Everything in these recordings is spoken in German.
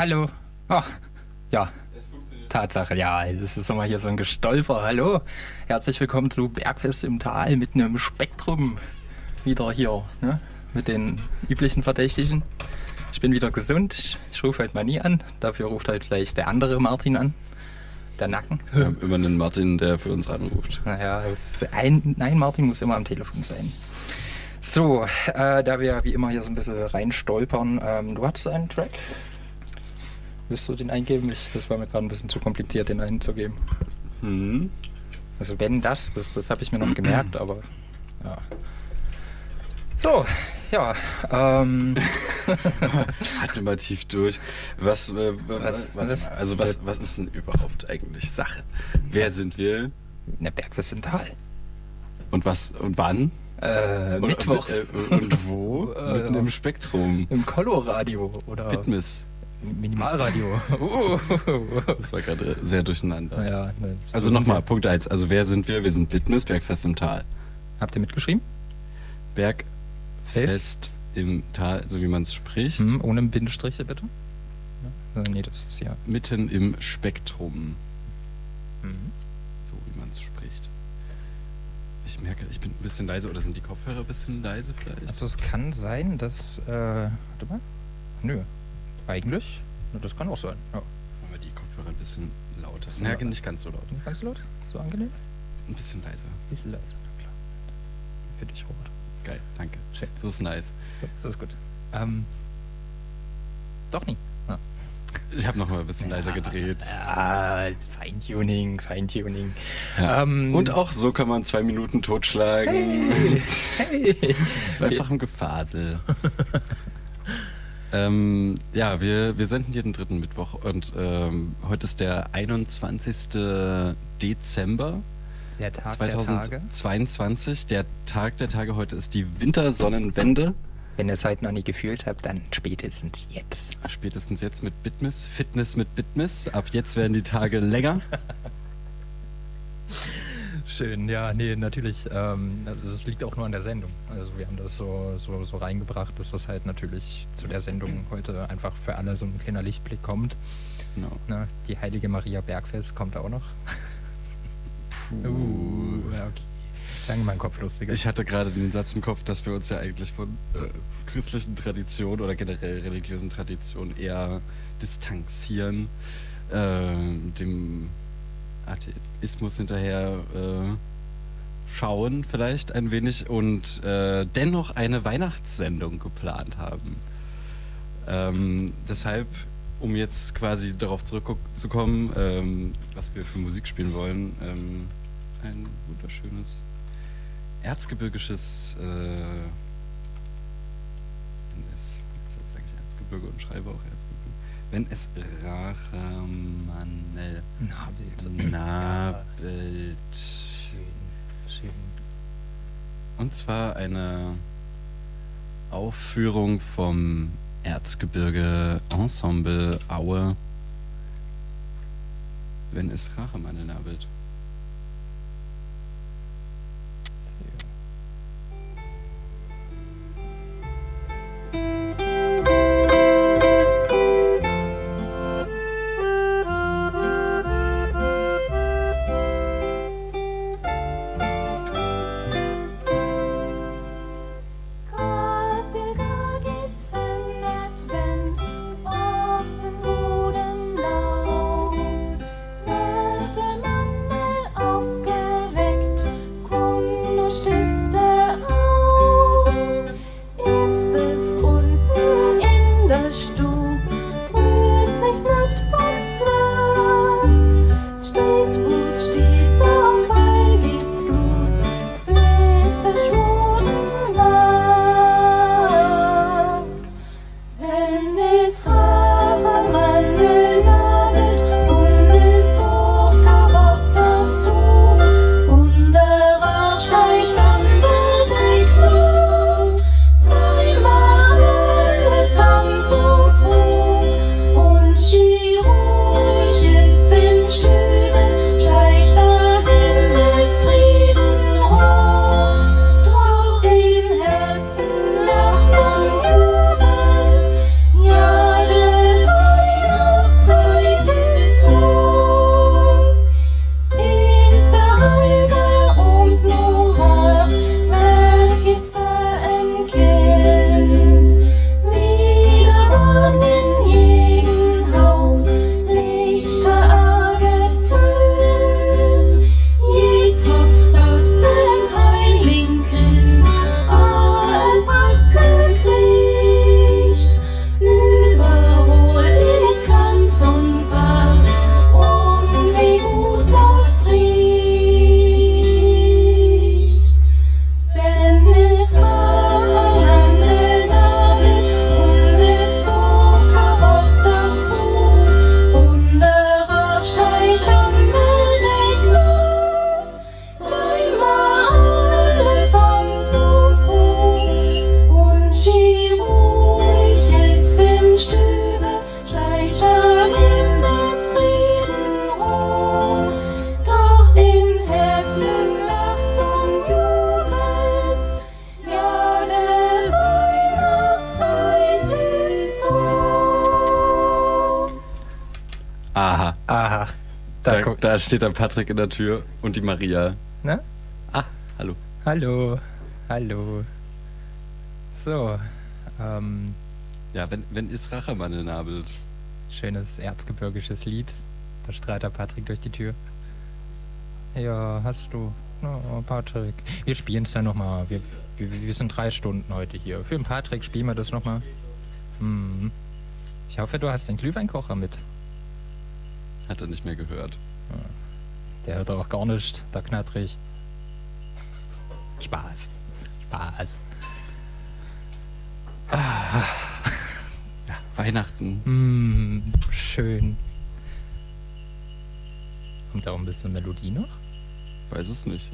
Hallo. Oh, ja. Tatsache, ja, das ist immer hier so ein Gestolper. Hallo. Herzlich willkommen zu Bergfest im Tal mitten im Spektrum. Wieder hier, ne? Mit den üblichen Verdächtigen. Ich bin wieder gesund. Ich, ich rufe halt mal nie an. Dafür ruft halt vielleicht der andere Martin an. Der Nacken. Wir haben immer einen Martin, der für uns anruft. Naja, es- ein, nein, Martin muss immer am Telefon sein. So, äh, da wir wie immer hier so ein bisschen reinstolpern, ähm, du hattest einen Track? Willst du den eingeben? Ich, das war mir gerade ein bisschen zu kompliziert, den einzugeben. Hm. Also wenn das, das, das habe ich mir noch gemerkt, aber ja. So, ja, ähm, Atme mal tief durch. Was, äh, was, Was- mal, also was, was ist denn überhaupt eigentlich Sache? Wer sind wir? der Bergfest im Tal. Und was und wann? Äh, Und, Mittwochs. Und, äh, und wo? Äh, Mitten im Spektrum. Im Collo-Radio oder Bitmiss. Minimalradio. Uh. Das war gerade sehr durcheinander. ja, ne, so Also nochmal. Punkt 1. Also wer sind wir? Wir sind Bitmiss, Bergfest im Tal. Habt ihr mitgeschrieben? Bergfest im Tal, so wie man es spricht. Hm, ohne Bindestriche bitte. Ja. Nee, das ist ja. Mitten im Spektrum. Mhm. So wie man es spricht. Ich merke, ich bin ein bisschen leise. Oder sind die Kopfhörer ein bisschen leise vielleicht? Also es kann sein, dass. Äh, warte mal. Nö. Eigentlich? Na, Das kann auch sein. Ja. Machen wir die Kopfhörer ein bisschen lauter. Bisschen Ja, nicht ganz so laut. Nicht ganz so laut? So angenehm? Ein bisschen leiser. Bisschen leiser, na klar. Für dich, Robert. Geil, danke. Schön. So ist nice. So, so ist gut. Ähm. Doch nie. Ah. Ich habe noch mal ein bisschen leiser gedreht. Ah, Feintuning, Feintuning. Ja. Ähm, Und auch so kann man zwei Minuten totschlagen. Hey. hey. Einfach im Gefasel. ähm, ja, wir, wir senden jeden dritten Mittwoch und ähm, heute ist der 21. Dezember Der Tag der Tage. 2022. Der Tag der Tage heute ist die Wintersonnenwende. Wenn ihr es heute noch nie gefühlt habt, dann spätestens jetzt. Spätestens jetzt mit Bitmiss, Fitness mit Bitmiss. Ab jetzt werden die Tage länger. Schön, ja, nee, natürlich. Ähm, also das liegt auch nur an der Sendung. Also wir haben das so, so, so reingebracht, dass das halt natürlich zu der Sendung heute einfach für alle so ein kleiner Lichtblick kommt. Genau. Ne? Die heilige Maria Bergfest kommt auch noch. Uh, ja, okay. Lange mein Kopf lustiger. Ich hatte gerade den Satz im Kopf, dass wir uns ja eigentlich von äh, christlichen Traditionen oder generell religiösen Traditionen eher distanzieren, äh, dem Atheismus hinterher äh, schauen vielleicht ein wenig und äh, dennoch eine Weihnachtssendung geplant haben. Ähm, deshalb, um jetzt quasi darauf zurückzukommen, ähm, was wir für Musik spielen wollen, ähm, ein wunderschönes erzgebirgisches, äh, Erzgebirge und schreibe auch wenn es Rachamanel Nabelt. nabelt. Schön, schön. Und zwar eine Aufführung vom Erzgebirge Ensemble Aue, wenn es Rachamanel nabelt. Steht der Patrick in der Tür und die Maria. Ne? Ah, hallo. Hallo. Hallo. So. Ähm, Ja, wenn, wenn ist Rachemann nabelt. schönes erzgebirgisches Lied. Da strahlt der Patrick durch die Tür. Ja, hast du. Oh, Patrick. Wir spielen es dann nochmal. Wir, wir, wir sind drei Stunden heute hier. Für den Patrick spielen wir das nochmal. Hm. Ich hoffe, du hast den Glühweinkocher mit. Hat er nicht mehr gehört. Der hört auch gar nicht, der Knattrich. Spaß. Spaß. Weihnachten. Hm, schön. Kommt da auch ein bisschen Melodie noch? Weiß es nicht.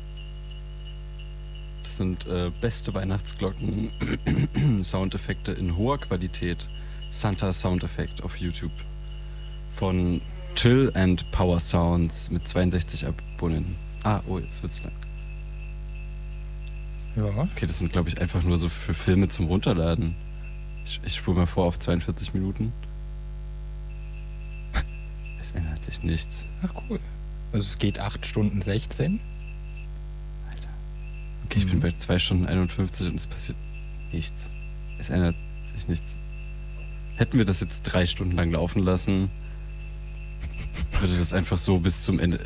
Das sind äh, beste Weihnachtsglocken, Soundeffekte in hoher Qualität. Santa Soundeffekt auf YouTube. Von Chill and Power Sounds mit 62 Abonnenten. Ah, oh, jetzt wird's lang. Ja. Okay, das sind, glaube ich, einfach nur so für Filme zum Runterladen. Ich, ich spule mal vor auf 42 Minuten. Es ändert sich nichts. Ach cool. Also es geht 8 Stunden 16. Alter. Okay, ich bin Mhm. bei 2 Stunden 51 und es passiert nichts. Es ändert sich nichts. Hätten wir das jetzt drei Stunden lang laufen lassen, würde das einfach so bis zum Ende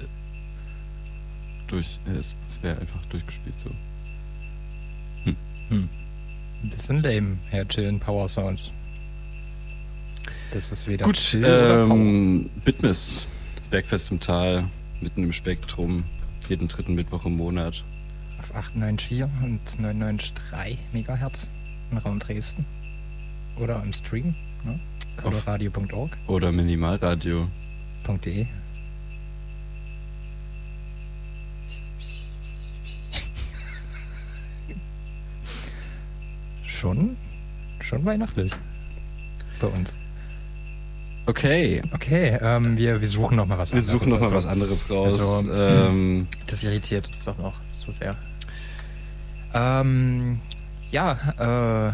durch. äh, Es, wäre einfach durchgespielt so. Hm. Ein bisschen lame, Herr Chillen Power Sound. Das ist weder Gut, Chill ähm, Bitmiss. Bergfest im Tal, mitten im Spektrum, jeden dritten Mittwoch im Monat. Auf 894 und 993 Megahertz im Raum Dresden. Oder im Stream, ne? coloradio.org.de. Oder Minimalradio. Schon, schon weihnachtlich bei uns. Okay, Okay, ähm, wir, wir suchen noch mal was wir suchen noch mal was anderes raus. Also, ähm, Das irritiert uns doch noch so sehr. Ähm, ja, äh,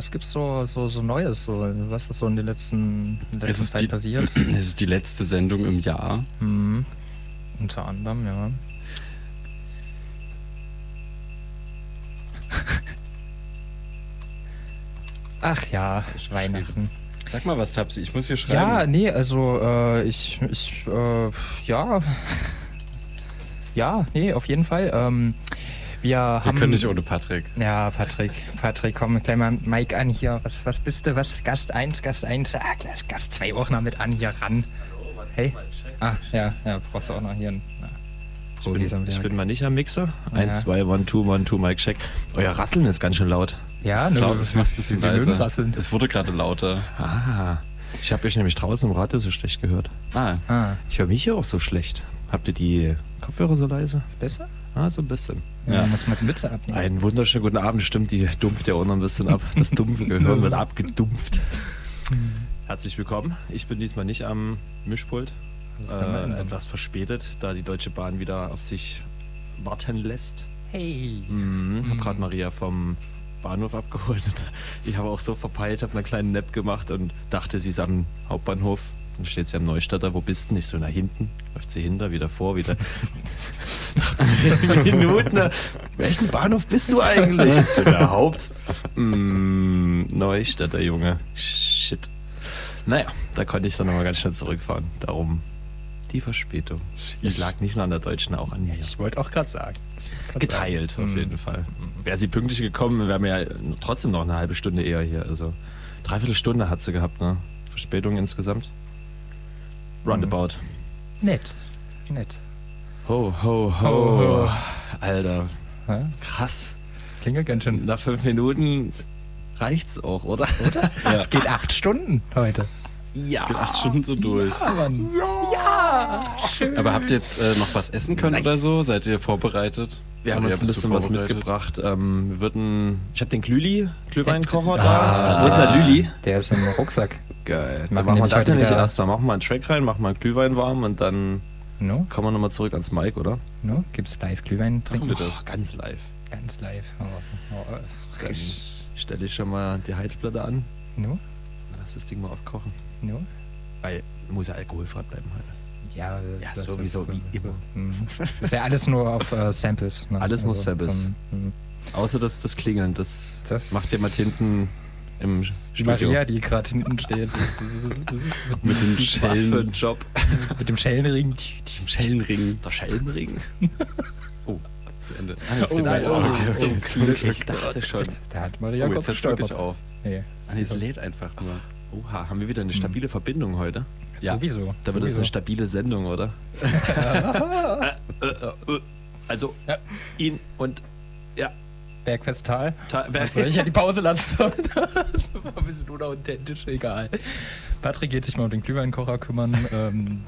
was gibt's so, so, so Neues? So, was ist so in der letzten, in der letzten Zeit die- passiert? es ist die letzte Sendung im Jahr. Hm, unter anderem, ja. Ach ja, Weihnachten. Sag mal was, Tapsi, ich muss hier Ja, schreiben. nee, also äh, ich, ich, äh, ja, ja, nee, auf jeden Fall. Ähm, wir wir haben. können nicht ohne Patrick. Ja, Patrick, Patrick, komm gleich mal Mike an hier. Was, was bist du? Was? Gast 1, Gast 1, ah, Gast- Gast 2 auch noch mit an hier ran. Hey. Ah, ja, ja, brauchst du auch noch hier einen. Na, Ich bin, ich bin mal nicht am Mixer. Ja. 1, 2, 1, 2, 1, 2, Mike check. Euer Rasseln ist ganz schön laut. Ja, ich ne, glaube, ich mach's ein bisschen leiser. rasseln. Es wurde gerade lauter. Ah. Ich habe euch nämlich draußen im Radio so schlecht gehört. Ah, Ah, Ich höre mich hier auch so schlecht. Habt ihr die Kopfhörer so leise? ist besser? Ah, so ein bisschen. Ja, Ja. muss man die Mütze abnehmen. Einen wunderschönen guten Abend. Stimmt, die dumpft ja auch noch ein bisschen ab. Das dumpfe Gehirn wird abgedumpft. Herzlich willkommen. Ich bin diesmal nicht am Mischpult. Äh, etwas verspätet, da die Deutsche Bahn wieder auf sich warten lässt. Hey. Mhm. Hab Mhm. gerade Maria vom Bahnhof abgeholt. Und ich habe auch so verpeilt, habe einen kleinen Nap gemacht und dachte, sie ist am Hauptbahnhof. Dann steht sie am Neustadter. Wo bist du? Nicht so nach hinten. Läuft sie hinter, wieder vor, wieder. Nach zehn Minuten. Welchen Bahnhof bist du eigentlich? Ist so der Haupt. Mm, Neustadter, Junge. Shit. Naja, da konnte ich dann nochmal ganz schnell zurückfahren. Darum die Verspätung. Es lag nicht nur an der Deutschen, auch an mir. Ich wollte auch gerade sagen. Geteilt, sagen. auf Mhm. jeden Fall. Wäre sie pünktlich gekommen, wären wir ja trotzdem noch eine halbe Stunde eher hier. Also, dreiviertel Stunde hat sie gehabt, ne? Verspätung insgesamt. Roundabout. Nett. Nett. Ho, ho, ho. Ho, ho. Alter, Ja, krass. das klingelt ganz schön. Nach fünf Minuten reicht's auch, oder? Oder? Ja. Es geht acht Stunden heute. ja. es geht acht Stunden so durch. Aber ja, schön. Aber habt ihr jetzt äh, noch was essen können Nice. oder so? Seid ihr vorbereitet? Wir haben Maria, uns ein bisschen was mitgebracht. Ähm, wir würden. Ich habe den Glühli, Glühweinkocher Ah, da. Wo ist denn der Lüli? Der ist im Rucksack. Geil. Machen Dann machen wir das nämlich wieder- erstmal. Machen wir einen Track rein, machen wir einen Glühwein warm und dann No, kommen wir nochmal zurück ans Mic, oder? no, gibt's live Glühwein trinken? wir das? ganz live. Ganz live. Oh, oh, Dann frisch. stelle ich schon mal die Heizplatte an. No, Lass das Ding mal aufkochen. no. Weil muss ja alkoholfrei bleiben halt. Ja, Ja, das sowieso, ist, wie äh, immer. mhm. ist ja alles nur auf äh, Samples. Ne? Alles nur Samples. von, mhm. Außer das, das Klingeln, das, Das- macht jemand hinten im Die Studio. Maria, die gerade hinten steht. Mit den Was für Schellen. ein Job. Mit dem Schellenring. Dem Schellenring. Der Schellenring. Oh, zu Ende. Ah, jetzt Oh geht nein, weiter. oh, okay, zum okay. Glück. Ich dachte schon. Da hat Maria Oh, jetzt hört wirklich auf. Nee. Ah, nee, es lädt einfach nur. Oha, haben wir wieder eine stabile Verbindung heute? Ja. Sowieso. Da wird das sowieso. eine stabile Sendung, oder? Also, Ja. ihn und ja. Bergfesttal. Ta Soll ich ja die Pause lassen sollen? Das war ein bisschen unauthentisch, egal. Patrick geht sich mal um den Glühweinkocher kümmern, ähm,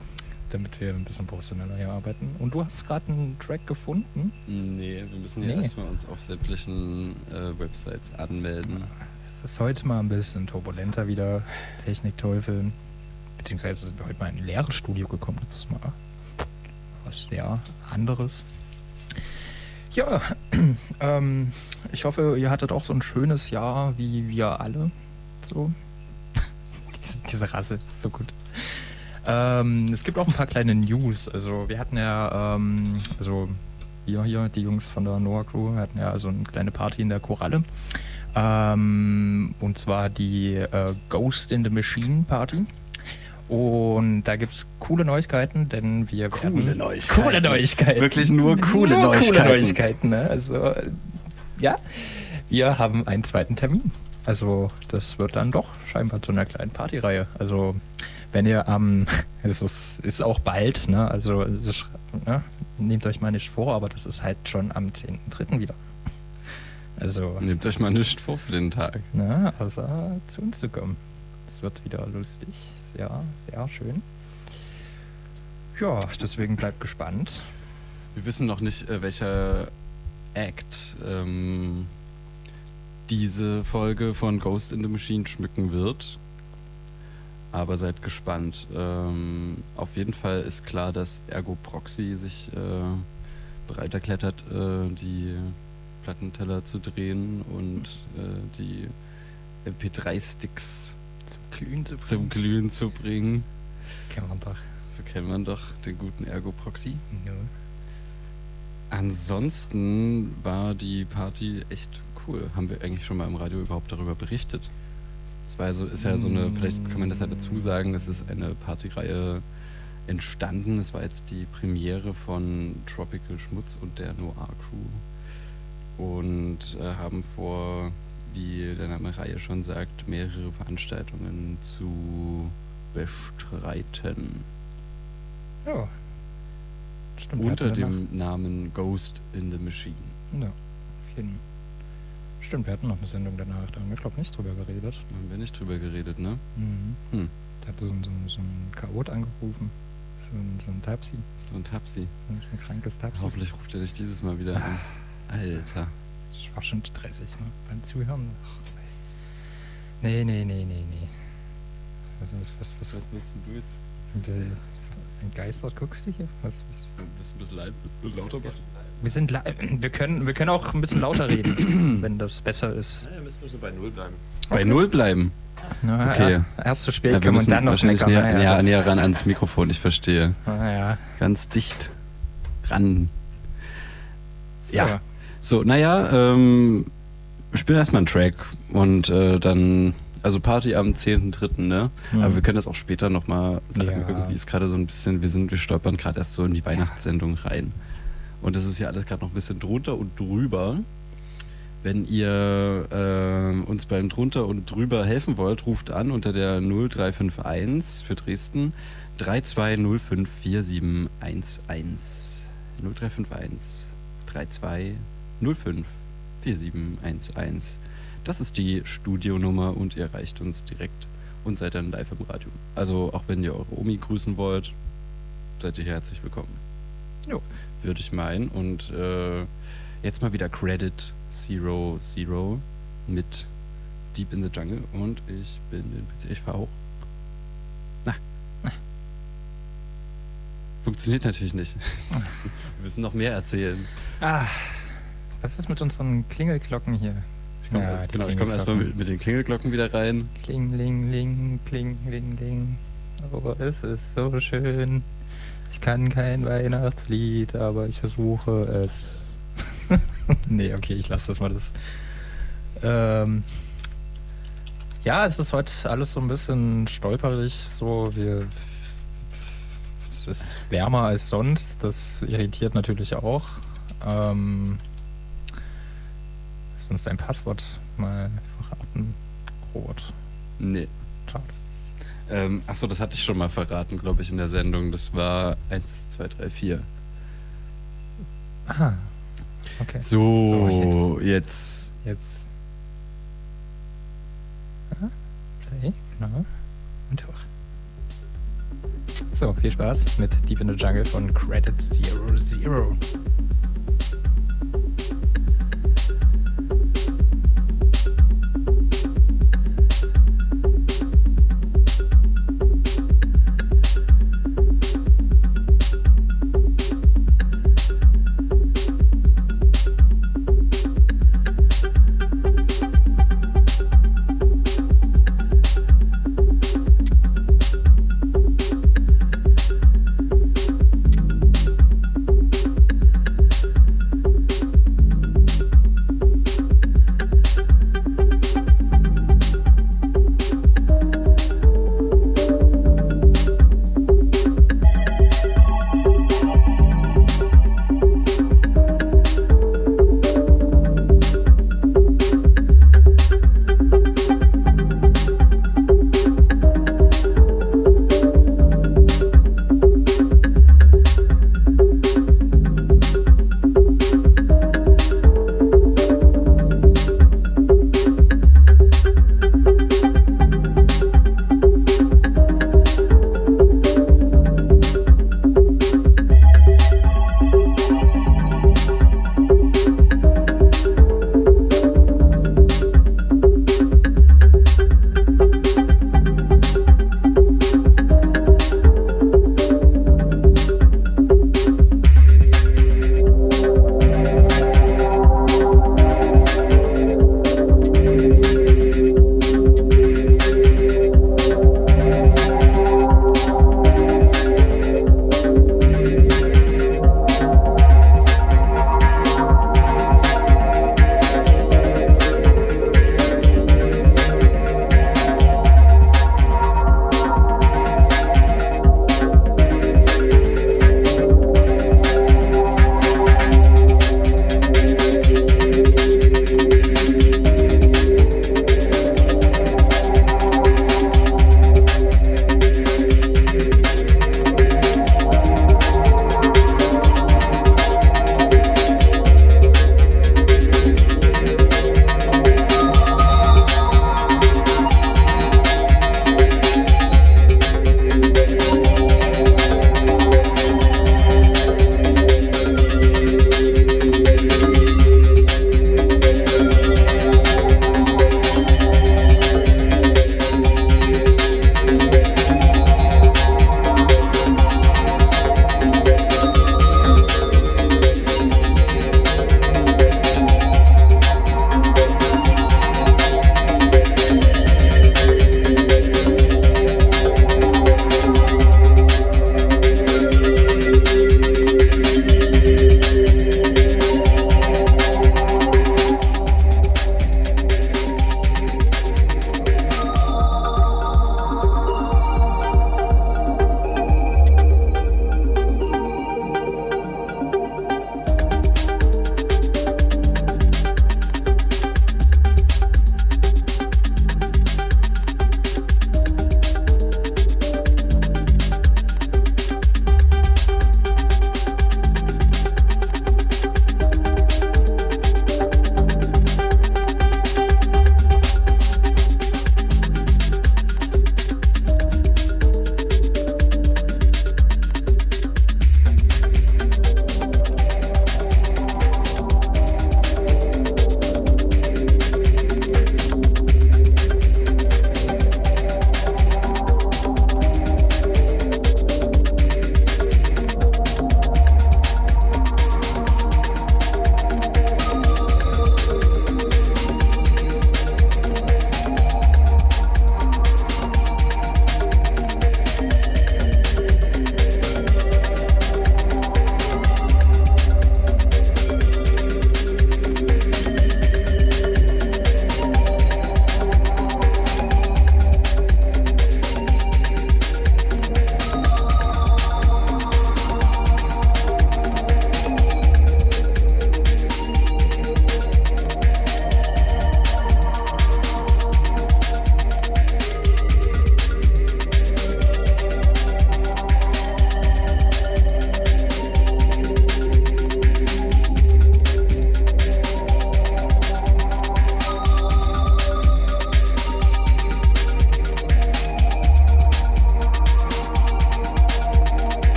damit wir ein bisschen professioneller hier arbeiten. Und du hast gerade einen Track gefunden. Nee, wir müssen ja Nee. erstmal uns auf sämtlichen äh, Websites anmelden. Es ist heute mal ein bisschen turbulenter wieder. Technikteufel. Beziehungsweise sind wir heute mal in ein leeres Studio gekommen. Das ist mal was sehr anderes. Ja, ähm, ich hoffe, ihr hattet auch so ein schönes Jahr wie wir alle. So. diese, diese Rasse ist so gut. Ähm, es gibt auch ein paar kleine News. Also wir hatten ja, ähm, also wir hier, die Jungs von der Noah Crew, hatten ja so eine kleine Party in der Koralle. Ähm, und zwar die äh, Ghost in the Machine Party. Und da gibt es coole Neuigkeiten, denn wir Coole werden, Neuigkeiten. Coole Neuigkeiten. Wirklich nur coole nur Neuigkeiten. Coole Neuigkeiten, ne? Also, ja, wir haben einen zweiten Termin. Also, das wird dann doch scheinbar zu einer kleinen Partyreihe. Also, wenn ihr am, es ist, ist auch bald, ne? Also, ist, ne? nehmt euch mal nicht vor, aber das ist halt schon am 10.3. wieder. Also, Nehmt euch mal nichts vor für den Tag. ne? außer zu uns zu kommen. Es wird wieder lustig. Sehr, sehr schön. Ja, deswegen bleibt gespannt. Wir wissen noch nicht, äh, welcher Act ähm, diese Folge von Ghost in the Machine schmücken wird. Aber seid gespannt. Ähm, auf jeden Fall ist klar, dass Ergo Proxy sich äh, bereit erklärt hat, äh, die Plattenteller zu drehen und äh, die MP3-Sticks Zum Glühen zu zum Glühen zu bringen. Kennen wir doch. So kennt man doch den guten Ergo Proxy. Nö. Ansonsten war die Party echt cool. Haben wir eigentlich schon mal im Radio überhaupt darüber berichtet? Es war so, ist ja so eine, vielleicht kann man das ja dazu sagen, es ist eine Partyreihe entstanden. Es war jetzt die Premiere von Tropical Schmutz und der Noir Crew. Und äh, haben vor, wie der Name Reihe schon sagt, mehrere Veranstaltungen zu bestreiten. Ja. Stimmt. Unter dem Namen Ghost in the Machine. Ja, auf jeden Stimmt, wir hatten noch eine Sendung danach, da haben wir, glaube ich, nicht drüber geredet. Da haben wir nicht drüber geredet, ne? Mhm. Hm. Da hat so ein, so so ein Chaot angerufen. So ein, so ein Tapsi. So ein Tapsi. So ein krankes Tapsi. Hoffentlich ruft er dich dieses Mal wieder an. Alter. Das war schon stressig, ne? Beim Zuhören. Ach, nee, nee, nee, nee, nee. Was, was, was, was, willst du jetzt? ein bisschen entgeistert guckst du hier? Was, was? Bist ein bisschen leid, lauter machen? Wir sind wir können, wir können auch ein bisschen lauter reden, wenn das besser ist. Ja, müssen wir so bei Null bleiben. Bei Null bleiben. Na, Okay. ja, erst zu spät Ja, wir können wir müssen dann noch wahrscheinlich meckern. näher, näher, das- näher ran ans Mikrofon, ich verstehe. Naja. Ganz dicht ran. So. Ja. So, naja, ähm, wir spielen erstmal einen Track und äh, dann, also Party am 10.3., ne? Mhm. Aber wir können das auch später nochmal sagen. Ja. Irgendwie ist gerade so ein bisschen, wir sind, wir stolpern gerade erst so in die Weihnachtssendung rein. Und das ist ja alles gerade noch ein bisschen drunter und drüber. Wenn ihr äh, uns beim drunter und drüber helfen wollt, ruft an unter der 0351 für Dresden 32054711. 0351 3205 4711. Das ist die Studionummer und ihr erreicht uns direkt und seid dann live im Radio. Also auch wenn ihr eure Omi grüßen wollt, seid ihr herzlich willkommen. Jo. Würde ich meinen. Und äh, jetzt mal wieder Credit Zero Zero mit Deep in the Jungle und ich bin den PC. Ich fahr hoch. Na. Funktioniert natürlich nicht. Wir müssen noch mehr erzählen. Ah, was ist mit unseren Klingelglocken hier? Ich komm, Ja, genau, ich komme erstmal mit, mit den Klingelglocken wieder rein. Kling, ling, ling, kling, ling, ling. Oh, es ist so schön. Ich kann kein Weihnachtslied, aber ich versuche es. nee, okay, ich lasse das mal. Das. Ähm, ja, es ist heute alles so ein bisschen stolperig. So, wir. Es ist wärmer als sonst. Das irritiert natürlich auch. Ähm, ist uns dein Passwort mal verraten? Rot. Nee. Schade. Ähm, achso, das hatte ich schon mal verraten, glaube ich, in der Sendung. Das war 1, 2, 3, 4. Aha. Okay. So, jetzt. Jetzt. Ja, Play, genau. Und hoch. So, viel Spaß mit Deep in the Jungle von Credit Zero Zero.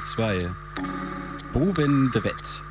Palmom 2. Boven.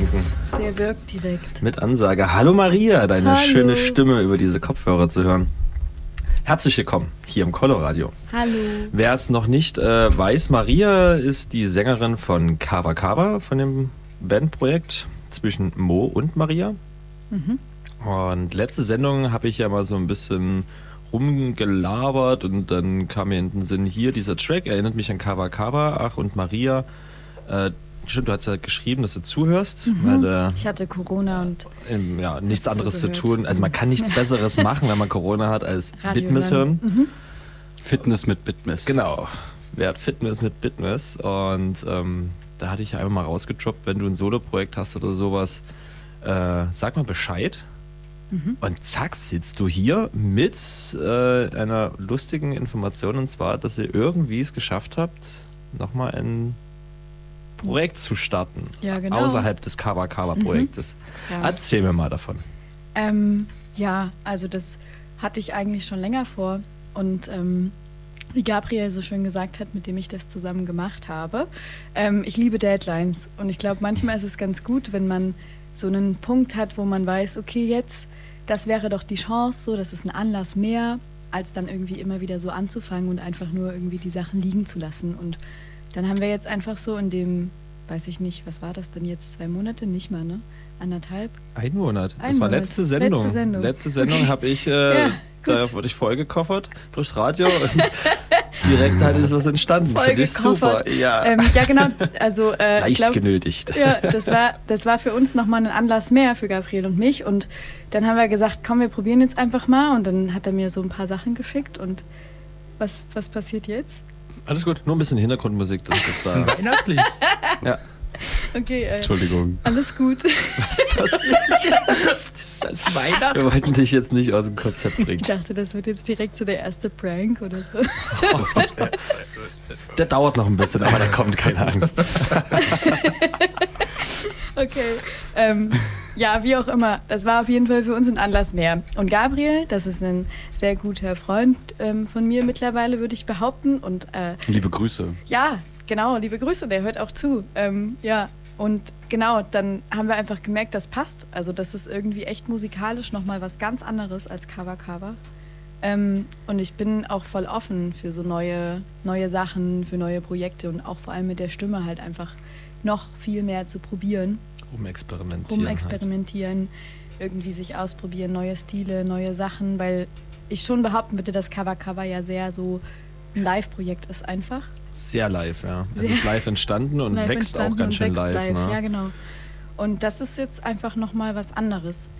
Trinken. Der wirkt direkt. Mit Ansage. Hallo Maria, deine Hallo. schöne Stimme über diese Kopfhörer zu hören. Herzlich willkommen hier im Coloradio. Hallo. Wer es noch nicht äh, weiß, Maria ist die Sängerin von Kava Kava, von dem Bandprojekt zwischen Mo und Maria. Und letzte Sendung habe ich ja mal so ein bisschen rumgelabert und dann kam mir in den Sinn hier dieser Track, erinnert mich an Kava Kava, ach und Maria. Äh, stimmt, du hast ja geschrieben, dass du zuhörst, weil der Ich hatte Corona und ähm, ja, nichts anderes zu gehört? tun. Also man kann nichts Besseres machen, wenn man Corona hat, als Radio Bitmiss hören. hören. Fitness mit Bitmiss. Genau. Wer hat Fitness mit Bitmiss? Und ähm, da hatte ich ja einfach mal rausgetroppt, wenn du ein Solo-Projekt hast oder sowas, äh, sag mal Bescheid. Und zack, sitzt du hier mit äh, einer lustigen Information und zwar, dass ihr irgendwie es geschafft habt, nochmal ein Projekt zu starten. Ja, genau. Außerhalb des Kava Kava Projektes. ja. Erzähl mir mal davon. Ähm, ja, also das hatte ich eigentlich schon länger vor. Und ähm, wie Gabriel so schön gesagt hat, mit dem ich das zusammen gemacht habe, ähm, ich liebe Deadlines. Und ich glaube, manchmal ist es ganz gut, wenn man so einen Punkt hat, wo man weiß, okay, jetzt, das wäre doch die Chance, so, das ist ein Anlass mehr, als dann irgendwie immer wieder so anzufangen und einfach nur irgendwie die Sachen liegen zu lassen. Und dann haben wir jetzt einfach so in dem, weiß ich nicht, was war das denn jetzt, zwei Monate? Nicht mal, ne? Anderthalb? Ein Monat. Ein das war Monat. letzte Sendung. Letzte Sendung. Letzte Sendung habe ich, äh, Ja, da wurde ich vollgekoffert durchs Radio und direkt halt ist was entstanden. Finde ich super. Ja. Ähm, ja, genau. Also, äh, ich Leicht glaub, genötigt. ja, das war, das war für uns nochmal ein Anlass mehr für Gabriel und mich. Und dann haben wir gesagt, komm, wir probieren jetzt einfach mal. Und dann hat er mir so ein paar Sachen geschickt. Und was, was passiert jetzt? Alles gut, nur ein bisschen Hintergrundmusik. Das ist da. Weihnachtlich. ja. Okay, äh, Entschuldigung. alles gut. passiert jetzt? Das ist Weihnachten. Wir wollten dich jetzt nicht aus dem Konzept Ich bringen. dachte, das wird jetzt direkt so der erste Prank oder so. Der dauert noch ein bisschen, aber der kommt, keine Angst. Okay. Ähm, ja, wie auch immer. Das war auf jeden Fall für uns ein Anlass mehr. Und Gabriel, das ist ein sehr guter Freund ähm, von mir mittlerweile, würde ich behaupten. Und äh, Liebe Grüße. Ja, genau, liebe Grüße, der hört auch zu. Ähm, ja, und genau, dann haben wir einfach gemerkt, das passt. Also das ist irgendwie echt musikalisch nochmal was ganz anderes als Cover Cover. Ähm, und ich bin auch voll offen für so neue, neue Sachen, für neue Projekte und auch vor allem mit der Stimme halt einfach noch viel mehr zu probieren, Rumexperimentieren. rumexperimentieren, irgendwie sich ausprobieren, neue Stile, neue Sachen, weil ich schon behaupten würde, dass Cover Cover ja sehr so ein Live-Projekt ist einfach. Halt. Sehr live, ja. Es Sehr ist live entstanden und live wächst auch entstanden ganz und schön wächst live. ne? Ja, genau. Und das ist jetzt einfach nochmal was anderes.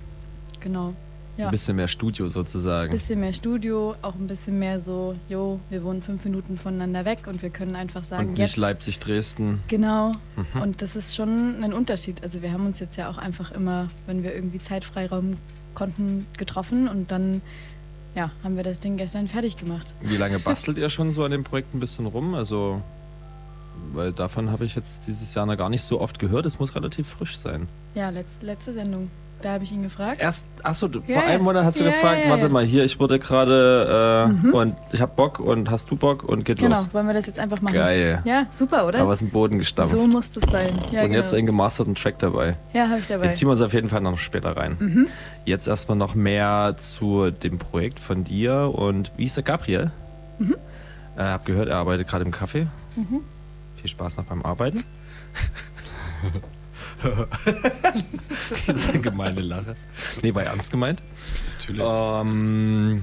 Genau. Ja. Ein bisschen mehr Studio sozusagen. bisschen mehr Studio, auch ein bisschen mehr so, jo, wir wohnen fünf Minuten voneinander weg und wir können einfach sagen, und nicht jetzt. Leipzig, Dresden. Genau. Mhm. Und das ist schon ein Unterschied. Also wir haben uns jetzt ja auch einfach immer, wenn wir irgendwie Zeitfreiraum konnten, getroffen und dann ja, haben wir das Ding gestern fertig gemacht. Wie lange bastelt ihr schon so an dem Projekt ein bisschen rum? Also, weil davon habe ich jetzt dieses Jahr noch gar nicht so oft gehört. Es muss relativ frisch sein. Ja, letzte, letzte Sendung. Da habe ich ihn gefragt. Erst, achso, du- Ja, vor einem. Monat hast du Ja, gefragt, ja, warte mal, hier, ich wurde gerade äh, Mhm. und ich habe Bock und hast du Bock und geht Genau, los. wollen wir das jetzt einfach machen? Geil. Ja, super, oder? Aber aus dem Boden gestampft. so muss das sein. Ja, und genau. jetzt einen gemasterten Track dabei. ja, habe ich dabei. Den ziehen wir uns auf jeden Fall noch später rein. Mhm. Jetzt erstmal noch mehr zu dem Projekt von dir und wie ist der Gabriel? Mhm. Äh, hab gehört, er arbeitet gerade im Café. Mhm. Viel Spaß noch beim Arbeiten. das ist eine gemeine Lache. Nee, war ernst gemeint. Natürlich. Ähm,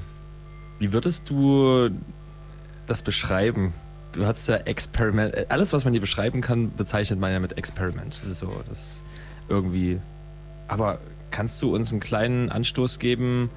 wie würdest du das beschreiben? Du hast ja Experiment. äh, Alles, was man hier beschreiben kann, bezeichnet man ja mit Experiment. So, das irgendwie. Aber kannst du uns einen kleinen Anstoß geben,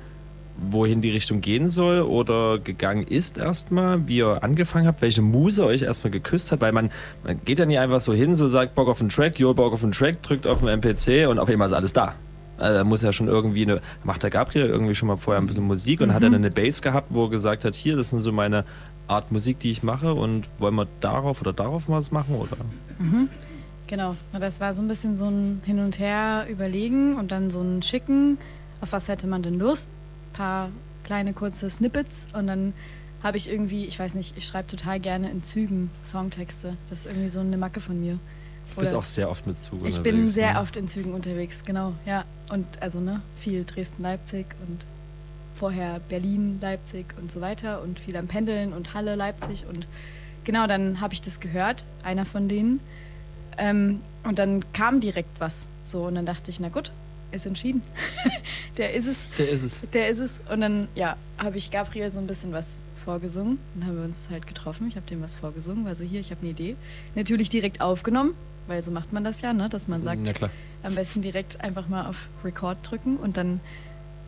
wohin die Richtung gehen soll oder gegangen ist erstmal, wie ihr angefangen habt, welche Muse euch erstmal geküsst hat? Weil man, man geht ja nicht einfach so hin, so sagt Bock auf einen Track, jo, Bock auf einen Track, drückt auf den MPC und auf einmal ist alles da. Also da muss ja schon irgendwie eine, macht der Gabriel irgendwie schon mal vorher ein bisschen Musik und hat dann eine Bass gehabt, wo er gesagt hat, hier, das sind so meine Art Musik, die ich mache und wollen wir darauf oder darauf mal was machen oder? Genau, Na, das war so ein bisschen so ein Hin und Her überlegen und dann so ein Schicken, auf was hätte man denn Lust? Ein paar kleine kurze Snippets und dann habe ich irgendwie, ich weiß nicht, ich schreibe total gerne in Zügen Songtexte. Das ist irgendwie so eine Macke von mir. bist Oder- auch sehr oft mit Ich unterwegs. bin sehr ne? oft in Zügen unterwegs, genau, ja. Und also, ne, viel Dresden-Leipzig und vorher Berlin, Leipzig und so weiter und viel am Pendeln und Halle, Leipzig und genau, dann habe ich das gehört, einer von denen. Ähm, und dann kam direkt was. So, und dann dachte ich, na gut, ist entschieden. der ist es, Der ist es. der ist es. Und dann, ja, habe ich Gabriel so ein bisschen was vorgesungen. Dann haben wir uns halt getroffen. Ich habe dem was vorgesungen, war so hier, ich habe eine Idee. Natürlich direkt aufgenommen, weil so macht man das ja, ne? dass man sagt, am besten direkt einfach mal auf Record drücken und dann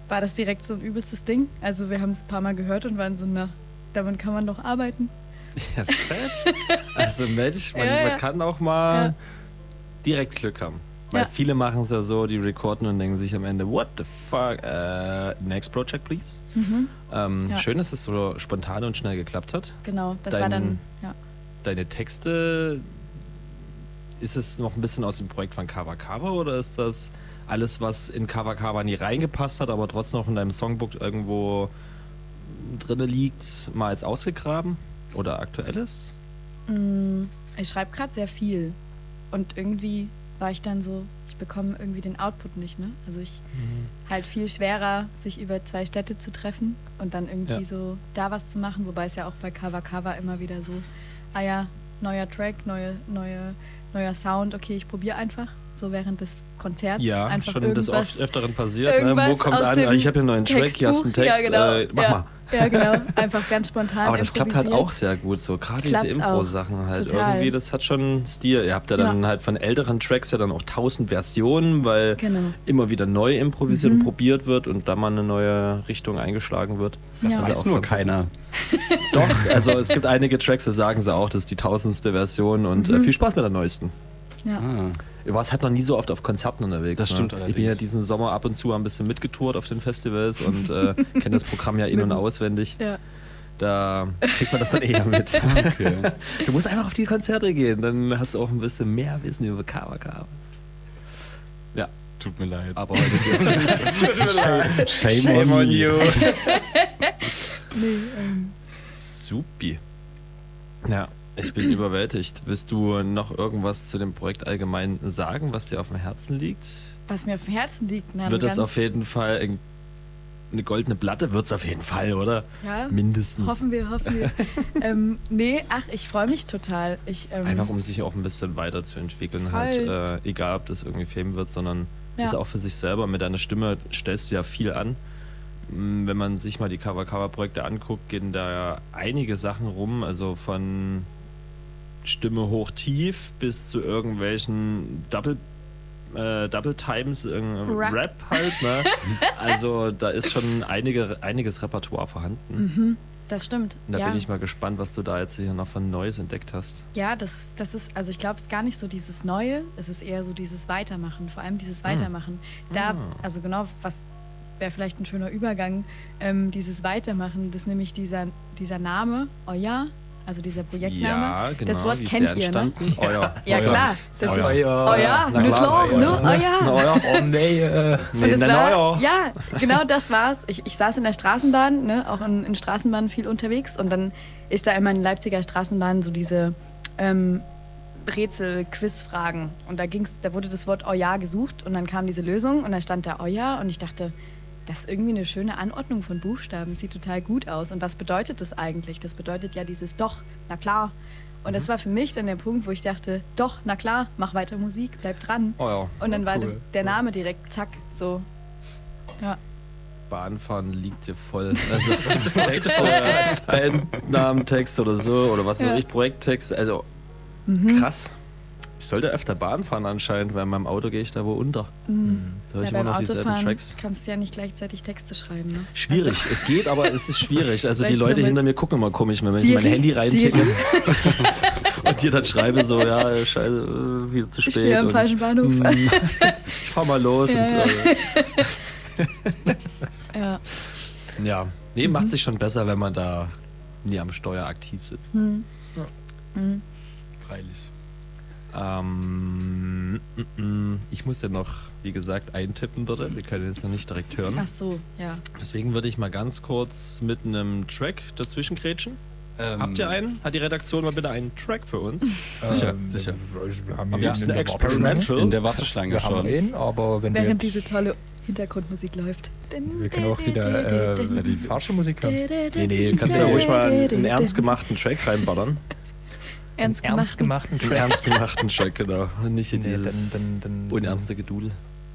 war das direkt so ein übelstes Ding. Also wir haben es ein paar Mal gehört und waren so, na, damit kann man doch arbeiten. Ja. Also Mensch, man, Ja, ja. man kann auch mal Ja. direkt Glück haben. Weil Ja. viele machen es ja so, die recorden und denken sich am Ende, what the fuck, äh, next project please. Ähm, Ja. Schön, dass es so spontan und schnell geklappt hat. Genau, das Dein- war dann, ja. Deine Texte, ist es noch ein bisschen aus dem Projekt von Kava Kava oder ist das alles, was in Kava Kava nie reingepasst hat, aber trotzdem noch in deinem Songbook irgendwo drinne liegt, mal als ausgegraben oder aktuelles? Mm, Ich schreibe gerade sehr viel und irgendwie war ich dann so, ich bekomme irgendwie den Output nicht, ne? Also ich halt viel schwerer, sich über zwei Städte zu treffen und dann irgendwie Ja. so da was zu machen, wobei es ja auch bei Kava Kava immer wieder so, ah ja, neuer Track, neue, neue, neuer Sound, okay, ich probiere einfach, so während des Konzerts Ja, einfach schon des irgendwas, oft öfteren passiert. Ne? Wo kommt an? Ich habe hier einen neuen Track, hier hast du einen Text. Textbuch. Ja, äh, genau. mach ja, mal. Ja, genau, einfach ganz spontan Aber das klappt halt auch sehr gut so. Gerade diese Klappt auch. Impro-Sachen halt. Total. Irgendwie, das hat schon Stil. Ihr habt ja dann Ja. halt von älteren Tracks ja dann auch tausend Versionen, weil Genau. immer wieder neu improvisiert Mhm. und probiert wird und da mal eine neue Richtung eingeschlagen wird. Das ist weiß auch nur so- keiner. Doch, also es gibt einige Tracks, da sagen sie auch, das ist die tausendste Version und Mhm. äh, viel Spaß mit der neuesten. Ja. Ah. Du warst halt noch nie so oft auf Konzerten unterwegs. Das stimmt ne? Ich bin ja diesen Sommer ab und zu ein bisschen mitgetourt auf den Festivals und äh, kenne das Programm ja in- und auswendig. Ja. Da kriegt man das dann eher mit. Okay. Du musst einfach auf die Konzerte gehen, dann hast du auch ein bisschen mehr Wissen über Kava. Ja, Tut mir leid. aber heute Shame, on you. Nee, ähm, Supi. Ja, ich bin überwältigt. Willst du noch irgendwas zu dem Projekt allgemein sagen, was dir auf dem Herzen liegt? was mir auf dem Herzen liegt. Na, Wird es auf jeden Fall ein- eine goldene Platte? Wird es auf jeden Fall, oder? Ja, Mindestens. hoffen wir, hoffen wir. ähm, nee, ach, ich freue mich total. Ich, ähm, Einfach um sich auch ein bisschen weiterzuentwickeln, Voll. halt, äh, egal ob das irgendwie Fame wird, sondern Ja. ist auch für sich selber. Mit deiner Stimme stellst du ja viel an. Mm, Wenn man sich mal die Cover-Cover-Projekte anguckt, gehen da ja einige Sachen rum, also von Stimme hoch-tief bis zu irgendwelchen Double äh, Double Times, irgendein Rap. Rap. halt, ne? Also da ist schon einige, einiges Repertoire vorhanden. Mhm, das stimmt. Und da ja. bin ich mal gespannt, was du da jetzt hier noch von Neues entdeckt hast. Ja, das, das ist, also ich glaube, es ist gar nicht so dieses Neue, es ist eher so dieses Weitermachen, vor allem dieses Weitermachen. Da, Ah. also genau, was wäre vielleicht ein schöner Übergang, ähm, dieses Weitermachen, das ist nämlich dieser, dieser Name, Euer, also dieser Projektname. Ja, genau. Das Wort kennt ihr, ne? Euer. Ja, Euer. klar, das Euer. ist Euer. Euer, Na klar, Euer, ne? Euer. Na, Euer. Oh nee. Äh. Nee, Und das na, war, Euer. ja, genau das war's. Ich, ich saß in der Straßenbahn, ne, auch in, in Straßenbahnen viel unterwegs und dann ist da immer in Leipziger Straßenbahnen so diese ähm, Rätsel-Quiz-Fragen und da ging's, da wurde das Wort Euer gesucht und dann kam diese Lösung und dann stand da Euer und ich dachte, das ist irgendwie eine schöne Anordnung von Buchstaben, sieht total gut aus. Und was bedeutet das eigentlich? Das bedeutet ja dieses Doch, na klar. Und das war für mich dann der Punkt, wo ich dachte, doch, na klar, mach weiter Musik, bleib dran. Euer. Und dann war Cool. der Name direkt zack, so. Ja. Bahnfahren liegt dir voll. Also Texte, Bandnamen, Text oder so, oder was weiß Ja. ich, Projekttext. Also Mhm. krass. Ich sollte öfter Bahn fahren anscheinend, weil in meinem Auto gehe ich da wo unter. Da höre Mhm. Ja, ich immer noch dieselben Autofahren Tracks. kannst du ja nicht gleichzeitig Texte schreiben. Ne? Schwierig, es geht, aber es ist schwierig. Also die Vielleicht so Leute mit hinter mir gucken immer komisch, wenn ich Siri, mein Handy reinticke und dir dann schreibe so, ja, scheiße, äh, wieder zu Ich spät. stehe am und, falschen Bahnhof. ich fahr mal los Ja, und ja. äh, ja. ja. Nee, Mhm. macht sich schon besser, wenn man da nie am Steuer aktiv sitzt. Hm. Mhm. Freilich. Ähm, ich muss ja noch, wie gesagt, eintippen dort. Wir können jetzt noch nicht direkt hören. Ach so, ja. Deswegen würde ich mal ganz kurz mit einem Track dazwischen grätschen. Ähm, Habt ihr einen? Hat die Redaktion mal bitte einen Track für uns? Sicher, Ähm, sicher. Wir haben Am hier liebsten eine experimental. In der Warteschlange Wir haben schon. einen, aber wenn Während wir diese tolle Hintergrundmusik läuft. wir können auch wieder äh, die falsche Musik hören. Nee, nee, kannst du ja ruhig mal einen ernst gemachten Track reinballern. Ernst Ernst gemacht. gemachten Einen Track. ernst gemachten Track, genau. Nicht in Nee, dieses dann, dann, dann, unernste Gedudel.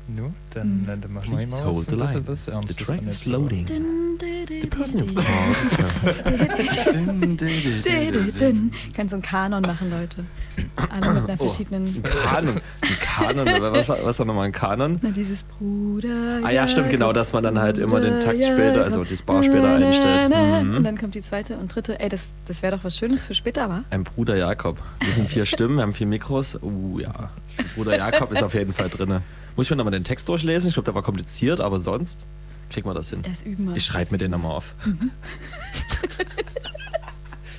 No, dann machen wir Please mal hold the ein bisschen line. The an is loading. The person you've called. Kannst so einen Kanon machen, Leute. Alle mit einer Oh. verschiedenen. Ein Kanon. Ein Kanon. Was, was war nochmal ein Kanon? Na, dieses Bruder. Ah ja, stimmt, genau, dass man dann halt immer den Takt später, also das Bar später einstellt. Mhm. Und dann kommt die zweite und dritte. Ey, das, das wäre doch was Schönes für später, wa? Ein Bruder Jakob. Wir sind vier Stimmen, wir haben vier Mikros. Uh, ja. Bruder Jakob ist auf jeden Fall drin. Muss ich mir nochmal den Text durchlesen? Ich glaube, der war kompliziert, aber sonst kriegen wir das hin. Das üben wir. Ich schreibe mir den nochmal auf.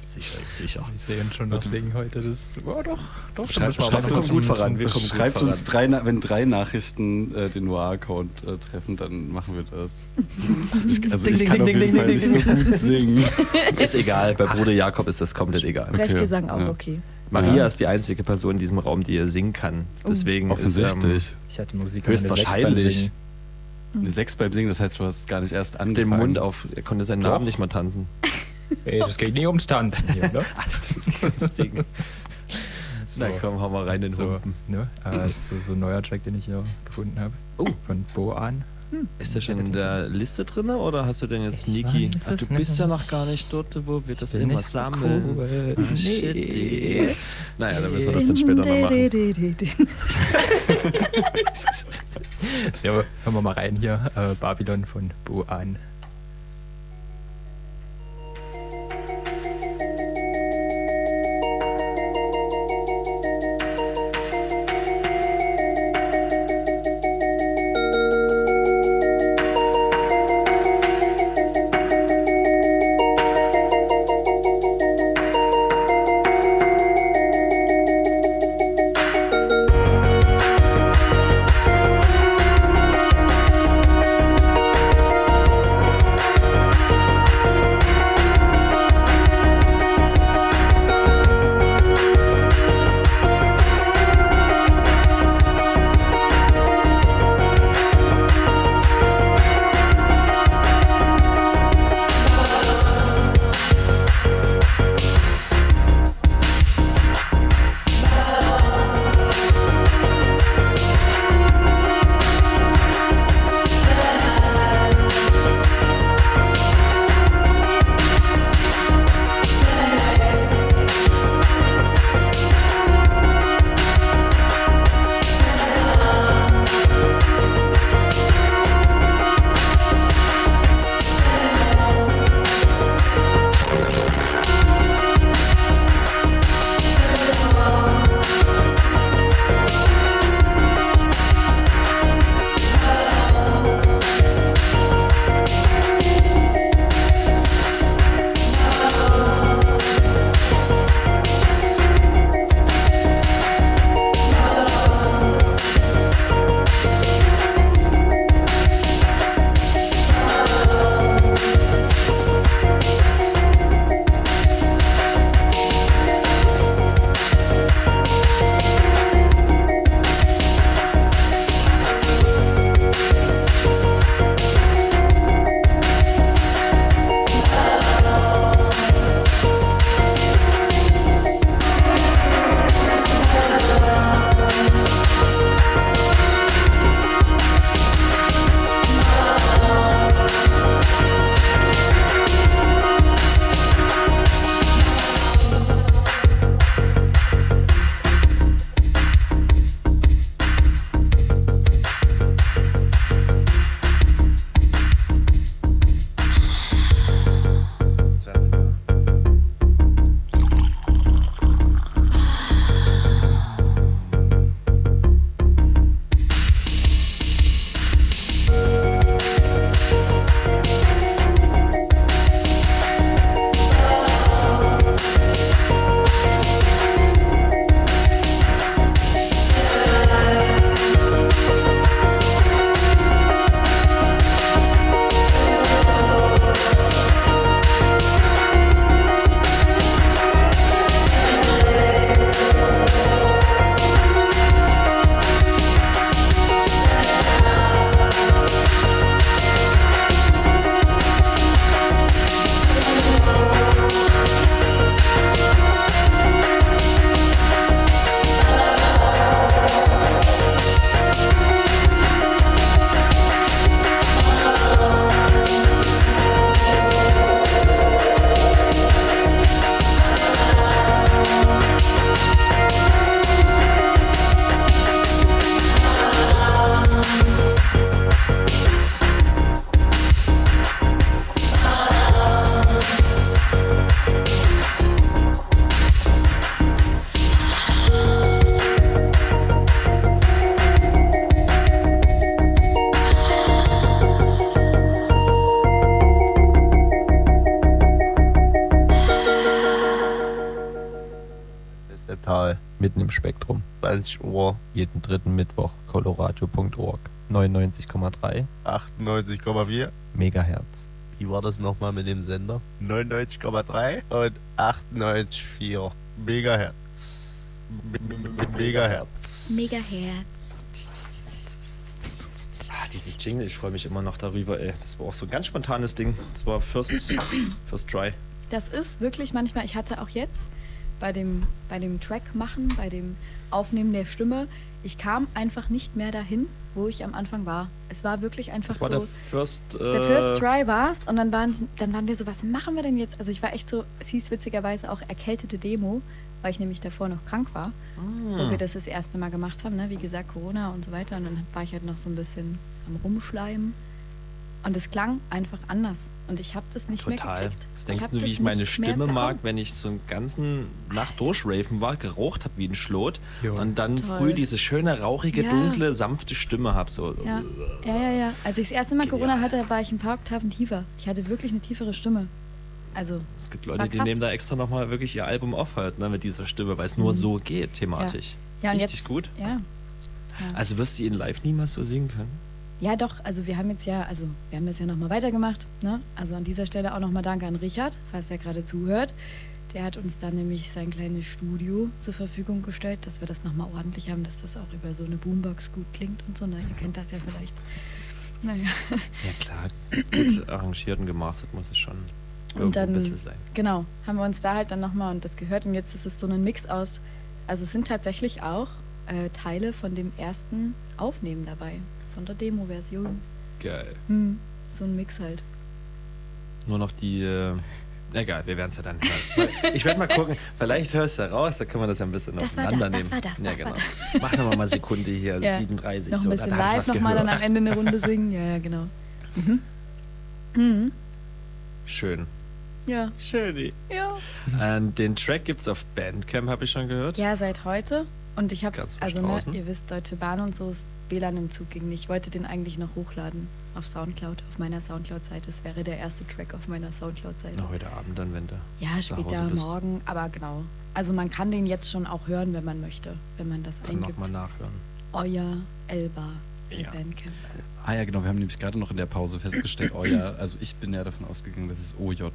sicher, ist sicher. Wir sehen schon deswegen heute das. Oh, doch, doch. Schreibt aber kommen uns, gut voran, wir kommen gut schreibt uns voran. drei, wenn drei Nachrichten äh, den Noir-Account äh, treffen, dann machen wir das. ich, also Ding, ich ding, kann ding, auf jeden ding, Fall ding, nicht so gut singen. Ist egal, bei Bruder Jakob ist das komplett egal. Sprechgesang auch ja. okay. Maria Ja. ist die einzige Person in diesem Raum, die singen kann. Oh. Deswegen Offensichtlich. ist Ich hatte Musik Höchstwahrscheinlich. Eine Sechs beim Singen, das heißt, du hast gar nicht erst ähm, angefangen. den Mund auf. Er konnte seinen Doch. Namen nicht mal tanzen. Ey, das geht nicht ums Tanzen hier, ne? singen. Na komm, hau mal rein in den So, Humpen. ne? Äh, das ist so ein neuer Track, den ich hier gefunden habe. Oh. Von Boan. Ist der schon in der Liste drin oder hast du den jetzt, Ich Niki? es du bist ja noch gar nicht dort, wo wir das immer sammeln. cool. Ah, Nee. shit. Naja, dann müssen wir das dann später noch machen. So, hören wir mal rein hier. Äh, Babylon von Boan. 20 Uhr, Jeden dritten Mittwoch. Coloradio.org. 99,3 98,4. Megahertz. Wie war das nochmal mit dem Sender? 99,3 und 98,4 Megahertz. Megahertz. Megaherz. Ah, dieses Jingle, ich freue mich immer noch darüber, ey. Das war auch so ein ganz spontanes Ding. Das war First, first Try. Das ist wirklich manchmal, ich hatte auch jetzt bei dem, bei dem Track machen, bei dem Aufnehmen der Stimme, ich kam einfach nicht mehr dahin, wo ich am Anfang war. Es war wirklich einfach Das war so. der First. Äh, Der First Try war's und dann waren, dann waren wir so, was machen wir denn jetzt? Also ich war echt so, es hieß witzigerweise auch erkältete Demo, weil ich nämlich davor noch krank war, wo Ah. wir das das erste Mal gemacht haben, ne? wie gesagt Corona und so weiter und dann war ich halt noch so ein bisschen am Rumschleimen und es klang einfach anders und ich habe das nicht mehr Total. gekriegt. Was denkst hab du, wie ich meine mehr Stimme mag, wenn ich so einen ganzen Nacht durchraven war, geraucht habe wie ein Schlot Jo. und dann Toll. früh diese schöne, rauchige, Ja. dunkle, sanfte Stimme habe? So. Ja, ja, ja, ja. Als ich das erste Mal Genial. Corona hatte, war ich ein paar Oktaven tiefer. Ich hatte wirklich eine tiefere Stimme. Also, Es gibt Leute, die nehmen da extra nochmal wirklich ihr Album auf halt, ne, mit dieser Stimme, weil es nur Mhm. so geht, thematisch. ja, und Richtig jetzt, gut. Ja. Also wirst du ihn live niemals so singen können? Ja, doch. Also wir haben jetzt ja, also wir haben das ja nochmal weitergemacht. Ne? Also an dieser Stelle auch nochmal Danke an Richard, falls er gerade zuhört. Der hat uns dann nämlich sein kleines Studio zur Verfügung gestellt, dass wir das nochmal ordentlich haben, dass das auch über so eine Boombox gut klingt und so. Ne? Ihr kennt das ja vielleicht. Naja. Ja klar, gut arrangiert und gemastert muss es schon Und dann, ein bisschen sein. genau, haben wir uns da halt dann nochmal und das gehört. Und jetzt ist es so ein Mix aus, also es sind tatsächlich auch äh, Teile von dem ersten Aufnehmen dabei, von der Demo-Version. Geil. Hm, so ein Mix halt. Nur noch die. Äh, egal, wir werden es ja dann hören. Ich werde mal gucken, vielleicht hörst du ja raus, da können wir das ja ein bisschen Das war das, auseinandernehmen. das war das, ja, das war genau. Mach nochmal mal eine Sekunde hier, Ja. 37. Noch ein so, bisschen dann live, nochmal dann am Ende eine Runde singen. Ja, ja, genau. Mhm. Mhm. Schön. Ja. Schön. Ja. Ähm, den Track gibt's auf Bandcamp, habe ich schon gehört. Ja, seit heute. Und ich hab's, Ganz frisch also ne, ihr wisst, Deutsche Bahn und so ist WLAN im Zug ging nicht. Ich wollte den eigentlich noch hochladen auf Soundcloud, auf meiner Soundcloud-Seite. Es wäre der erste Track auf meiner Soundcloud-Seite. Na, heute Abend dann, wenn du. Ja, später bist. morgen, aber genau. Also man kann den jetzt schon auch hören, wenn man möchte, wenn man das Dann eingibt. nochmal nachhören. Euer Elba Ja. Bandcamp. Ah ja, genau, wir haben nämlich gerade noch in der Pause festgestellt, oh ja, also ich bin ja davon ausgegangen, dass es OJA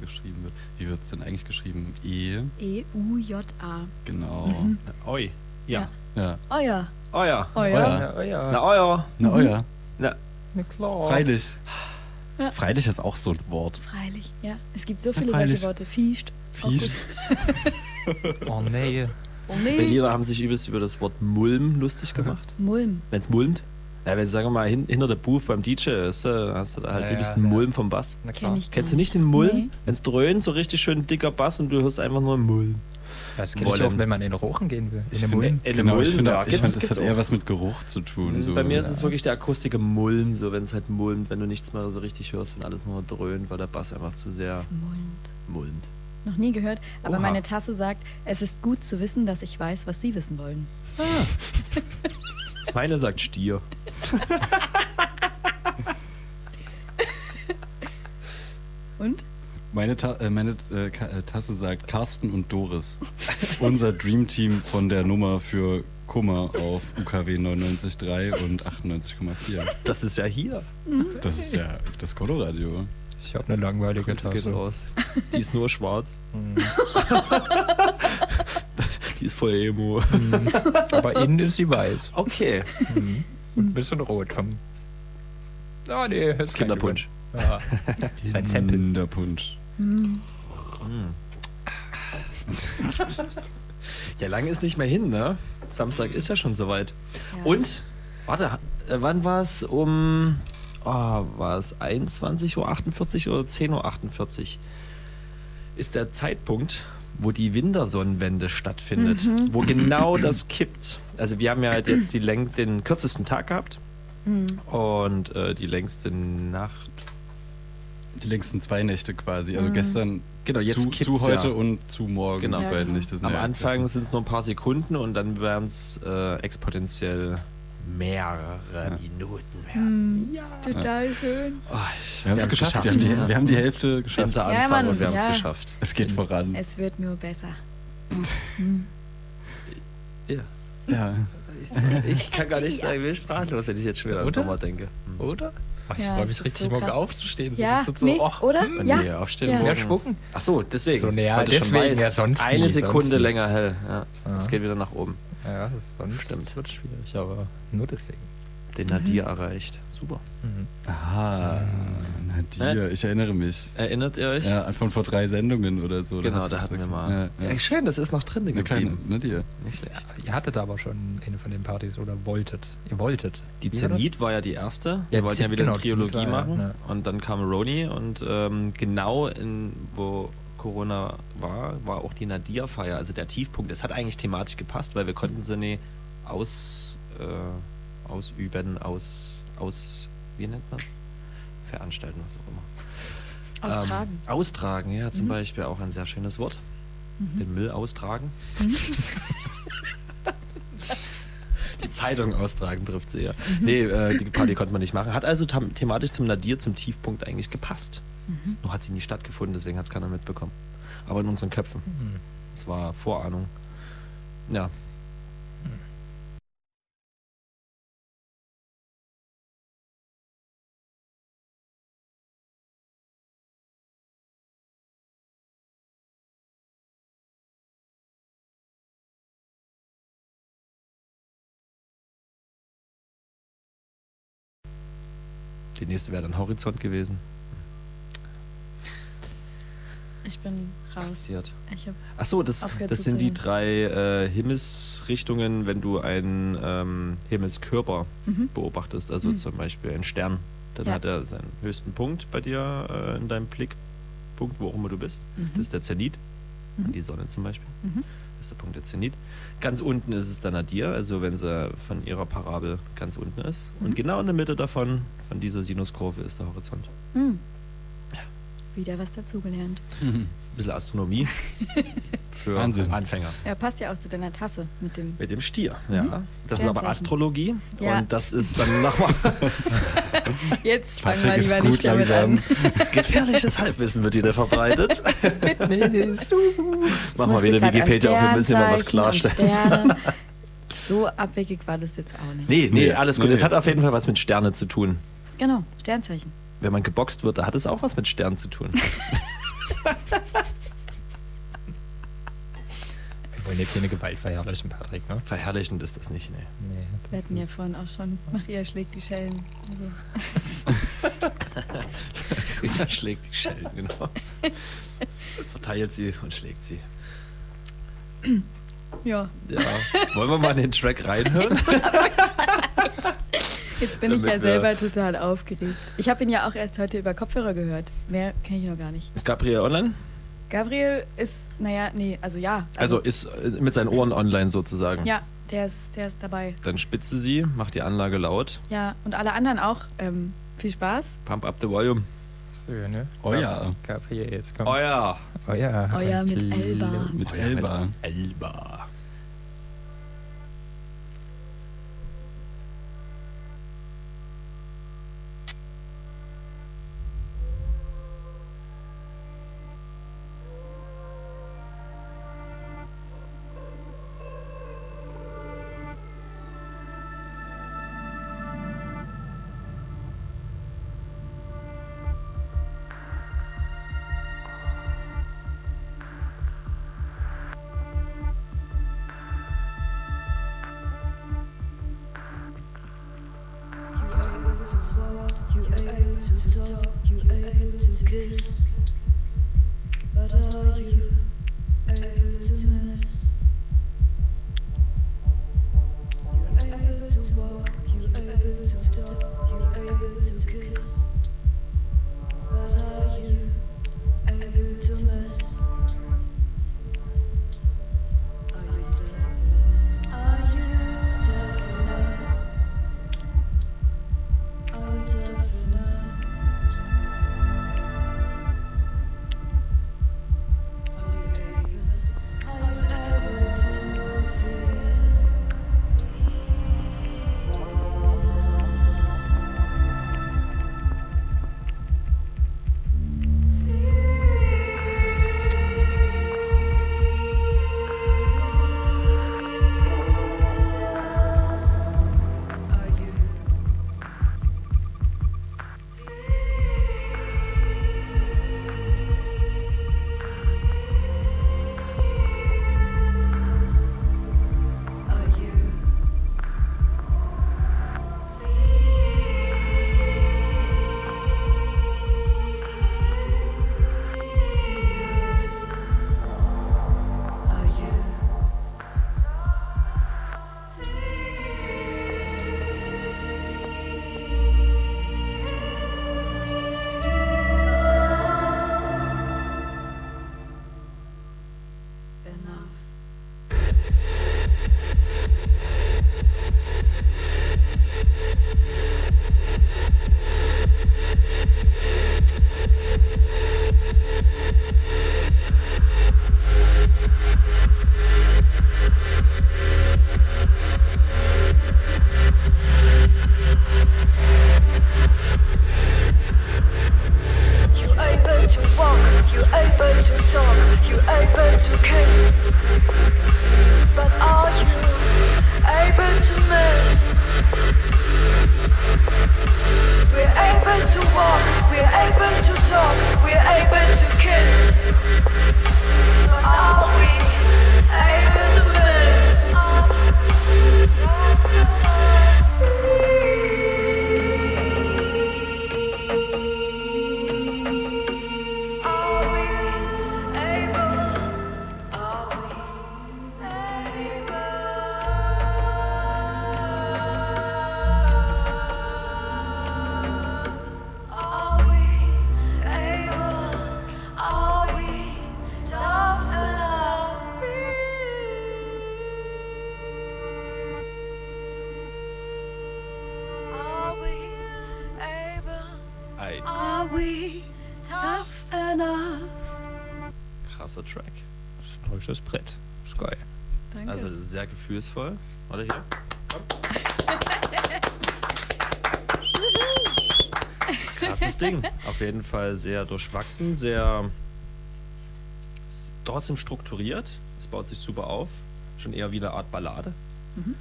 geschrieben wird. Wie wird es denn eigentlich geschrieben? E, E-U-J-A. genau. Mhm. Oi. Ja. Ja. Euer. Euer. Euer. Na, euer. Na, euer. Na, Na klar. Freilich. Ja. Freilich ist auch so ein Wort. Freilich, ja. Es gibt so viele freilich. solche Worte. Fiescht. Fiescht. Oh nee. Oh die nee. Berliner haben sich übelst über das Wort Mulm lustig gemacht. Mulm. Wenn es mulmt. Ja, wenn sagen wir mal hin, hinter der Booth beim DJ ist, äh, hast du da halt Ja, übelst ja, einen ja. Mulm vom Bass. Na klar. Kenn ich Kennst du nicht den Mulm? Nee. Wenn es dröhnt, so richtig schön dicker Bass und du hörst einfach nur Mulm. Ja, das kenne ich Wollen. auch, wenn man in den Rochen gehen will. In Ich den finde, genau, ich finde, ja, ich finde, das hat eher auch. was mit Geruch zu tun. So. Bei mir ist es ja. wirklich der akustische Mulm, so wenn es halt mulmt, wenn du nichts mehr so richtig hörst, wenn alles nur dröhnt, weil der Bass einfach zu sehr mulmt. mulmt. Noch nie gehört, aber Oha. meine Tasse sagt, es ist gut zu wissen, dass ich weiß, was Sie wissen wollen. Meine sagt Stier. Und? Meine, Ta äh, meine äh, äh, Tasse sagt Carsten und Doris. Unser Dreamteam von der Nummer für Kummer auf UKW 99.3 und 98,4. Das ist ja hier. Das ist ja das Coloradio. Ich habe eine langweilige Grüße geht Tasse. raus. Die ist nur schwarz. Mhm. Die ist voll Emo. Mhm. Aber innen ist sie weiß. Okay. Mhm. Und ein bisschen rot vom. Ah, nee, ist kein Kinderpunsch. Ja. Sein Sample. Kinderpunsch. Hm. Ja, lange ist nicht mehr hin, ne? Samstag ist ja schon soweit. Ja. Und, warte, äh, wann war es um, oh, war es 21.48 Uhr oder 10.48 Uhr? Ist der Zeitpunkt, wo die Wintersonnenwende stattfindet, Mhm. wo genau das kippt. Also wir haben ja halt jetzt die läng den kürzesten Tag gehabt Hm. und äh, die längste Nacht. Die längsten zwei Nächte quasi. Also Mhm. gestern Genau, jetzt zu, zu heute ja. und zu morgen. Genau. Die Ja, beiden. Nächte sind Am ja Anfang sind es nur ein paar Sekunden und dann werden es äh, exponentiell mehrere Ja. Minuten werden. Hm. Total schön. Oh, ich- Wir haben es geschafft. Wir haben, die, wir haben die Hälfte geschafft. Ja, Anfang Mann, und wir haben es ja. geschafft. Es geht voran. Es wird nur besser. Ja. Ja. Ich kann gar nicht sagen, ich bin sprachlos, wenn ich jetzt schon wieder an? Sommer denke. Hm. Oder? Oh, ich Ja, freue mich ist richtig, so morgen krass. aufzustehen. So, Ja, so, nee, oh, oder? Wenn Ja. die aufstehen Ja. morgen. Mehr spucken. Ach so, deswegen. So, nee, ja, Weil du schon deswegen, weißt, ja, sonst Eine nie, Sekunde sonst länger hell. Ja. Es geht wieder nach oben. Ja, das sonst Stimmt. wird schwierig, aber nur deswegen. Den Nadir erreicht. Super. Mhm. Aha, Nadir, ich erinnere mich. Erinnert ihr euch? Ja, von vor drei Sendungen oder so. Genau, da hatten wir mal. Ja, Ja, ja. schön, das ist noch drin Eine kleine geblieben. Nadir. Nicht schlecht. Ihr hattet aber schon eine von den Partys oder wolltet. Ihr wolltet. Die? Zenit war ja die erste. Wir wollten ja wieder genau, eine Trilogie machen. Und dann kam Roni und ähm, genau in, wo Corona war, war auch die Nadir-Feier, also der Tiefpunkt. Es hat eigentlich thematisch gepasst, weil wir konnten sie nie aus, äh, ausüben, aus, aus, wie nennt man es? Veranstalten, was auch immer. Austragen. Ähm, austragen, ja, zum Mhm. Beispiel auch ein sehr schönes Wort. Den Müll austragen. Die Zeitung austragen trifft sie ja. Nee, äh, die Party konnte man nicht machen. Hat also thematisch zum Nadir, zum Tiefpunkt eigentlich gepasst. Nur hat sie nie stattgefunden, deswegen hat es keiner mitbekommen. Aber in unseren Köpfen. Mhm. Es war Vorahnung. Ja. Die nächste wäre dann Horizont gewesen. Ich bin raus. Passiert. Ich hab, Ach so, das, das sind die drei äh, Himmelsrichtungen, wenn du einen ähm, Himmelskörper Mhm. beobachtest, also Mhm. zum Beispiel einen Stern. Dann Ja. hat er seinen höchsten Punkt bei dir äh, in deinem Blickpunkt, wo auch immer du bist. Mhm. Das ist der Zenit, an Mhm. die Sonne zum Beispiel. Ist der Punkt der Zenit. Ganz unten ist es der Nadir, also wenn sie von ihrer Parabel ganz unten ist. Und Mhm. genau in der Mitte davon, von dieser Sinuskurve, ist der Horizont. Mhm. Wieder was dazugelernt. Ein bisschen Astronomie für Wahnsinn. Anfänger. Ja, passt ja auch zu deiner Tasse mit dem. Mit dem Stier, ja. Mhm. Das ist aber. Astrologie Ja. und das ist dann nochmal Jetzt fangen wir lieber gut nicht langsam. an. gefährliches Halbwissen wird wieder verbreitet. Machen wir wieder Wikipedia auf, wir müssen ja mal was klarstellen. So abwegig war das jetzt auch nicht. Nee, nee, Nee, alles gut. nee. Es hat auf jeden Fall was mit Sterne zu tun. Genau, Sternzeichen. Wenn man geboxt wird, da hat es auch was mit Sternen zu tun. Wir wollen ja keine Gewalt verherrlichen, Patrick, ne? Verherrlichend ist das nicht, nee. Nee, das Wir hatten ja vorhin auch schon, Maria schlägt die Schellen. Also, Rita schlägt die Schellen, genau. Verteilt sie und schlägt sie. ja, Ja. Wollen wir mal in den Track reinhören? jetzt bin ich ja selber total aufgeregt. Ich habe ihn ja auch erst heute über Kopfhörer gehört. Mehr kenne ich noch gar nicht. Ist Gabriel online? Gabriel ist, naja, nee, also ja. Also ist äh, mit seinen Ohren online sozusagen. Ja, der ist, der ist dabei. Dann spitze sie, macht die Anlage laut. Ja, und alle anderen auch. Ähm, viel Spaß. Pump up the volume. So, ne? Oh ja. Gabriel, jetzt kommt. Oh ja. Oh ja. Oh ja, mit Elba. Mit Oh ja, Elba. Gefühlsvoll. Warte hier. Krasses Ding. Auf jeden Fall sehr durchwachsen, sehr trotzdem strukturiert. Es baut sich super auf. Schon eher wie eine Art Ballade. Mhm.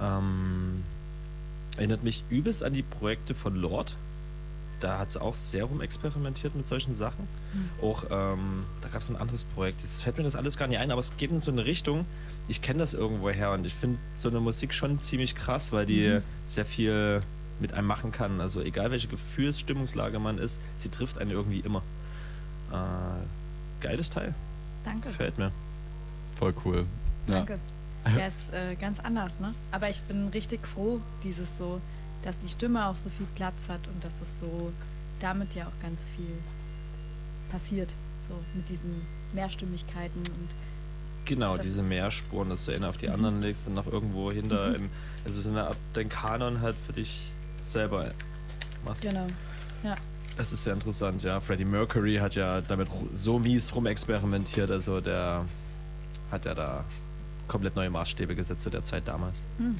Ähm, erinnert mich übelst an die Projekte von Lord. Da hat sie auch sehr rumexperimentiert mit solchen Sachen. Auch, ähm, da gab es ein anderes Projekt. Jetzt fällt mir das alles gar nicht ein, aber es geht in so eine Richtung. Ich kenne das irgendwo her und ich finde so eine Musik schon ziemlich krass, weil die sehr viel mit einem machen kann. Also egal welche Gefühlsstimmungslage man ist, sie trifft einen irgendwie immer. Äh, geiles Teil. Danke. Gefällt mir. Voll cool. Ja. Danke. Der ist äh, ganz anders, ne? Aber ich bin richtig froh, dieses so, dass die Stimme auch so viel Platz hat und dass es so damit ja auch ganz viel passiert. So mit diesen Mehrstimmigkeiten und Genau, diese Mehrspuren, dass du eine auf die Mhm. anderen legst und noch irgendwo hinter, Mhm. im, also so eine Art, dein Kanon halt für dich selber machst. genau. Das ist sehr interessant, ja. Freddie Mercury hat ja damit so mies rumexperimentiert, also der hat ja da komplett neue Maßstäbe gesetzt zu der Zeit damals. Hm.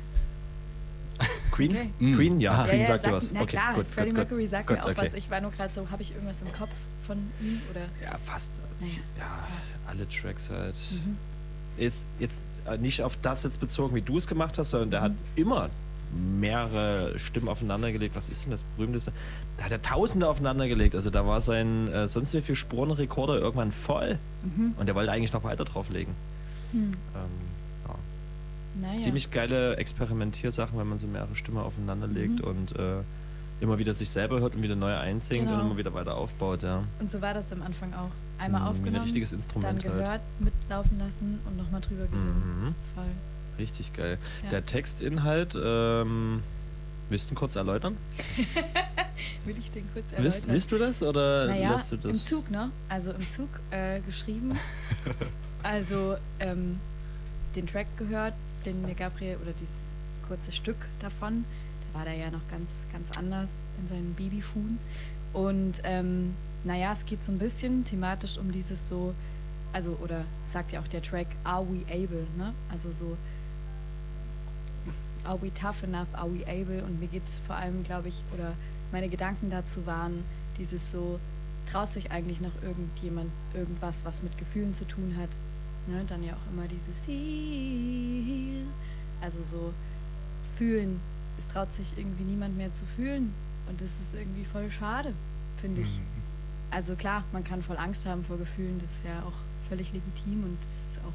Queen? Okay. Mm. Queen? Ja, Ah. Queen ja, sagt dir was. Na okay, klar, gut, Freddie gut. Mercury sagt Gut, mir auch okay. was. Ich war nur gerade so, habe ich irgendwas im Kopf von ihm oder? Ja, fast. Naja. Ja, alle Tracks halt. Mhm. Jetzt, jetzt äh, nicht auf das jetzt bezogen, wie du es gemacht hast, sondern der Mhm. hat immer mehrere Stimmen aufeinandergelegt. Was ist denn das berühmteste? Da hat er Tausende aufeinandergelegt. Also da war sein äh, sonst wie viel Spurenrekorder irgendwann voll. Mhm. Und der wollte eigentlich noch weiter drauflegen. Hm. Ähm. Naja. Ziemlich geile Experimentiersachen, wenn man so mehrere Stimmen aufeinanderlegt Mhm. und äh, immer wieder sich selber hört und wieder neu einsingt Genau. und immer wieder weiter aufbaut. Ja. Und so war das am Anfang auch. Einmal Wie aufgenommen, ein richtiges dann Instrument gehört, halt. mitlaufen lassen und nochmal drüber gesungen. Mhm. Voll. Richtig geil. Ja. Der Textinhalt, ähm, willst du ihn kurz erläutern? Will ich den kurz Willst, erläutern? willst du das oder Naja, lässt du das? im Zug, ne? Also im Zug äh, geschrieben. also ähm, den Track gehört, den mir Gabriel, oder dieses kurze Stück davon, da war der ja noch ganz, ganz anders in seinen Babyschuhen. Und ähm, naja, es geht so ein bisschen thematisch um dieses so, also, oder sagt ja auch der Track, Are we able, ne? Also so, Are we tough enough, are we able? Und mir geht es vor allem, glaube ich, oder meine Gedanken dazu waren, dieses so, traut sich eigentlich noch irgendjemand irgendwas, was mit Gefühlen zu tun hat? Ne? Dann ja auch immer dieses Feel. Also so fühlen. Es traut sich irgendwie niemand mehr zu fühlen. Und das ist irgendwie voll schade, finde ich. Also klar, man kann voll Angst haben vor Gefühlen, das ist ja auch völlig legitim und das ist auch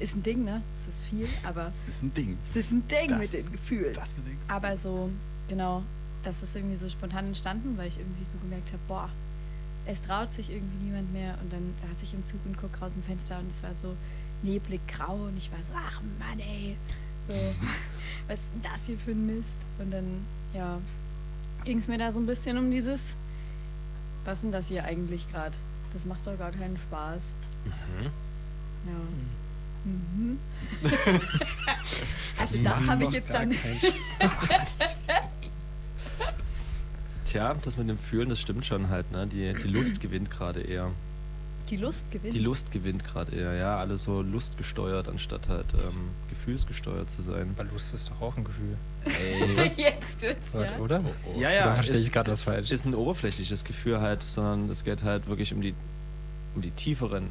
ist ein Ding, ne? Es ist viel, aber Das ist ein Ding. es ist ein Ding Das- mit den Gefühlen. Das mit den Aber so, genau, das ist irgendwie so spontan entstanden, weil ich irgendwie so gemerkt habe, boah, es traut sich irgendwie niemand mehr. Und dann saß ich im Zug und guck raus dem Fenster und es war so neblig grau und ich war so, ach Mann, ey, so, was ist denn das hier für ein Mist? Und dann, ja, ging es mir da so ein bisschen um dieses, was ist denn das hier eigentlich gerade? Das macht doch gar keinen Spaß. Ja. Mhm. also das habe ich jetzt dann. Tja, das mit dem Fühlen, das stimmt schon halt, ne? Die, die Lust gewinnt gerade eher. Die Lust gewinnt. Die Lust gewinnt gerade eher, ja. Alle so lustgesteuert, anstatt halt ähm, gefühlsgesteuert zu sein. Aber Lust ist doch auch ein Gefühl. Ey. Jetzt wird's, ja. Oder? Ja, ja, Oder verstehe ist- ich gerade was falsch? ist ein oberflächliches Gefühl halt, sondern es geht halt wirklich um die, um die tieferen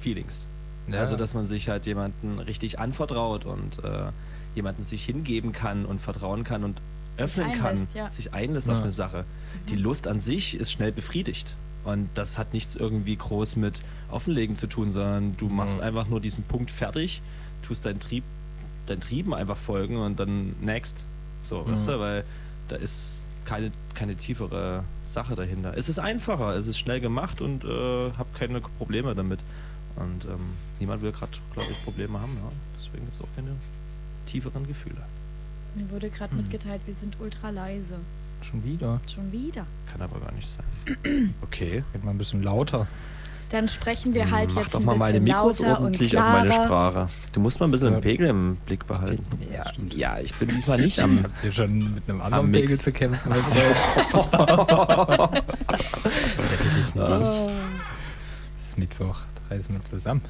Feelings. Ja. Also, dass man sich halt jemanden richtig anvertraut und äh, jemanden sich hingeben kann und vertrauen kann und öffnen kann, einlässt, ja. sich einlässt auf Ja. eine Sache. Die Lust an sich ist schnell befriedigt. Und das hat nichts irgendwie groß mit Offenlegen zu tun, sondern du machst Mhm. einfach nur diesen Punkt fertig, tust deinen Trieb, dein Trieben einfach folgen und dann next. So, weißt Mhm. du, weil da ist keine, keine tiefere Sache dahinter. Es ist einfacher, es ist schnell gemacht und äh, hab keine Probleme damit. Und ähm, niemand will gerade, glaube ich, Probleme haben. Ja? Deswegen gibt es auch keine tieferen Gefühle. Mir wurde gerade Hm. mitgeteilt, wir sind ultra leise. Schon wieder. Schon wieder. Kann aber gar nicht sein. Okay. Geht mal ein bisschen lauter. Dann sprechen wir halt Mach jetzt doch ein mal bisschen meine Mikros lauter ordentlich und auf meine klarer. Sprache. Du musst mal ein bisschen den Pegel im Blick behalten. Ja. Ja, ich bin diesmal nicht am. Habt ihr schon mit einem Am anderen Mix. Pegel zu kämpfen? Natürlich nicht. Oh. Es ist Mittwoch, da reisen wir zusammen.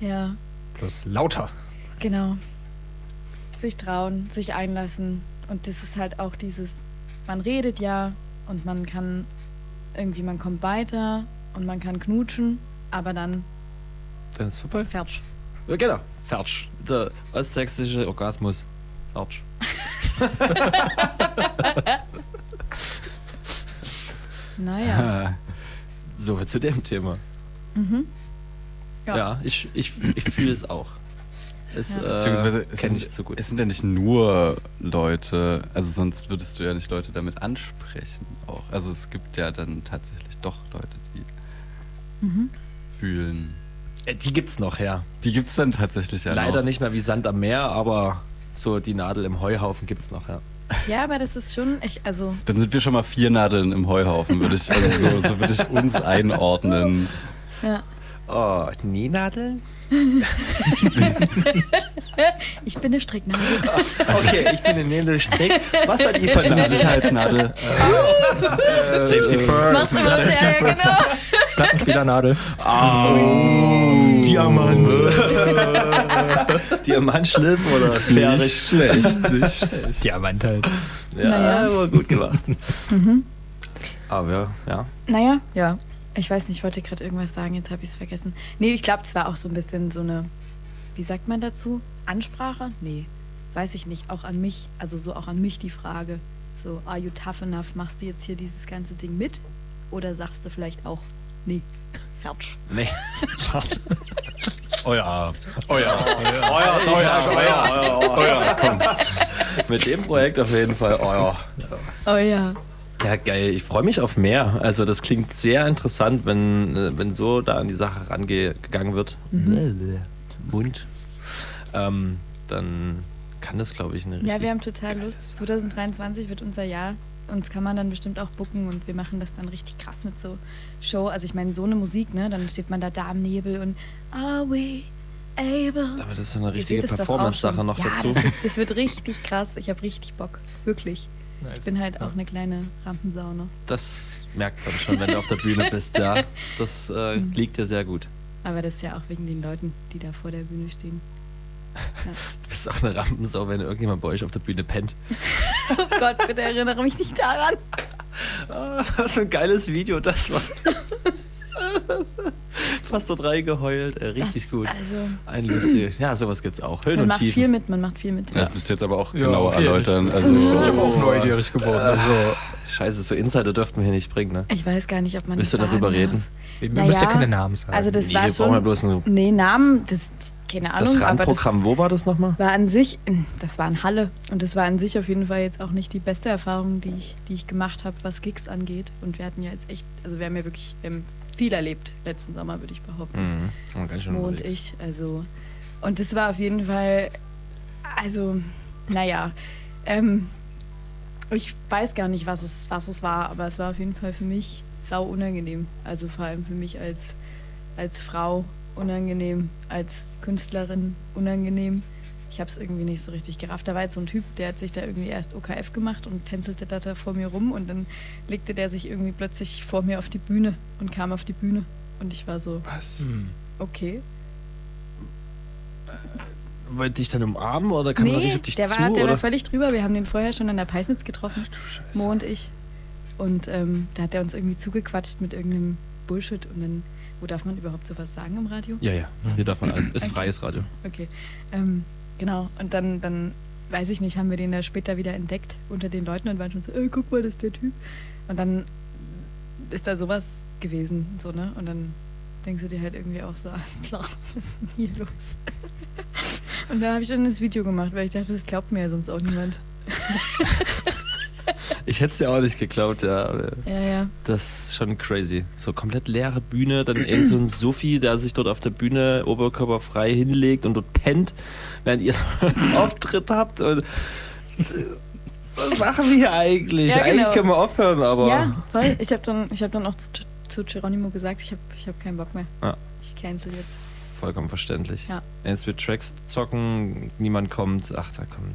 Ja, Bloß lauter. genau. Sich trauen, sich einlassen. Und das ist halt auch dieses, man redet ja und man kann irgendwie, man kommt weiter und man kann knutschen, aber dann Dann ist vorbei. fertig. Ja, genau. Fertig. Der ostsächsische Orgasmus. Fertig. Naja. So, zu dem Thema. Mhm. Ja, Ja. ich, ich, ich fühle es auch. Es, Ja. äh, Beziehungsweise es, kenne sind- ich zu gut. es sind ja nicht nur Leute, also sonst würdest du ja nicht Leute damit ansprechen auch. Also es gibt ja dann tatsächlich doch Leute, die Mhm. fühlen. Äh, Die gibt's noch, ja. Die gibt es dann tatsächlich ja Leider noch. nicht mehr wie Sand am Meer, aber so die Nadel im Heuhaufen gibt's noch, ja. ja, aber das ist schon, ich, also Dann sind wir schon mal vier Nadeln im Heuhaufen, würde ich, also so, so würde ich uns einordnen. ja. Oh, Nähnadeln? Ich bin eine Stricknadel. Okay, ich bin eine Nähnadelstrick. Was hat die Ich bin eine Sicherheitsnadel. Safety Machst du was? Ja, genau. Plattenspielernadel. Diamant. Diamantschliff oder Nicht sphärisch? schlecht, nicht schlecht. Diamant halt. Ja, Naja. aber gut gemacht. Aber ja. Naja, ja. Ich weiß nicht, ich wollte gerade irgendwas sagen, jetzt habe ich es vergessen. Nee, ich glaube, es war auch so ein bisschen so eine, wie sagt man dazu? Ansprache? Nee, weiß ich nicht. Auch an mich, also so auch an mich die Frage. So, are you tough enough? Machst du jetzt hier dieses ganze Ding mit? Oder sagst du vielleicht auch, nee, fertig. Nee. Oh ja. Oh ja, oh ja, oh ja, oh ja, oh ja, komm. Mit dem Projekt auf jeden Fall, oh ja. Ja. Geil. Ich freue mich auf mehr. Also das klingt sehr interessant, wenn, äh, wenn so da an die Sache rangegangen wird. Mund. Ähm, dann kann das, glaube ich, eine richtig... Ja, wir haben total Lust. 2023 wird unser Jahr. Uns kann man dann bestimmt auch bucken und wir machen das dann richtig krass mit so Show. Also ich meine, so eine Musik, ne? Dann steht man da da im Nebel und Are we able? Aber das ist so eine richtige Performance-Sache noch ja, dazu. Das, wird- das wird richtig krass. Ich habe richtig Bock. Wirklich. Nice. Ich bin halt auch eine kleine Rampensau, ne? Das merkt man schon, wenn du auf der Bühne bist, ja. Das äh, Mhm. liegt dir sehr gut. Aber das ist ja auch wegen den Leuten, die da vor der Bühne stehen. Du bist auch eine Rampensau, wenn irgendjemand bei euch auf der Bühne pennt. Oh Gott, bitte erinnere mich nicht daran. Ah, das ist ein geiles Video, das war. Fast dort reingeheult. Äh, richtig das, gut. Also, Ein lustig. Ja, sowas gibt's auch. Höhen man und macht Tiefen. viel mit, man macht viel mit. Ja, Das müsst ihr jetzt aber auch Ja, genauer erläutern. Also, Ich bin auch neugierig geworden. Also, Scheiße, so Insider dürften wir hier nicht bringen, ne? Ich weiß gar nicht, ob man Willst du darüber sagen reden? wir Na müssen ja keine Namen sagen. Also das Nee, war wir brauchen ja schon... bloß ein, Nee, Namen, das, keine Ahnung, das Rahmenprogramm. Wo war das nochmal? war an sich, das war in Halle und das war an sich auf jeden Fall jetzt auch nicht die beste Erfahrung, die ich, die ich gemacht habe, was Gigs angeht. Und wir hatten ja jetzt echt, also wir haben ja wirklich, wir haben viel erlebt letzten Sommer, würde ich behaupten. Mhm. Oh, ganz schön Mo und ich, also und das war auf jeden Fall, also, naja, ähm, ich weiß gar nicht, was es, was es war, aber es war auf jeden Fall für mich sau unangenehm. Also vor allem für mich als, als Frau unangenehm, als Künstlerin unangenehm. Ich habe es irgendwie nicht so richtig gerafft. Da war jetzt so ein Typ, der hat sich da irgendwie erst OKF gemacht und tänzelte da, da vor mir rum und dann legte der sich irgendwie plötzlich vor mir auf die Bühne und kam auf die Bühne und ich war so, was? Hm. okay. Wollte dich dann umarmen oder kam er richtig auf dich der, zu? war, der oder? war völlig drüber. Wir haben den vorher schon an der Peisnitz getroffen, Mo und ich. Und ähm, da hat er uns irgendwie zugequatscht mit irgendeinem Bullshit. Und dann, wo darf man überhaupt sowas sagen im Radio? ja, ja. Hier darf man alles. Ist Okay. freies Radio. Okay. Ähm, genau. Und dann, dann, weiß ich nicht, haben wir den da später wieder entdeckt unter den Leuten und waren schon so, ey, guck mal, das ist der Typ. Und dann ist da sowas gewesen, so, ne? Und dann denkst du dir halt irgendwie auch so, alles klar, was ist denn hier los? Und da habe ich dann das Video gemacht, weil ich dachte, das glaubt mir ja sonst auch niemand. Ich hätte es dir auch nicht geglaubt, ja. Ja, ja. Das ist schon crazy. So komplett leere Bühne, dann irgend so ein Sophie, der sich dort auf der Bühne oberkörperfrei hinlegt und dort pennt, während ihr Auftritt habt. Und was machen wir hier eigentlich? Ja, genau. Eigentlich können wir aufhören, aber. Ja, voll. Ich habe dann, ich hab dann auch zu, zu Geronimo gesagt, ich habe ich hab keinen Bock mehr. Ja. Ich cancel jetzt. Vollkommen verständlich. Ja. Jetzt wird Tracks zocken, niemand kommt. Ach, da kommen.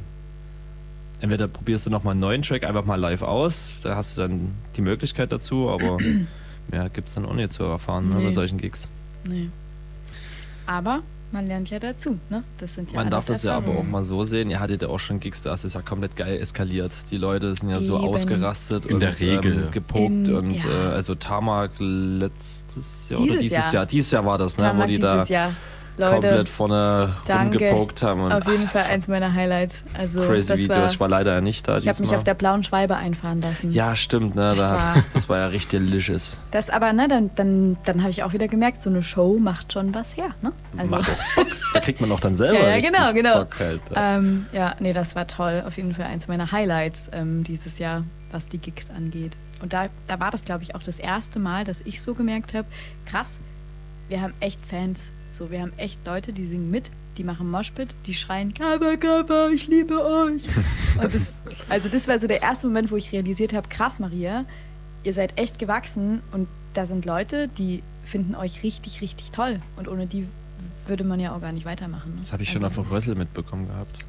Entweder probierst du nochmal einen neuen Track einfach mal live aus, da hast du dann die Möglichkeit dazu, aber mehr gibt es dann auch nicht zu erfahren ne, bei Nee. solchen Gigs. Nee. Aber man lernt ja dazu, ne? Das sind ja Man darf das ja aber auch mal so sehen. Ihr hattet ja auch schon Gigs, da ist es ja komplett geil eskaliert. Die Leute sind ja so Eben. ausgerastet In und der Regel. Ähm, gepokt In- und ja. äh, also Tarmac letztes Jahr oder Dieses dieses Jahr. Jahr. Dieses Jahr war das, ne? Tarmac wo die dieses da Jahr. Leute, komplett vorne danke. rumgepokt haben. Und auf jeden ach, Fall eins meiner Highlights. Also crazy das Videos. war, ich war leider nicht da ich habe mich auf der blauen Schwalbe einfahren lassen. Ja, stimmt, ne? Das Das, war- das, war ja richtig delicious. Das aber, ne, dann, dann, dann habe ich auch wieder gemerkt, so eine Show macht schon was her, ne? Also, Macht auch Bock. Da kriegt man auch dann selber Ja, ja, genau, genau. Bock halt. Ja. ähm, ja, nee, das war toll. Auf jeden Fall eins meiner Highlights ähm, dieses Jahr, was die Gigs angeht. Und da, da war das, glaube ich, auch das erste Mal, dass ich so gemerkt habe, krass, wir haben echt Fans. So, wir haben echt Leute, die singen mit, die machen Moshpit, die schreien, Kaba, Kaba, ich liebe euch. Das, also das war so der erste Moment, wo ich realisiert habe, krass, Maria, ihr seid echt gewachsen und da sind Leute, die finden euch richtig, richtig toll. Und ohne die würde man ja auch gar nicht weitermachen. Ne? Das habe ich schon auf dem Rössel mitbekommen gehabt.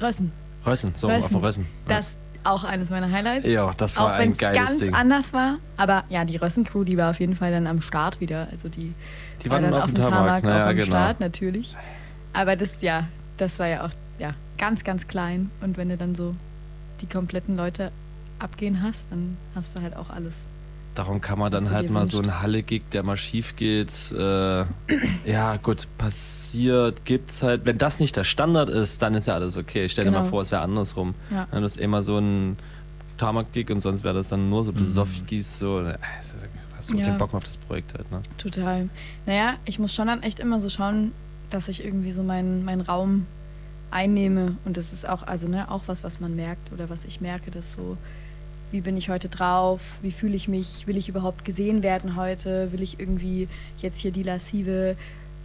Rössen. Rössen, so Rössen. auf dem Rössen. Ja. Das auch eines meiner Highlights. Ja, das war auch wenn ein es geiles ganz Ding. anders war. Aber ja, die Rössen-Crew, die war auf jeden Fall dann am Start wieder. Also die, Die war waren dann auf dem Tarmac, auch naja, am genau. Start, natürlich. Aber das, ja, das war ja auch ja, ganz, ganz klein. Und wenn du dann so die kompletten Leute abgehen hast, dann hast du halt auch alles. Darum kann man dann halt mal so wünschst. einen Halle-Gig, der mal schief geht. Äh, ja, gut, passiert, gibt's halt. Wenn das nicht der Standard ist, dann ist ja alles okay. Stell dir mal Genau. vor, es wäre andersrum. Ja. Dann ist immer so ein Tarmac-Gig und sonst wäre das dann nur so Besoffigis, so. äh, Also, hast du Ja. keinen Bock auf das Projekt halt, ne? Total. Naja, ich muss schon dann echt immer so schauen, dass ich irgendwie so meinen meinen Raum einnehme. Und das ist auch, also ne, auch was, was man merkt oder was ich merke, dass so, wie bin ich heute drauf, wie fühle ich mich, will ich überhaupt gesehen werden heute, will ich irgendwie jetzt hier die lassive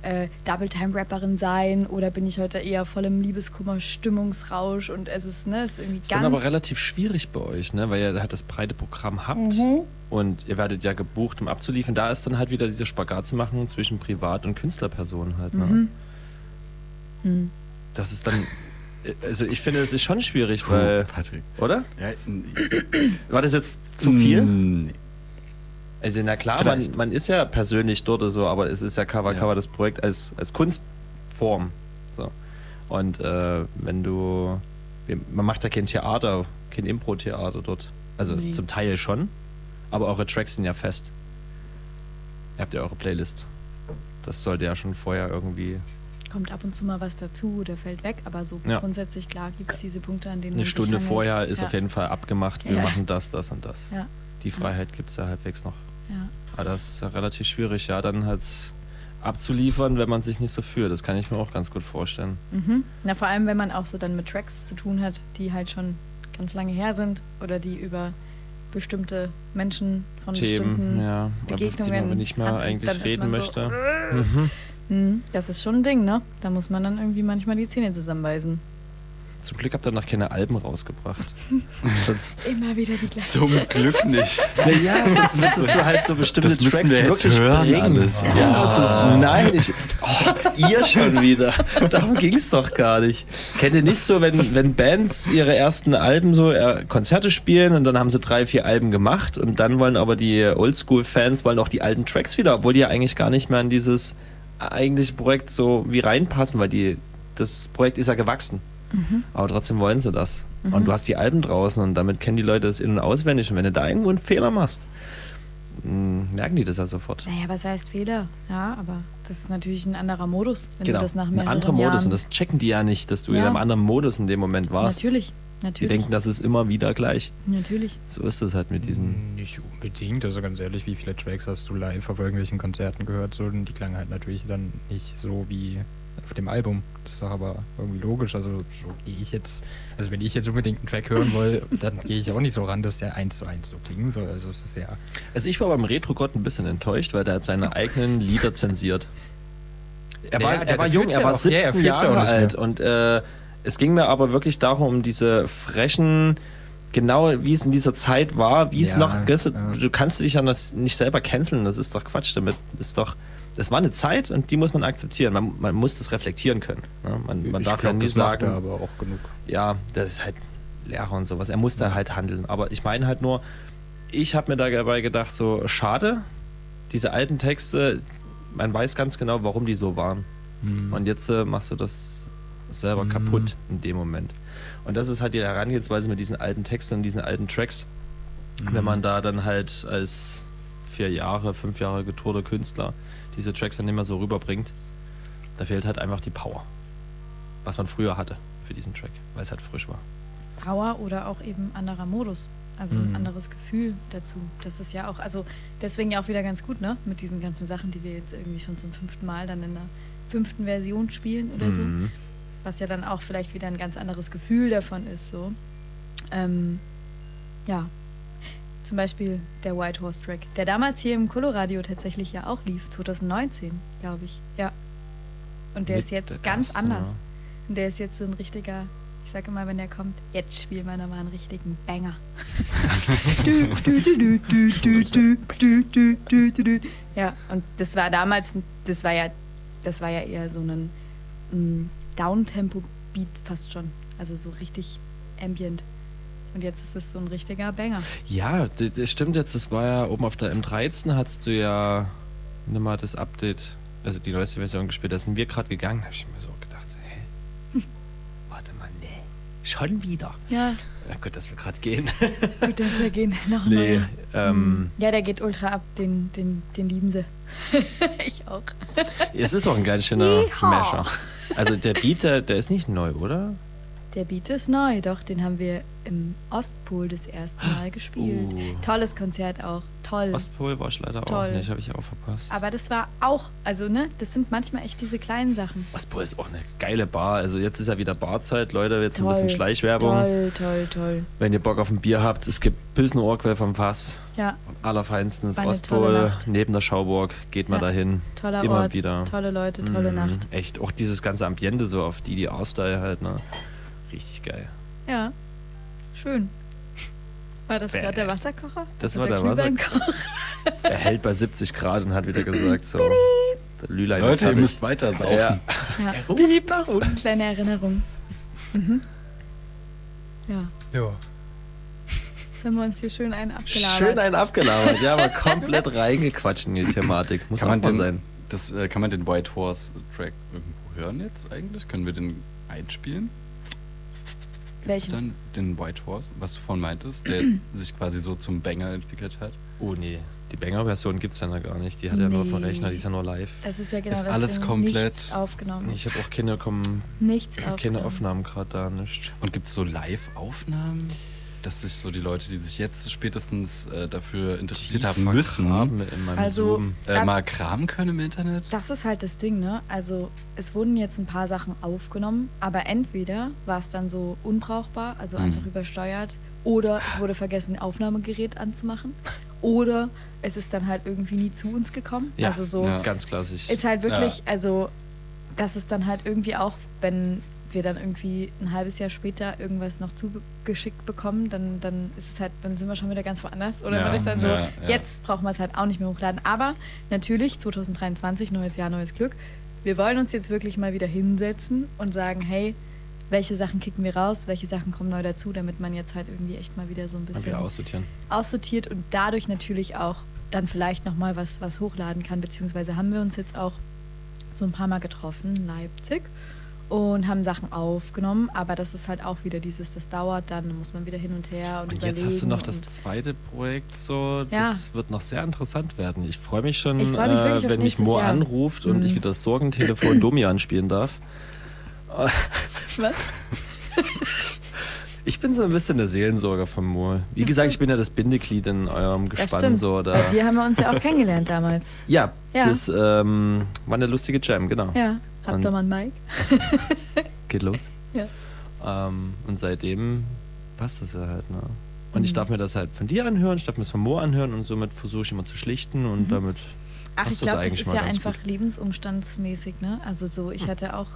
äh, Double-Time-Rapperin sein oder bin ich heute eher voll im Liebeskummer, Stimmungsrausch und es ist, ne, es ist irgendwie Das ist ganz... dann aber relativ schwierig bei euch, ne? weil ihr halt das breite Programm habt Mhm. und ihr werdet ja gebucht, um abzuliefern. Da ist dann halt wieder diese Spagat zu machen zwischen Privat- und Künstlerpersonen halt. Ne? Mhm. Mhm. Das ist dann. Also ich finde, es ist schon schwierig, weil. Patrick. Oder? Ja, War das jetzt zu viel? Nee. Also na klar, man, man ist ja persönlich dort oder so, aber es ist ja Cover Ja. Cover das Projekt als, als Kunstform. So. Und äh, wenn du. Man macht ja kein Theater, kein Impro-Theater dort. Also Nee. zum Teil schon, aber eure Tracks sind ja fest. Ihr habt ja eure Playlist. Das sollte ja schon vorher irgendwie kommt ab und zu mal was dazu oder fällt weg, aber so Ja. grundsätzlich klar gibt es diese Punkte, an denen eine man sich Stunde vorher ist ja. auf jeden Fall abgemacht, wir Ja. machen das, das und das. Ja. Die Freiheit gibt es ja halbwegs noch. Ja. Aber das ist ja relativ schwierig, ja, dann halt abzuliefern, wenn man sich nicht so fühlt. Das kann ich mir auch ganz gut vorstellen. Mhm. Na, vor allem, wenn man auch so dann mit Tracks zu tun hat, die halt schon ganz lange her sind oder die über bestimmte Menschen von Themen, bestimmten ja, auf die Begegnungen man nicht mehr eigentlich reden möchte. So, Mhm. Mhm, das ist schon ein Ding, ne? Da muss man dann irgendwie manchmal die Zähne zusammenbeißen. Zum Glück habt ihr noch keine Alben rausgebracht. Sonst, Immer wieder die gleichen. Zum Glück nicht. ja, sonst müsstest du halt so bestimmte Das müssen Tracks wir jetzt wirklich hören bringen. alles. Ja, es ist, nein, ich, oh, ihr schon wieder. Darum ging es doch gar nicht. Kennt ihr nicht so, wenn, wenn Bands ihre ersten Alben so äh, Konzerte spielen und dann haben sie drei, vier Alben gemacht und dann wollen aber die Oldschool-Fans wollen auch die alten Tracks wieder, obwohl die ja eigentlich gar nicht mehr in dieses eigentliche Projekt so wie reinpassen, weil die, das Projekt ist ja gewachsen. Aber trotzdem wollen sie das. Und du hast die Alben draußen und damit kennen die Leute das in- und auswendig. Und wenn du da irgendwo einen Fehler machst, merken die das ja sofort. Naja, was heißt Fehler? Ja, aber das ist natürlich ein anderer Modus, wenn genau, du das nach ein mehreren anderer Modus. Jahren... Und das checken die ja nicht, dass du in Ja. einem anderen Modus in dem Moment warst. natürlich, Die natürlich, denken, das ist immer wieder gleich. natürlich. So ist es halt mit diesen. Nicht unbedingt, also ganz ehrlich, wie viele Tracks hast du live auf irgendwelchen Konzerten gehört? So, und die klangen halt natürlich dann nicht so wie auf dem Album. Das ist doch aber irgendwie logisch. Also so gehe ich jetzt, also wenn ich jetzt unbedingt einen Track hören will, dann gehe ich auch nicht so ran, dass der eins zu eins so klingen soll. Also es ist ja. Also ich war beim Retro-Gott ein bisschen enttäuscht, weil der hat seine eigenen Lieder zensiert. Er Ja, war, ja, er war jung, er ja war auch. Ja, er 17 fühlt's ja Jahre alt und äh, es ging mir aber wirklich darum, um diese frechen genau wie es in dieser Zeit war, wie es Ja, noch. du, ja. Du kannst dich an das nicht selber canceln, das ist doch Quatsch damit. Ist doch. Das war eine Zeit und die muss man akzeptieren. Man, man muss das reflektieren können. Ne? Man, man Ich darf glaub, ja nie sagen, er aber auch genug. ja, das ist halt Lehrer und sowas. Er muss da halt handeln. Aber ich meine halt nur, ich habe mir dabei gedacht, so schade, diese alten Texte, man weiß ganz genau, warum die so waren. Mhm. Und jetzt äh, machst du das selber Mhm. kaputt in dem Moment. Und das ist halt die Herangehensweise mit diesen alten Texten und diesen alten Tracks. Mhm. Wenn man da dann halt als vier Jahre, fünf Jahre getourter Künstler diese Tracks dann nicht mehr so rüberbringt, da fehlt halt einfach die Power. Was man früher hatte für diesen Track, weil es halt frisch war. Power oder auch eben anderer Modus. Also Mhm. ein anderes Gefühl dazu. Das ist ja auch, also deswegen ja auch wieder ganz gut, ne? Mit diesen ganzen Sachen, die wir jetzt irgendwie schon zum fünften Mal dann in der fünften Version spielen oder so. Mhm. Was ja dann auch vielleicht wieder ein ganz anderes Gefühl davon ist, so. Ähm, ja. Zum Beispiel der White Horse Track, der damals hier im Coloradio tatsächlich ja auch lief, 2019, glaube ich. Ja. Und der Mit ist jetzt ganz Kasse, anders. Ja. Und der ist jetzt so ein richtiger, ich sage mal, wenn der kommt, jetzt spielen wir nochmal einen richtigen Banger. ja, und das war damals, das war ja, das war ja eher so ein Downtempo-Beat fast schon. Also so richtig ambient. Und jetzt ist es so ein richtiger Banger. Ja, das, stimmt jetzt. Das war ja oben auf der M13, hattest du ja nochmal das Update, also die neueste Version gespielt. Da sind wir gerade gegangen. Da habe ich mir so gedacht, so, hä? Warte mal, nee. Schon wieder. Ja, Ja, gut, dass wir gerade gehen. gut, dass wir gehen. Noch nee, neuer. ähm, Ja, der geht ultra ab, den, den, den lieben sie. ich auch. es ist auch ein ganz schöner Yeehaw. Masher. Also der Beat, der, der ist nicht neu, oder? Der Beat ist neu, doch, den haben wir im Ostpol das erste Mal gespielt. Uh. Tolles Konzert auch, toll. Ostpol war ich leider Toll. auch nicht, habe ich auch verpasst. Aber das war auch, also ne, das sind manchmal echt diese kleinen Sachen. Ostpol ist auch eine geile Bar. Also jetzt ist ja wieder Barzeit, Leute. Jetzt ein Toll, bisschen Schleichwerbung. Toll, toll, toll. Wenn ihr Bock auf ein Bier habt, es gibt Pilsner Urquell vom Fass. Ja, Am allerfeinsten ist Ostpol, neben der Schauburg. Geht mal Ja, dahin. toller Immer Ort, wieder. tolle Leute, tolle Mhm, Nacht. Echt, auch dieses ganze Ambiente so auf die, die R-Style halt, ne? Richtig geil. Ja, schön. War das gerade der Wasserkocher? Das Oder war der Glühweinkocher? Er hält bei 70 Grad und hat wieder gesagt, so. Lülein Leute, ihr müsst weiter saufen. Ja. Ja, Ruft nach unten. kleine Erinnerung. Mhm. Ja, Ja. jetzt haben wir uns hier schön einen abgelabert. Schön einen abgelabert, ja, aber komplett reingequatscht in die Thematik. Muss Kann auch man, mal den, sein. Das, äh, kann man den White Horse Track irgendwo hören jetzt eigentlich? Können wir den einspielen? Welchen? dann den White Horse, was du vorhin meintest, der jetzt sich quasi so zum Banger entwickelt hat? Oh nee, die Banger-Version gibt es ja noch gar nicht. Die hat ja nur Nee. Rechner, die ist ja nur live. Das ist ja genau Ist das alles Ding. komplett- Nichts aufgenommen. Ich habe auch keine, kommen, Nichts keine aufgenommen. Aufnahmen gerade da, nicht. Und gibt es so Live-Aufnahmen, dass sich so die Leute, die sich jetzt spätestens äh, dafür interessiert haben müssen, vergraben in meinem Also- Zoom. äh, Da- mal kramen können im Internet? Das ist halt das Ding, ne? Also es wurden jetzt ein paar Sachen aufgenommen, aber entweder war es dann so unbrauchbar, also Mhm. einfach übersteuert, oder es wurde vergessen, Aufnahmegerät anzumachen, oder es ist dann halt irgendwie nie zu uns gekommen. Ja, also so ja. Ganz klassisch. ist halt wirklich, also das ist dann halt irgendwie auch, wenn wir dann irgendwie ein halbes Jahr später irgendwas noch zugeschickt bekommen, dann, dann ist es halt, dann sind wir schon wieder ganz woanders. Oder Ja, man ist dann so, ja, ja. jetzt brauchen wir es halt auch nicht mehr hochladen. Aber natürlich, 2023, neues Jahr, neues Glück. Wir wollen uns jetzt wirklich mal wieder hinsetzen und sagen, hey, welche Sachen kicken wir raus, welche Sachen kommen neu dazu, damit man jetzt halt irgendwie echt mal wieder so ein bisschen aussortieren. aussortiert und dadurch natürlich auch dann vielleicht nochmal was, was hochladen kann. Beziehungsweise haben wir uns jetzt auch so ein paar Mal getroffen Leipzig und haben Sachen aufgenommen, aber das ist halt auch wieder dieses, das dauert dann, muss man wieder hin und her und, Und jetzt hast du noch das zweite Projekt so, Ja. das wird noch sehr interessant werden. Ich freue mich schon, freu mich äh, wenn mich Mo Jahr. anruft und Mhm. ich wieder das Sorgentelefon Domi anspielen darf. Was? Ich bin so ein bisschen der Seelensorger von Mo. Wie gesagt, ich bin ja das Bindeglied in eurem Gespann. So, da. Bei dir haben wir uns ja auch kennengelernt damals. Ja, Ja. das ähm, war eine lustige Jam, genau. Ja, habt ihr mal einen Mike? Geht los. Ja. Ähm, und seitdem passt das ja halt, ne? Und ich Mhm. darf mir das halt von dir anhören, ich darf mir das von Mo anhören und somit versuche ich immer zu schlichten und Mhm. damit Ach, ich das glaube, das eigentlich ist ja einfach gut. lebensumstandsmäßig, ne? Also so, ich hatte auch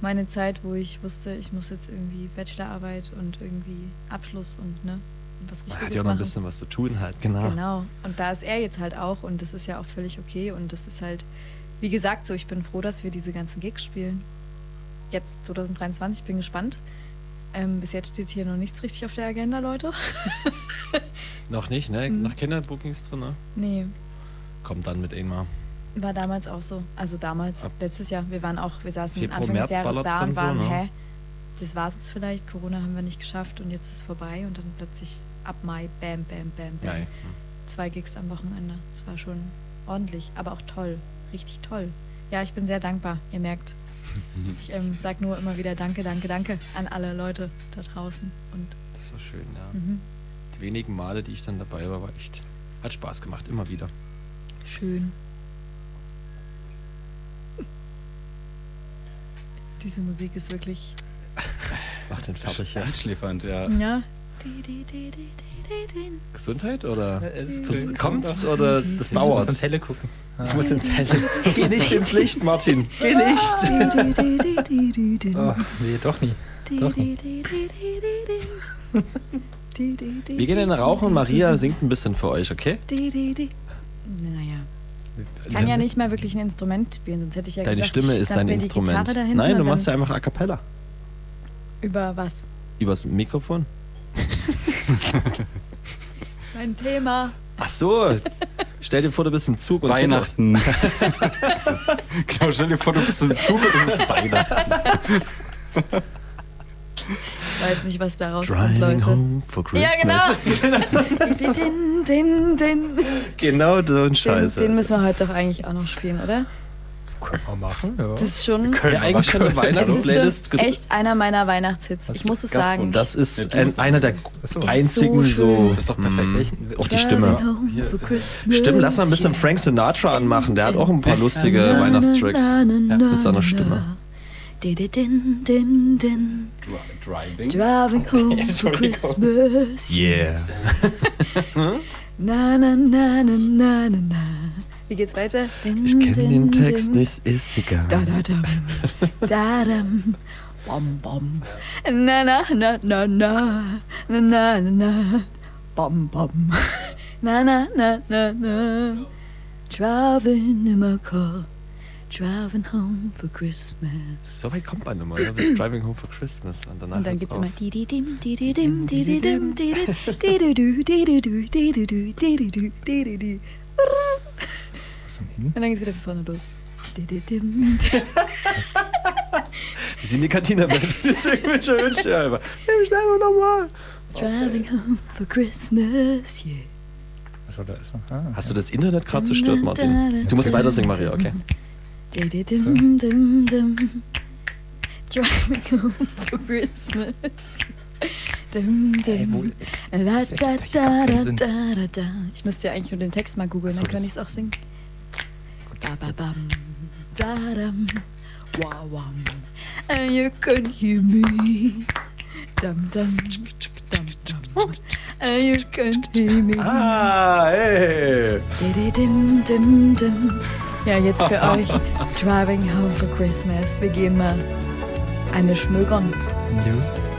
meine Zeit, wo ich wusste, ich muss jetzt irgendwie Bachelorarbeit und irgendwie Abschluss und ne, und was Man Richtiges hat ja auch noch ein bisschen was zu tun halt, genau. Genau. Und da ist er jetzt halt auch und das ist ja auch völlig okay und das ist halt, wie gesagt, so ich bin froh, dass wir diese ganzen Gigs spielen. Jetzt 2023, bin gespannt. Ähm, bis jetzt steht hier noch nichts richtig auf der Agenda, Leute. Noch nicht, ne? Mhm. Noch Kinderbookings drin, ne? Nee, Kommt dann mit Ingmar. war damals auch so. Also damals, Ab letztes Jahr. Wir waren auch, wir saßen Februar, Anfang März des Jahres da und so, waren, ne? hä? Das war's jetzt vielleicht. Corona haben wir nicht geschafft und jetzt ist vorbei und dann plötzlich ab Mai, bam, bam, bam, bam. Nein. zwei Gigs am Wochenende. Das war schon ordentlich, aber auch toll. Richtig toll. Ja, ich bin sehr dankbar, ihr merkt. Ich ähm, sage nur immer wieder Danke, danke, danke an alle Leute da draußen. Und Das war schön, ja. mhm, Die wenigen Male, die ich dann dabei war, war echt. Hat Spaß gemacht, immer wieder. schön. Diese Musik ist wirklich. Macht den fertig, ja. Einschläfernd, ja. Ja. Gesundheit oder? kommt's oder das Ich muss dauert? ins Helle gucken. Ich muss ins Helle. Geh nicht ins Licht, Martin. Geh nicht. Oh, nee, doch nie. Doch nicht. Wir gehen in den Rauch und Maria singt ein bisschen für euch, okay? Naja. Ich kann ja nicht mal wirklich ein Instrument spielen, sonst hätte ich ja Deine gesagt, Stimme ich ist dein Instrument. Nein, du machst ja einfach A Cappella. Über was? Übers Mikrofon. Mein Thema. Ach so. Stell dir vor, du bist im Zug und. Weihnachten. genau, stell dir vor, du bist im Zug und es ist Weihnachten. Weiß nicht, was da rauskommt, Driving Leute. home for Ja, Christmas. genau. din, din, din. Genau so ein Den, Scheiß. den müssen wir heute doch eigentlich auch noch spielen, oder? Können wir machen, ja. Das ist schon, ja, eigentlich schon eine das ist Weihnachtsplaylist. schon echt einer meiner Weihnachtshits. Ich muss es sagen. Das ist Ja, ein, einer der Achso. einzigen so so. Das ist doch perfekt. Mm, Welchen- auch die Stimme. Stimmt, lass mal ein bisschen. Frank Sinatra anmachen. Der hat auch ein paar lustige Na, na, Weihnachtstracks. na, na, mit seiner Stimme. din, din, din. Driving. Driving home for. Christmas. Yeah. Na, na, na, na, na, na, na. Wie geht's weiter? Ich kenne den Text nicht, ist egal. Da, da, dam. Da, dam. Bom, bom. Na, na, na, na, na. Na, na, na, na. Bom, bom. Na, na, na, na, na. Driving in my car. Driving home for Christmas. So weit kommt man immer, ne? bis Driving Home for Christmas. Und, danach Und dann geht's immer Zum Hin. Und dann geht's wieder von vorne los. Wir sind die Kantina bei Wünsche, Wünsche. Ja, immer. Ich selber nochmal. Driving home for Christmas, yeah. Achso, da ist er. Ah, Hast du das Internet gerade zerstört, Martin? Du musst weiter singen, Maria, okay? Driving home for Christmas. Dim Ey, wo- dim. La das da da da da da da. Ich müsste ja eigentlich nur den Text mal googeln, so, dann kann ich es auch singen. Ba ba bam. Da dam. Wow wow. And you can hear me. Dum dum. Dum dum. And you can hear me. Ah, hey. Dididim, dim, dim. Ja, jetzt für euch Driving Home for Christmas. Wir gehen mal eine schmögern. Ja.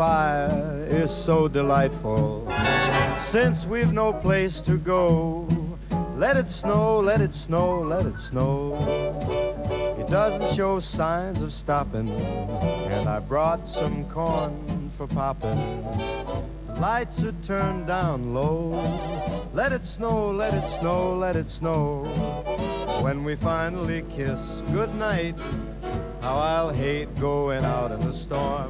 Fire is so delightful. Since we've no place to go, let it snow, let it snow, let it snow. It doesn't show signs of stopping, and I brought some corn for popping. The lights are turned down low. Let it snow, let it snow, let it snow. When we finally kiss goodnight, how I'll hate going out in the storm.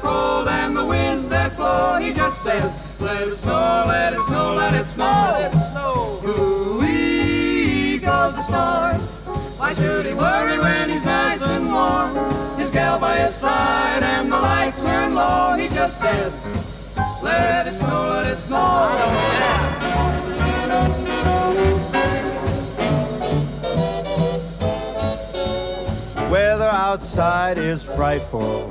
and the winds that blow. He just says, let it snow, let it snow, let it snow. Let it snow. Ooh-wee goes the star. Why should he worry when he's nice and warm? His gal by his side and the lights turn low. He just says, let it snow, let it snow. Weather outside is frightful,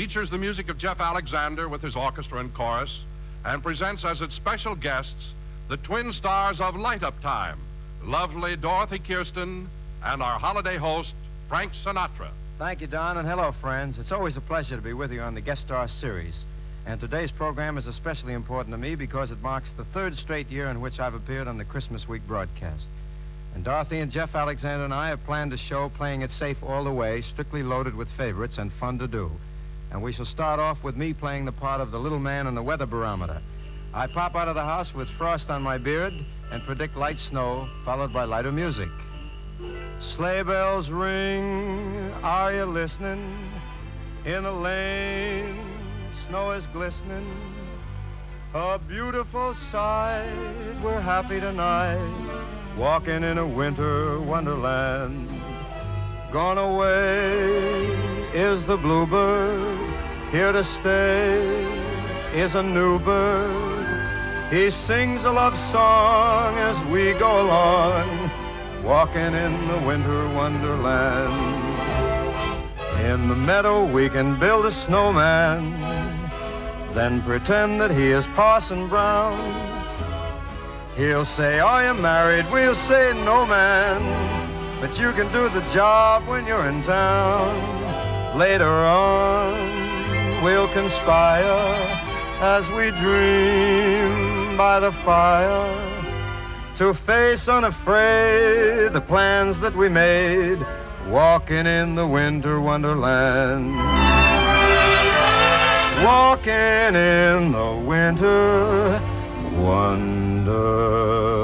Features the music of Jeff Alexander with his orchestra and chorus and presents as its special guests the twin stars of Light Up Time, lovely Dorothy Kirsten and our holiday host, Frank Sinatra. Thank you, Don, and hello, friends. It's always a pleasure to be with you on the Guest Star series. And today's program is especially important to me because it marks the third straight year in which I've appeared on the Christmas Week broadcast. And Dorothy and Jeff Alexander and I have planned a show playing it safe all the way, strictly loaded with favorites and fun to do. And we shall start off with me playing the part of the little man on the weather barometer. I pop out of the house with frost on my beard and predict light snow, followed by lighter music. Sleigh bells ring, are you listening? In the lane, snow is glistening. A beautiful sight, we're happy tonight, walking in a winter wonderland. Gone away is the bluebird, here to stay is a new bird. He sings a love song as we go along, walking in the winter wonderland. In the meadow we can build a snowman, then pretend that he is Parson Brown. He'll say, Are you married? We'll say, No, man. But you can do the job when you're in town. Later on, we'll conspire as we dream by the fire to face unafraid the plans that we made walking in the winter wonderland. Walking in the winter wonderland.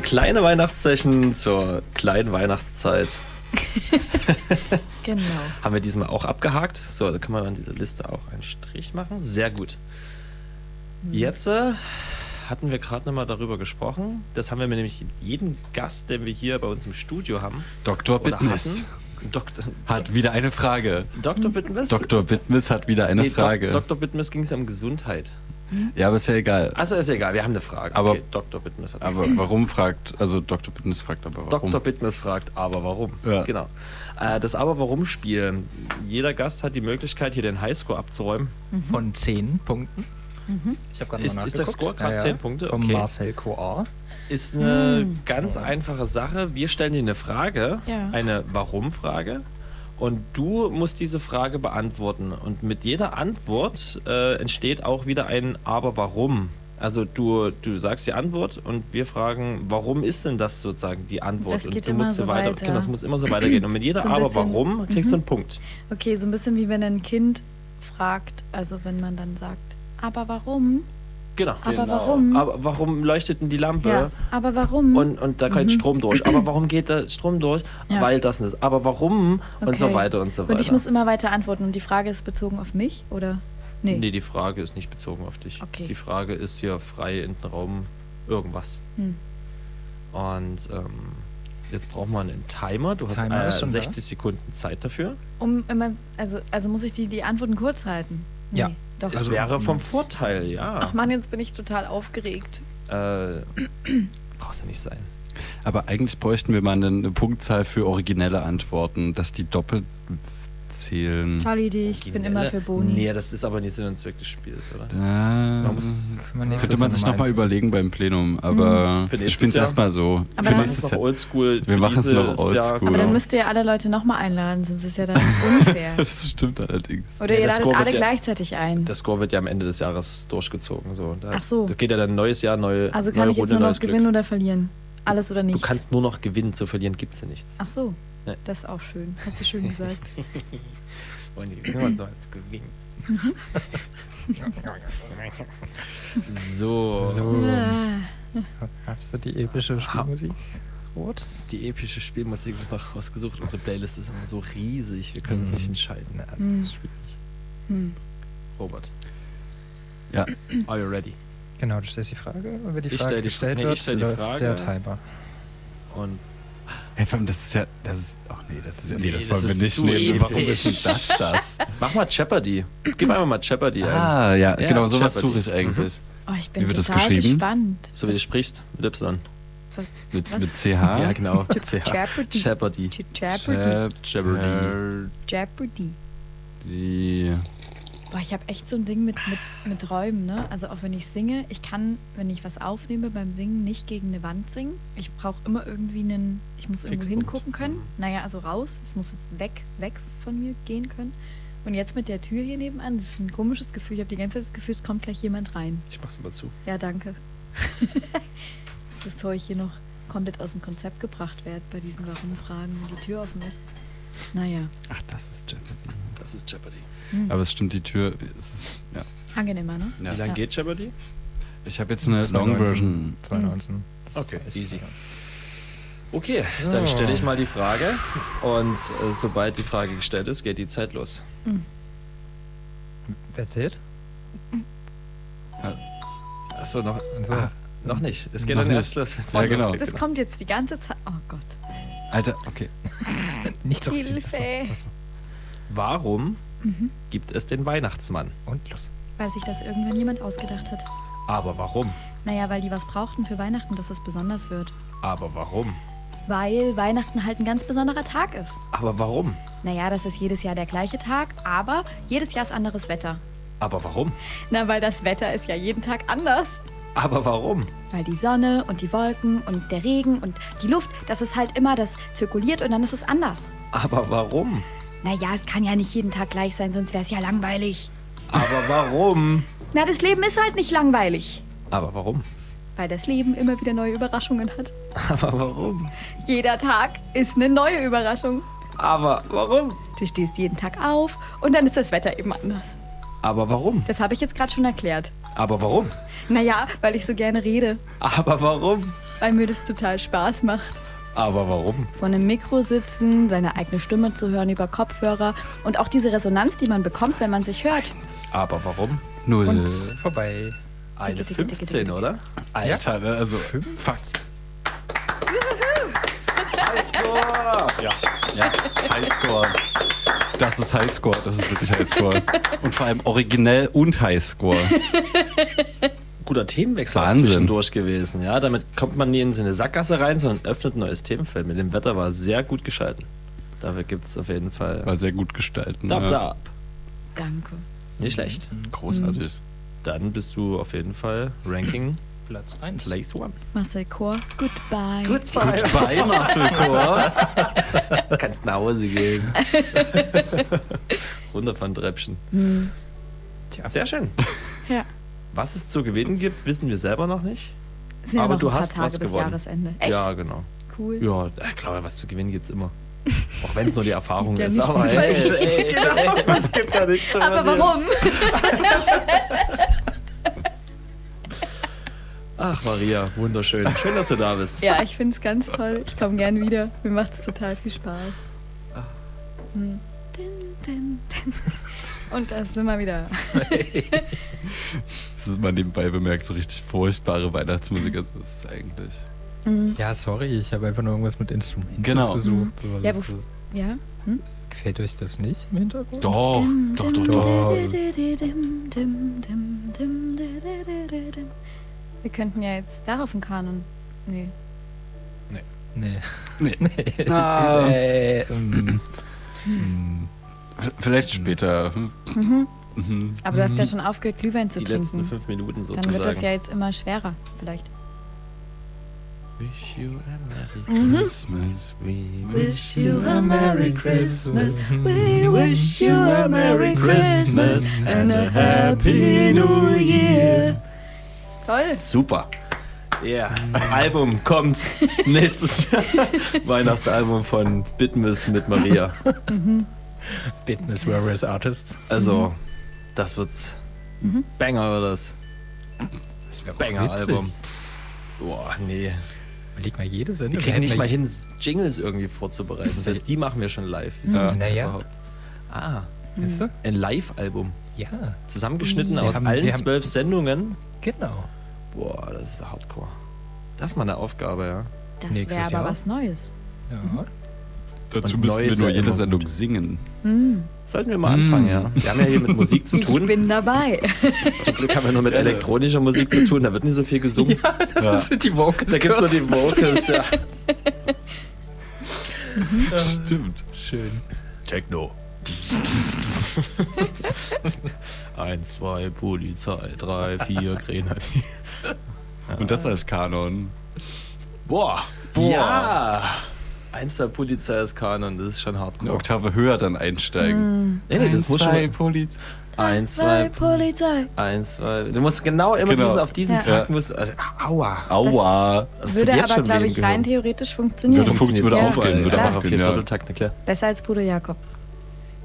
Eine kleine Weihnachtssession zur kleinen Weihnachtszeit. Genau. Haben wir diesmal auch abgehakt. So, da kann man an dieser Liste auch einen Strich machen. Sehr gut. Jetzt äh, hatten wir gerade nochmal darüber gesprochen. Das haben wir mit nämlich jedem Gast, den wir hier bei uns im Studio haben. Dr. hatten. Doktor, hat wieder eine Frage. Dr. Bittmis? Dr. Bittmis hat wieder eine Nee, Frage. Dok Dr. Bittmis ging es um Gesundheit. Ja, aber ist ja egal. Also ist egal, wir haben eine Frage. Aber- okay, Dr. Bittmis hat eine Aber warum fragt, also Dr. Bittnis fragt aber warum? Dr. Bittmis fragt, aber warum? Ja. Genau. Äh, das Aber warum Spiel. Jeder Gast hat die Möglichkeit, hier den Highscore abzuräumen. Von 10 Punkten. Ich habe gerade Ist- mal ist der nachgeguckt. Score gerade 10 Punkte? Okay. Marcel Coar. Ist eine ganz einfache Sache. Wir stellen dir eine Frage, Ja. eine Warum-Frage. Und du musst diese Frage beantworten. Und mit jeder Antwort äh, entsteht auch wieder ein Aber warum. Also du, du sagst die Antwort und wir fragen, warum ist denn das sozusagen die Antwort? Das und geht du immer musst so weiter. weiter. Genau, das muss immer so weitergehen. Und mit jeder So Aber bisschen- warum kriegst du Mhm. einen Punkt. Okay, so ein bisschen wie wenn ein Kind fragt, also wenn man dann sagt, aber warum? Genau. Aber warum? Aber warum leuchtet denn die Lampe? Ja, aber warum? Und, und da geht Mhm. Strom durch. Aber warum geht der Strom durch? Ja. Weil das nicht. Aber warum? Und so Okay. weiter und so weiter. Und ich muss immer weiter antworten. Und die Frage ist bezogen auf mich, oder? Nee. Nee, die Frage ist nicht bezogen auf dich. Okay. Die Frage ist hier frei in den Raum irgendwas. Hm. Und ähm, jetzt braucht man einen Timer. Du hast Timer ist äh, schon da. 60 Sekunden Zeit dafür. Um immer, also, also muss ich die, die Antworten kurz halten? Nee, Ja. Doch. Es wäre vom Vorteil, ja. Ach man, jetzt bin ich total aufgeregt. Äh, brauchst ja nicht sein. Aber eigentlich bräuchten wir mal eine Punktzahl für originelle Antworten, dass die doppelt zählen. Tolle Idee, ich bin immer für Boni. Nee, das ist aber nicht Sinn und Zweck des Spiels, oder? Da Man muss- man könnte man sich noch mal nochmal überlegen beim Plenum, aber spielen es Jahr? erstmal so. Aber Für dann- nächstes Jahr. oldschool. Wir machen es noch oldschool. Aber dann müsst ihr alle Leute nochmal einladen, sonst ist ja dann unfair. Das stimmt allerdings. Oder Ja, ihr ladet alle ja- gleichzeitig ein. Der Score wird ja am Ende des Jahres durchgezogen. So. Da, Ach so. Das geht ja dann neues Jahr, neue, Also neue kann ich jetzt Runde, nur noch Glück. gewinnen oder verlieren? Alles oder Du nichts? kannst nur noch gewinnen, zu verlieren gibt es ja nichts. Ach so, Ja. das ist auch schön. Hast du schön gesagt. Und niemand soll zu gewinnen. so. So, hast du die epische Spielmusik? Rot? Die epische Spielmusik noch rausgesucht. Unsere Playlist ist immer so riesig, wir können es Mhm. nicht entscheiden. Na, das Hm. ist schwierig. hm. Robert, Ja, are you ready? Genau, du stellst die Frage und wenn die Ich Frage stell die- gestellt nee, ich wird, stell die läuft Frage. der Timer. Und hey, vor allem, das ist ja, das ist, ach nee, das ist ja, nee, Nee, das das wollen wir ist nicht nehmen. Warum episch. ist denn das das? mach mal Jeopardy. Gib einfach mal Jeopardy ein. Ah, ja, Ja, genau, sowas Jeopardy. suche ich eigentlich. Oh, ich bin Wie wird das total geschrieben? gespannt. So wie du sprichst, mit Y. Was? Mit, mit CH? Ja, genau. Jeopardy. Jeopardy. Ch- Jeopardy. Jeopardy. Jeopardy. Boah, ich habe echt so ein Ding mit, mit, mit Räumen, ne? Also auch wenn ich singe, ich kann, wenn ich was aufnehme beim Singen, nicht gegen eine Wand singen. Ich brauche immer irgendwie einen, ich muss irgendwo Fixpunkt. hingucken können. Naja, also raus. Es muss weg, weg von mir gehen können. Und jetzt mit der Tür hier nebenan, das ist ein komisches Gefühl. Ich habe die ganze Zeit das Gefühl, es kommt gleich jemand rein. Ich mach's mal zu. Ja, danke. Bevor ich hier noch komplett aus dem Konzept gebracht werde bei diesen Warum-Fragen, wenn die Tür offen ist. Naja, ach, das ist Jeopardy. Das ist Jeopardy. Hm. Aber es stimmt, die Tür ist, ja. angenehmer, ne? ja. Wie lange Ja. geht Jeopardy? Ich habe jetzt eine 2019. Long Version. 2019. Okay, easy. Okay, dann stelle ich mal die Frage und äh, sobald die Frage gestellt ist, geht die Zeit los. Wer zählt? Achso, noch, Also, ah, noch nicht. Es geht Noch dann nicht. erst los. Ja, genau. Das kommt jetzt die ganze Zeit. Oh Gott. Alter, okay. nicht so viel. Hilfe. Achso, achso. Warum Mhm. gibt es den Weihnachtsmann? Und los. Weil sich das irgendwann jemand ausgedacht hat. Aber warum? Naja, weil die was brauchten für Weihnachten, dass es besonders wird. Aber warum? Weil Weihnachten halt ein ganz besonderer Tag ist. Aber warum? Naja, das ist jedes Jahr der gleiche Tag, aber jedes Jahr ist anderes Wetter. Aber warum? Na, weil das Wetter ist ja jeden Tag anders. Aber warum? Weil die Sonne und die Wolken und der Regen und die Luft, das ist halt immer, das zirkuliert und dann ist es anders. Aber warum? Naja, es kann ja nicht jeden Tag gleich sein, sonst wäre es ja langweilig. Aber warum? Na, das Leben ist halt nicht langweilig. Aber warum? Weil das Leben immer wieder neue Überraschungen hat. Aber warum? Jeder Tag ist eine neue Überraschung. Aber warum? Du stehst jeden Tag auf und dann ist das Wetter eben anders. Aber warum? Das habe ich jetzt gerade schon erklärt. Aber warum? Naja, weil ich so gerne rede. Aber warum? Weil mir das total Spaß macht. Aber warum? Vor einem Mikro sitzen, seine eigene Stimme zu hören über Kopfhörer und auch diese Resonanz, die man bekommt, wenn man sich hört. Aber warum? Null. Vorbei. Eine Dicke, dicke, dicke, 15, dicke. oder? Alter, ne, also, Fakt. Highscore! ja, ja, Highscore. Das ist Highscore, das ist wirklich Highscore. Und vor allem originell und Highscore. Guter Themenwechsel Wahnsinn. zwischendurch gewesen. Ja, damit kommt man nie in so eine Sackgasse rein, sondern öffnet ein neues Themenfeld. Mit dem Wetter war sehr gut geschalten. Dafür gibt es auf jeden Fall War sehr gut gestalten. Thumbs ja. up. Danke. Nicht schlecht. Großartig. Dann bist du auf jeden Fall Ranking Platz 1. Place One. Marcel Chor, goodbye. Goodbye, Marcel Chor. Kannst nach Hause gehen. Runter von Treppchen. Hm. Tja. Sehr schön. Ja. Was es zu gewinnen gibt, wissen wir selber noch nicht. Ja Aber noch du hast Tage was bis gewonnen. Jahresende. Echt? Ja, genau. Cool. Ja, ich glaube, was zu gewinnen gibt es immer. Auch wenn es nur die Erfahrung ja ist. nichts Aber hey, hey, hey, hey, es gibt ja nichts zu Aber warum? Ach, Maria, wunderschön. Schön, dass du da bist. Ja, ich finde es ganz toll. Ich komme gern wieder. Mir macht es total viel Spaß. Ah. Hm. Und da sind wir wieder. Das ist mal nebenbei bemerkt, so richtig furchtbare Weihnachtsmusik. Also, was ist eigentlich? Ja, sorry, ich habe einfach nur irgendwas mit Instrumenten Genau. gesucht. So, Ja, das wo- Ja? Hm? gefällt euch das nicht im Hintergrund? Doch, Dim, doch, doch, doch. Wir könnten ja jetzt darauf einen Kanon. Nee. Nee. Nee. nee. Ah. äh, ähm, hm. V- Vielleicht später. Hm. Mhm. Mhm. Aber du hast ja schon aufgehört, Glühwein zu Die trinken. letzten fünf Minuten Dann wird sozusagen. das ja jetzt immer schwerer, vielleicht. Wish you a Merry Mhm. Christmas. We Wish you a Merry Christmas. We wish you a Merry Christmas and a Happy New Year. Toll. Super. Ja, Album kommt nächstes Jahr. Weihnachtsalbum von Bitmiss mit Maria. Business Various Artists. Also, das wird's. Banger wird das. Das wäre Banger-Album. Boah, nee. Überleg mal jede Wir Sendung. kriegen hätten nicht wir mal hin, Jingles irgendwie vorzubereiten. Selbst die machen wir schon live. Ja. das Naja. überhaupt? Ah, Weißt du? ein Live-Album. Ja, Zusammengeschnitten Wir aus haben- allen wir zwölf Sendungen. genau. Boah, das ist Hardcore. Das ist mal eine Aufgabe, ja. Das wäre aber Jahr. was Neues. Ja. Dazu Und müssen wir nur ja jede Sendung gut. singen. Hm. Sollten wir mal anfangen, ja. Wir haben ja hier mit Musik zu Ich tun. bin dabei. Zum Glück haben wir nur mit elektronischer Musik zu tun. Da wird nicht so viel gesungen. Das sind die Vocals. Da gibt es nur die Vocals, ja. Stimmt. Schön. Techno. Eins, zwei, Polizei, drei, vier, Grenadier. Und das als Kanon. Boah. Boah. Ja. Eins, zwei, Polizei ist Kanon. Das ist schon Eine hardcore. Oktave höher dann einsteigen. Nee, nee, das muss zwei schon... Poliz. Eins, Zwei Polizei. eins, zwei... Du musst genau immer Genau. diesen, auf diesen Ja. Takt... Musst, also, aua. Aua. Das Würde jetzt aber, schon glaube ich, rein theoretisch funktionieren. Würde funktionieren, würde Ja, aufgehen, würde auf ja. Vierteltakt, na klar. Besser als Bruder Jakob.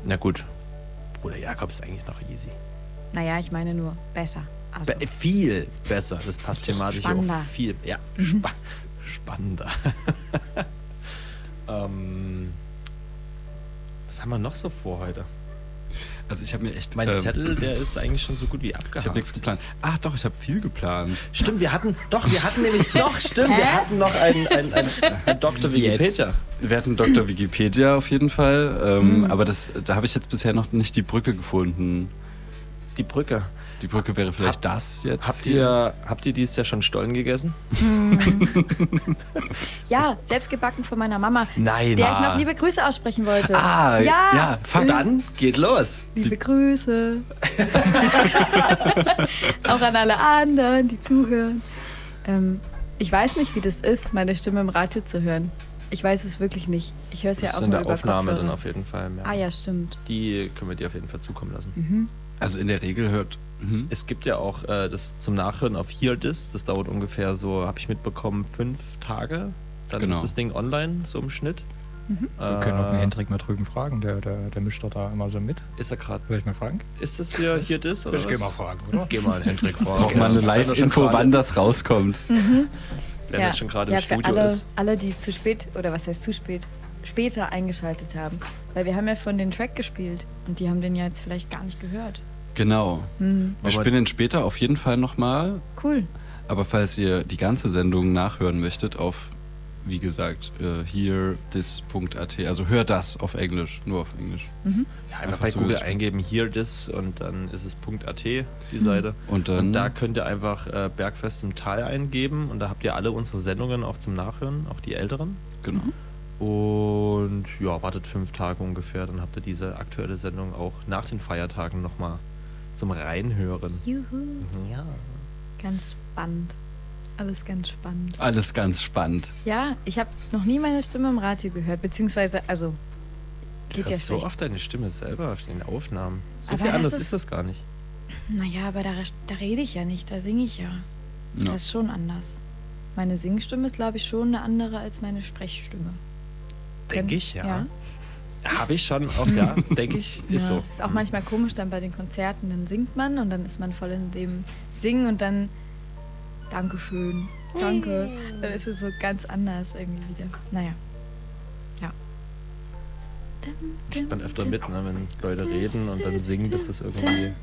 Na gut. Bruder Jakob ist eigentlich noch easy. Naja, ich meine nur besser. Also, Be viel besser. Das passt thematisch Spannender. auch viel. Ja, spa spannender. ähm, was haben wir noch so vor heute? Also ich habe mir echt... Mein ähm, Zettel, der ist eigentlich schon so gut wie Ich habe abgehakt. nichts geplant. Ach doch, ich habe viel geplant. Stimmt, wir hatten, doch, wir hatten nämlich, doch, stimmt, wir hatten noch einen, einen, einen, einen Dr. Wikipedia. Wir hatten Dr. Wikipedia auf jeden Fall, ähm, Mhm. aber das, da habe ich jetzt bisher noch nicht die Brücke gefunden. Die Brücke. Die Brücke wäre vielleicht das jetzt. Habt hier. ihr, habt ihr dieses Jahr schon Stollen gegessen? ja, selbst gebacken von meiner Mama, Nein. der ich noch liebe Grüße aussprechen wollte. Ah, Ja. ja, fuck, dann geht los. Liebe Grüße. Auch an alle anderen, die zuhören. Ähm, ich weiß nicht, wie das ist, meine Stimme im Radio zu hören. Ich weiß es wirklich nicht. Ich höre es ja Das auch ist in nur der über Aufnahme Kopfhörer. dann auf jeden Fall. merken. Ah ja, stimmt. Die können wir dir auf jeden Fall zukommen lassen. Mhm. Also in der Regel hört. Mhm. Es gibt ja auch äh, das zum Nachhören auf Hear This. Das dauert ungefähr so, habe ich mitbekommen, fünf Tage. Dann Genau. ist das Ding online, so im Schnitt. Mhm. Wir können auch den Äh, Hendrik mal drüben fragen, der, der, der mischt doch da immer so mit. Ist er gerade. Will ich mal fragen? Ist das hier Hear This? Oder Ich geh mal fragen, oder? Geh mal, Hendrik, fragen. Braucht man eine Live-Info, wann das rauskommt. Mhm. Wenn er schon gerade ja, im Studio für alle, ist. alle, die zu spät, oder was heißt zu spät, später eingeschaltet haben. Weil wir haben ja von den Track gespielt und die haben den ja jetzt vielleicht gar nicht gehört. Genau. Mhm. Wir Aber- spielen später auf jeden Fall nochmal. Cool. Aber falls ihr die ganze Sendung nachhören möchtet, auf, wie gesagt, hearthis.at, also hör das auf Englisch, nur auf Englisch. Mhm. Ja, einfach Einfach bei so Google eingeben, Hear This und dann ist es .at, die Seite. Und dann. Und da könnt ihr einfach äh, Bergfest im Tal eingeben und da habt ihr alle unsere Sendungen auch zum Nachhören, auch die älteren. genau. Und ja, wartet fünf Tage ungefähr, dann habt ihr diese aktuelle Sendung auch nach den Feiertagen nochmal zum Reinhören. Juhu. Ja. Ganz spannend. Alles ganz spannend. Alles ganz spannend. Ja, ich habe noch nie meine Stimme im Radio gehört, beziehungsweise, also, Du geht ja hörst so oft deine Stimme selber auf den Aufnahmen. So Aber viel anders ist- ist das gar nicht. Naja, aber da, da rede ich ja nicht, da singe ich ja. Ja. Das ist schon anders. Meine Singstimme ist, glaube ich, schon eine andere als meine Sprechstimme. Denke ich, ja. Ja. Habe ich schon auch, ja, denke ich. Ist ja. so. Ist auch manchmal komisch dann bei den Konzerten, dann singt man und dann ist man voll in dem Singen und dann Dankeschön, danke. Dann ist es so ganz anders irgendwie wieder. Naja. Ja. Ich bin öfter mit, ne, wenn Leute reden und dann singen, dass das irgendwie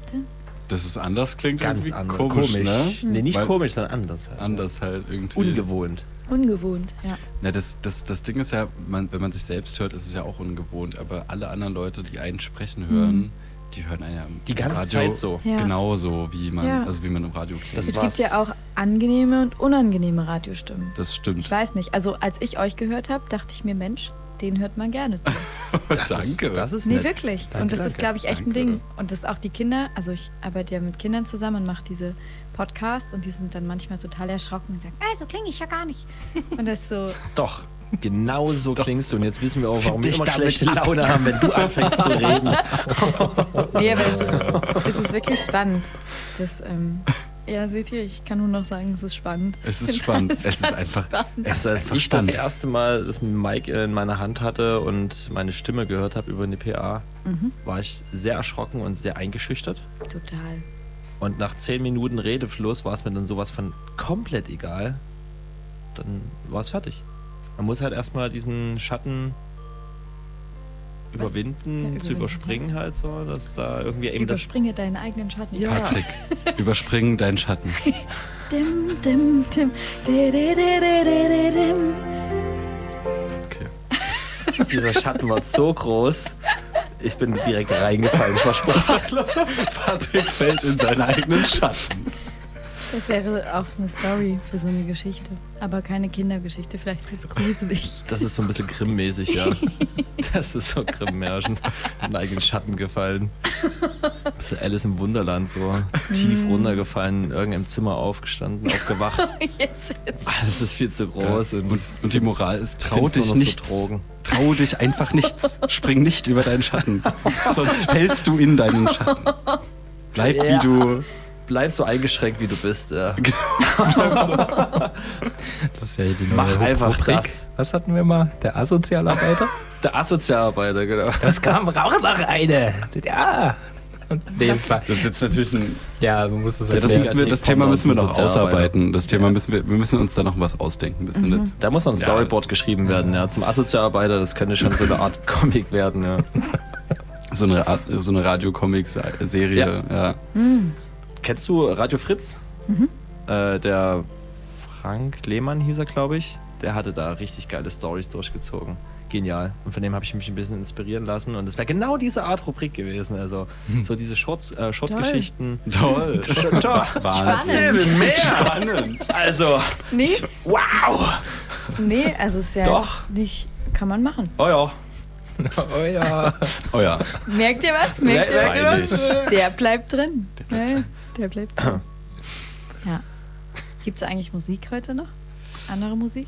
Dass es anders klingt, ganz irgendwie anders. komisch, ne? Nee, nicht Weil- komisch, sondern anders. Halt. Anders halt irgendwie. Ungewohnt. Ungewohnt, ja. Na, das, das, das Ding ist ja, man, wenn man sich selbst hört, ist es ja auch ungewohnt. Aber alle anderen Leute, die einen sprechen hören, die hören einen ja im Die ganze Radio Zeit so. Ja. genauso, wie man, Ja. also wie man im Radio klingt. Das es gibt ja auch angenehme und unangenehme Radiostimmen. Das stimmt. Ich weiß nicht. Also als ich euch gehört habe, dachte ich mir, Mensch, den hört man gerne zu. Das Danke. Ist, das ist Nee, nett. wirklich. Danke, und das danke. ist, glaube ich, echt Danke. ein Ding. Und das auch die Kinder, also ich arbeite ja mit Kindern zusammen und mache diese Podcasts und die sind dann manchmal total erschrocken und sagen, äh, so klinge ich ja gar nicht. Und das ist so, Doch. Genau so klingst du. Und jetzt wissen wir auch, warum wir immer schlechte ab. Laune haben, wenn du anfängst zu reden. nee, aber es ist, es ist wirklich spannend. Das, ähm, ja, seht ihr, ich kann nur noch sagen, es ist spannend. Es ist spannend. Es ist einfach. spannend. Es Also ist als einfach ich das spannend. erste Mal das Mic in meiner Hand hatte und meine Stimme gehört habe über eine PA, Mhm. war ich sehr erschrocken und sehr eingeschüchtert. Total. Und nach zehn Minuten Redefluss war es mir dann sowas von komplett egal. Dann war es fertig. Man muss halt erstmal diesen Schatten überwinden, Ja, zu überwinden, überspringen halt so, dass da irgendwie eben das... Überspringe deinen eigenen Schatten. Ja. Patrick, überspringen deinen Schatten. Dim, dim, dim, di, di, di, di, di, di, dim. Okay. Dieser Schatten war so groß, ich bin direkt reingefallen. Ich war sprachlos. Patrick fällt in seinen eigenen Schatten. Das wäre auch eine Story für so eine Geschichte. Aber keine Kindergeschichte, vielleicht ist es gruselig. Das ist so ein bisschen Grimm-mäßig, ja. Das ist so Grimm-Märchen. In den eigenen Schatten gefallen. Ein bisschen Alice im Wunderland, so tief runtergefallen, in irgendeinem Zimmer aufgestanden, aufgewacht. Jetzt, jetzt. Alles ist viel zu groß. Und, und die Moral ist, trau dich noch so. Trau dich einfach nichts. Spring nicht über deinen Schatten. Sonst fällst du in deinen Schatten. Bleib Ja. wie du. Bleib so eingeschränkt, wie du bist. Ja. Das ist ja die neue Mach einfach Rubrik. das. Was hatten wir mal? Der Asozialarbeiter? Der Asozialarbeiter, genau. Es kam rauch noch eine. Ja. Nee, Das ist jetzt natürlich ein. ja, man muss es Ja, das, müssen wir, das Thema müssen wir noch ausarbeiten. Das Thema müssen wir, wir müssen uns da noch was ausdenken. Bis Mhm. Da muss noch ein Ja, Storyboard das- geschrieben werden, ja. Zum Asozialarbeiter, das könnte schon so eine Art Comic werden, ja. So eine, Art- so eine Radiocomic-Serie. Ja. Kennst du Radio Fritz? Mhm. Äh, der Frank Lehmann hieß er, glaube ich. Der hatte da richtig geile Stories durchgezogen. Genial. Und von dem habe ich mich ein bisschen inspirieren lassen. Und es wäre genau diese Art Rubrik gewesen. Also so diese Shorts, äh, Short-Geschichten. Toll. Spannend. mir mehr! Spannend. Also, Nee, wow! nee, also ist ja Doch. jetzt nicht, kann man machen. Oh ja. Oh ja. Oh ja. Merkt ihr was? Merkt ihr was? Der bleibt drin. Der bleibt, ja, der bleibt. Ja. Gibt es eigentlich Musik heute noch? Andere Musik?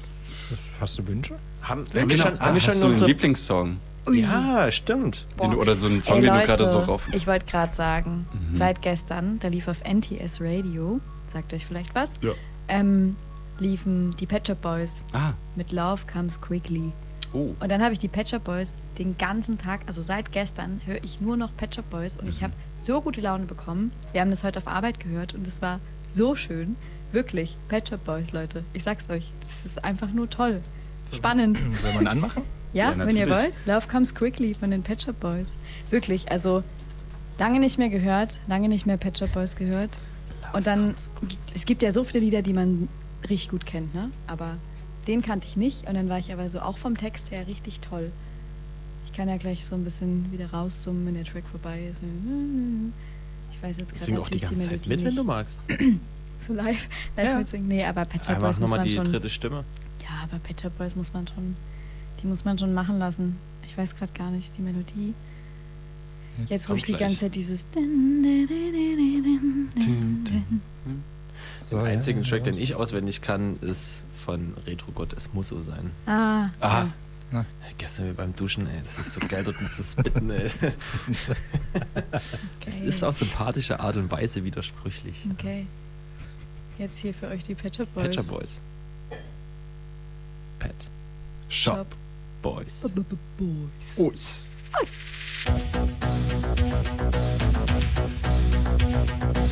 Hast du Wünsche? Haben, Ja, haben wir genau. schon, ah, haben wir schon hast du einen. Lieblingssong? Ja, stimmt. Den du, oder so einen Song, Ey, den du gerade so rauf. ich wollte gerade sagen, Mhm. seit gestern, da lief auf NTS Radio, sagt euch vielleicht was, Ja. ähm, liefen die Pet Shop Boys Ah, mit Love Comes Quickly. Oh. Und dann habe ich die Pet Shop Boys den ganzen Tag, also seit gestern, höre ich nur noch Pet Shop Boys und ich Mhm. habe so gute Laune bekommen. Wir haben das heute auf Arbeit gehört und es war so schön. Wirklich, Pet Shop Boys, Leute. Ich sag's euch, das ist einfach nur toll. Spannend. Soll man anmachen? Ja, Ja, wenn ihr wollt. Love Comes Quickly von den Pet Shop Boys. Wirklich, also lange nicht mehr gehört, lange nicht mehr Pet Shop Boys gehört. Und dann, es gibt ja so viele Lieder, die man richtig gut kennt, ne? Aber den kannte ich nicht und dann war ich aber so auch vom Text her richtig toll. Ich kann ja gleich so ein bisschen wieder rauszoomen, wenn der Track vorbei ist. Ich weiß jetzt Ich gerade singe auch die natürlich die, ganze Zeit mit, wenn du magst. So live, live Ja. mitsingen. Nee, aber Pet Shop Boys muss nochmal man die schon... dritte Stimme. Ja, aber Pet Shop Boys muss man schon, die muss man schon machen lassen. Ich weiß gerade gar nicht die Melodie. Jetzt ruhig die ganze Zeit dieses. So, Den ja, einzigen ja, Track, ja. den ich auswendig kann, ist von Retro Gott, es muss so sein. Ah, Aha. Ne? Gestern wie beim Duschen, ey, das ist so geil, dort zu spitten, ey. Es ist auf sympathischer Art und Weise widersprüchlich. Okay. Jetzt hier für euch die Pet Boys. Pet Boys. Pet Shop, Shop. Boys. B -b -b Boys. Boys. Boys.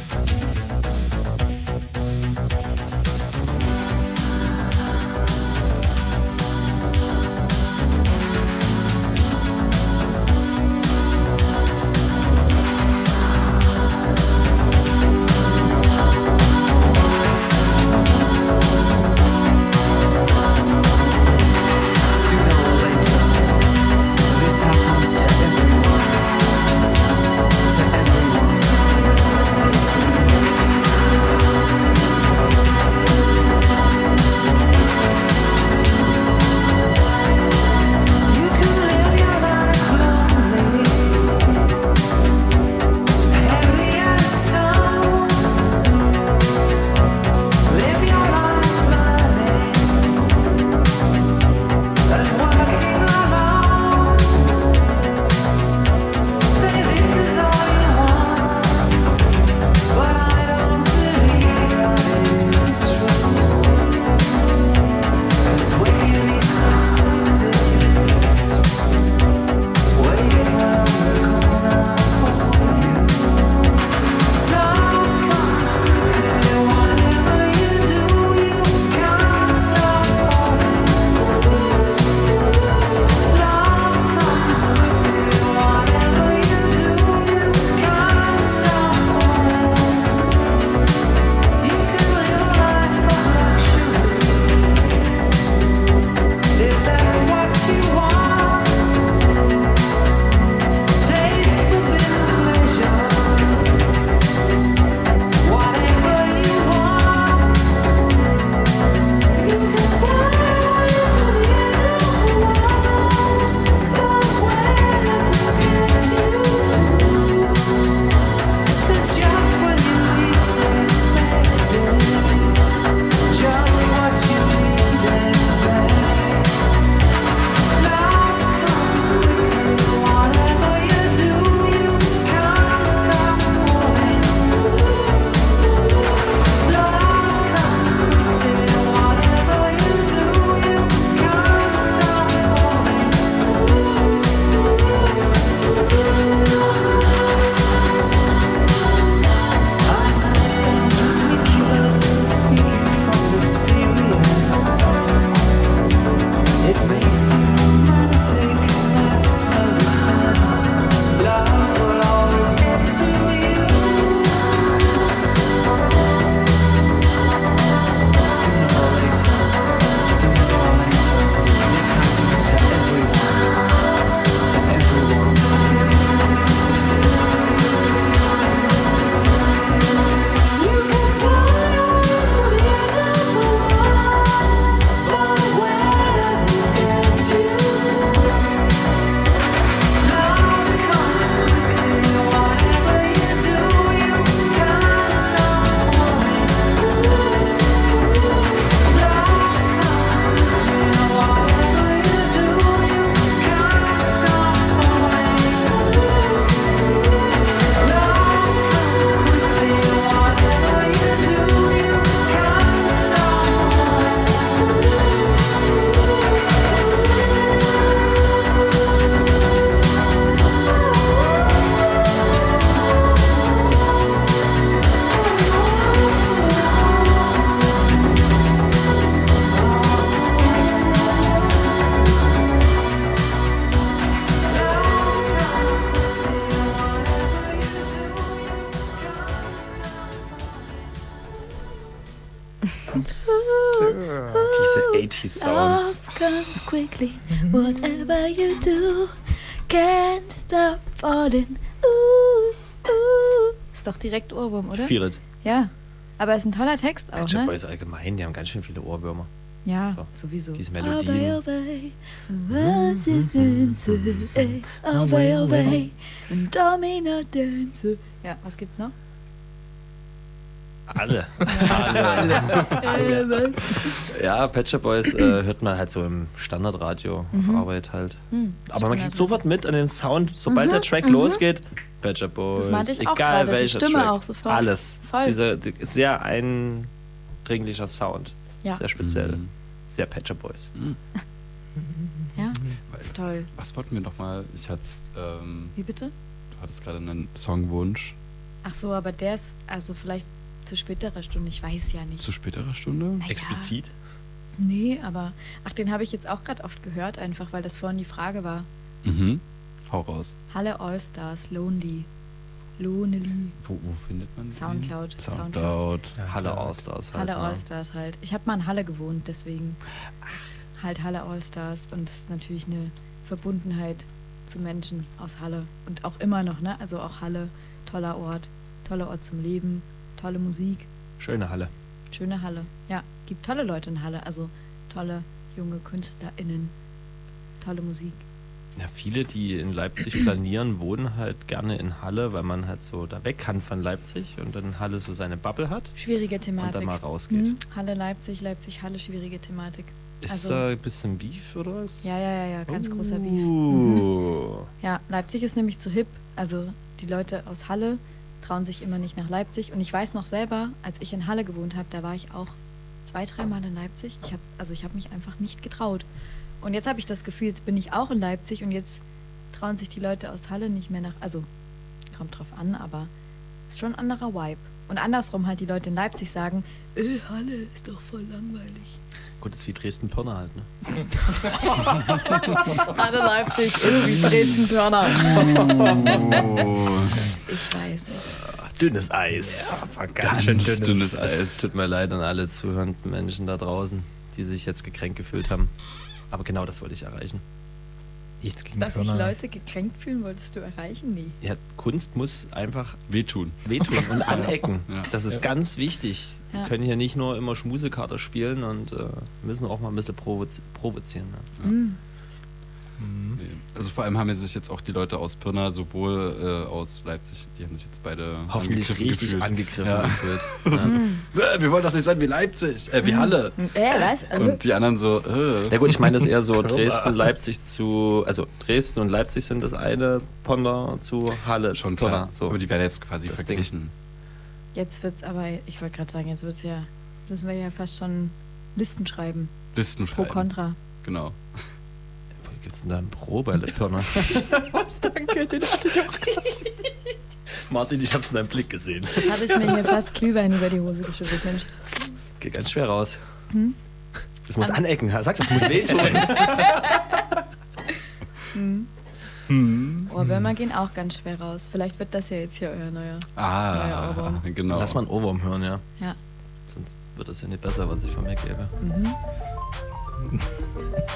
quickly. Whatever you do, can't stop falling. Ooh, ooh. Ist doch direkt Ohrwurm, oder? Feel it. Ja. Aber es ist ein toller Text auch. Pet Shop Boys allgemein, die haben ganz schön viele Ohrwürmer. Ja, so. sowieso. Diese Melodien. Ja, was gibt's noch? Alle. Alle. Ja, Pet Shop Boys äh, hört man halt so im Standardradio auf Arbeit halt. Hm, Aber man kriegt Standardradio. sofort mit an den Sound, sobald der Track losgeht. Pet Shop Boys, meinte ich auch egal welcher Stimme Track. auch sofort. Alles. Voll. Dieser die- sehr eindringlicher Sound. Ja. Sehr speziell. Mhm. Sehr Pet Shop Boys. Ja, toll. Was wollten wir nochmal? Ich hatte, ähm, Wie bitte? du hattest gerade einen Songwunsch Ach so, aber der ist also vielleicht zu späterer Stunde. Ich weiß ja nicht. zu späterer Stunde. Naja. Explizit? Nee, aber ach, den habe ich jetzt auch gerade oft gehört, einfach weil das vorhin die Frage war. Mhm. Hau raus. Halle Allstars, Lonely. Lonely. Wo, wo findet man den? Soundcloud. Soundcloud. Halle Allstars halt. Halle ne? Allstars halt. Ich habe mal in Halle gewohnt, deswegen halt Halle Allstars und das ist natürlich eine Verbundenheit zu Menschen aus Halle und auch immer noch, ne? Also auch Halle, toller Ort, toller Ort zum Leben, tolle Musik, Schöne Halle. schöne Halle. Ja, gibt tolle Leute in Halle, also tolle junge KünstlerInnen, tolle Musik. Ja, viele, die in Leipzig planieren, wohnen halt gerne in Halle, weil man halt so da weg kann von Leipzig und dann Halle so seine Bubble hat Schwierige und Thematik. dann mal rausgeht. Hm, Halle, Leipzig, Leipzig, Halle, schwierige Thematik. Ist Also- da ein bisschen Beef oder was? Ja, ja, ja, ja, ganz großer Beef. Mhm. Uh. Ja, Leipzig ist nämlich zu hip. Also die Leute aus Halle trauen sich immer nicht nach Leipzig. Und ich weiß noch selber, als ich in Halle gewohnt habe, da war ich auch zwei, dreimal in Leipzig. Ich hab, also ich habe mich einfach nicht getraut. Und jetzt habe ich das Gefühl, jetzt bin ich auch in Leipzig und jetzt trauen sich die Leute aus Halle nicht mehr nach. Also kommt drauf an, aber ist schon ein anderer Vibe. Und andersrum halt die Leute in Leipzig sagen, äh, Halle ist doch voll langweilig. Gut, ist wie Dresden-Pirna halt, ne? Halle Leipzig ist wie Dresden-Pörner. Oh, Ich weiß nicht. Dünnes Eis. war ganz dünnes, dünnes Es Eis. tut mir leid an alle zuhörenden Menschen da draußen, die sich jetzt gekränkt gefühlt haben. Aber genau das wollte ich erreichen. Nichts gegen Dass sich Körner. Leute gekränkt fühlen, wolltest du erreichen? Nee. Ja, Kunst muss einfach wehtun. wehtun und anecken. Ja. Das ist ganz wichtig. Ja. Wir können hier nicht nur immer Schmusekater spielen und äh, müssen auch mal ein bisschen provozi provozieren. Ne? Mm. Nee. Also vor allem haben ja sich jetzt auch die Leute aus Pirna, sowohl äh, aus Leipzig, die haben sich jetzt beide Hoffentlich angegriffen richtig gefühlt. angegriffen Ja. gefühlt. Ja. Äh, Wir wollen doch nicht sein wie Leipzig, äh, wie Halle. Äh, was? Und die anderen so, äh. Ja gut, ich meine das eher so. Dresden, Leipzig zu, also Dresden und Leipzig sind das eine, Ponder zu Halle. Schon Pirna, klar. So. Aber die werden jetzt quasi Das verglichen. Jetzt wird's aber, ich wollte gerade sagen, jetzt wird's ja, müssen wir ja fast schon Listen schreiben. Listen Pro, schreiben. Contra. Genau. Gibt's denn da ein Pro bei Le Pirna? Danke, den hatte ich auch. Martin, ich hab's in deinem Blick gesehen. Habe ich mir hier fast Glühwein über die Hose geschüttet, Mensch. Geht ganz schwer raus. Hm? Es muss An- anecken, sag das muss wehtun. Ohrwürmer gehen auch ganz schwer raus. Vielleicht wird das ja jetzt hier euer neuer. Ah, Ohrwurm. genau. Lass mal einen Ohrwurm hören, ja. Ja. Sonst wird es ja nicht besser, was ich von mir gebe. Mhm. フフフフ。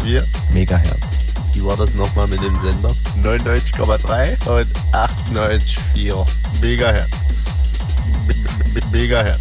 98,4 Megahertz. Wie war das nochmal mit dem Sender? 99,3 und 98,4 Megahertz. Me- me- Megahertz.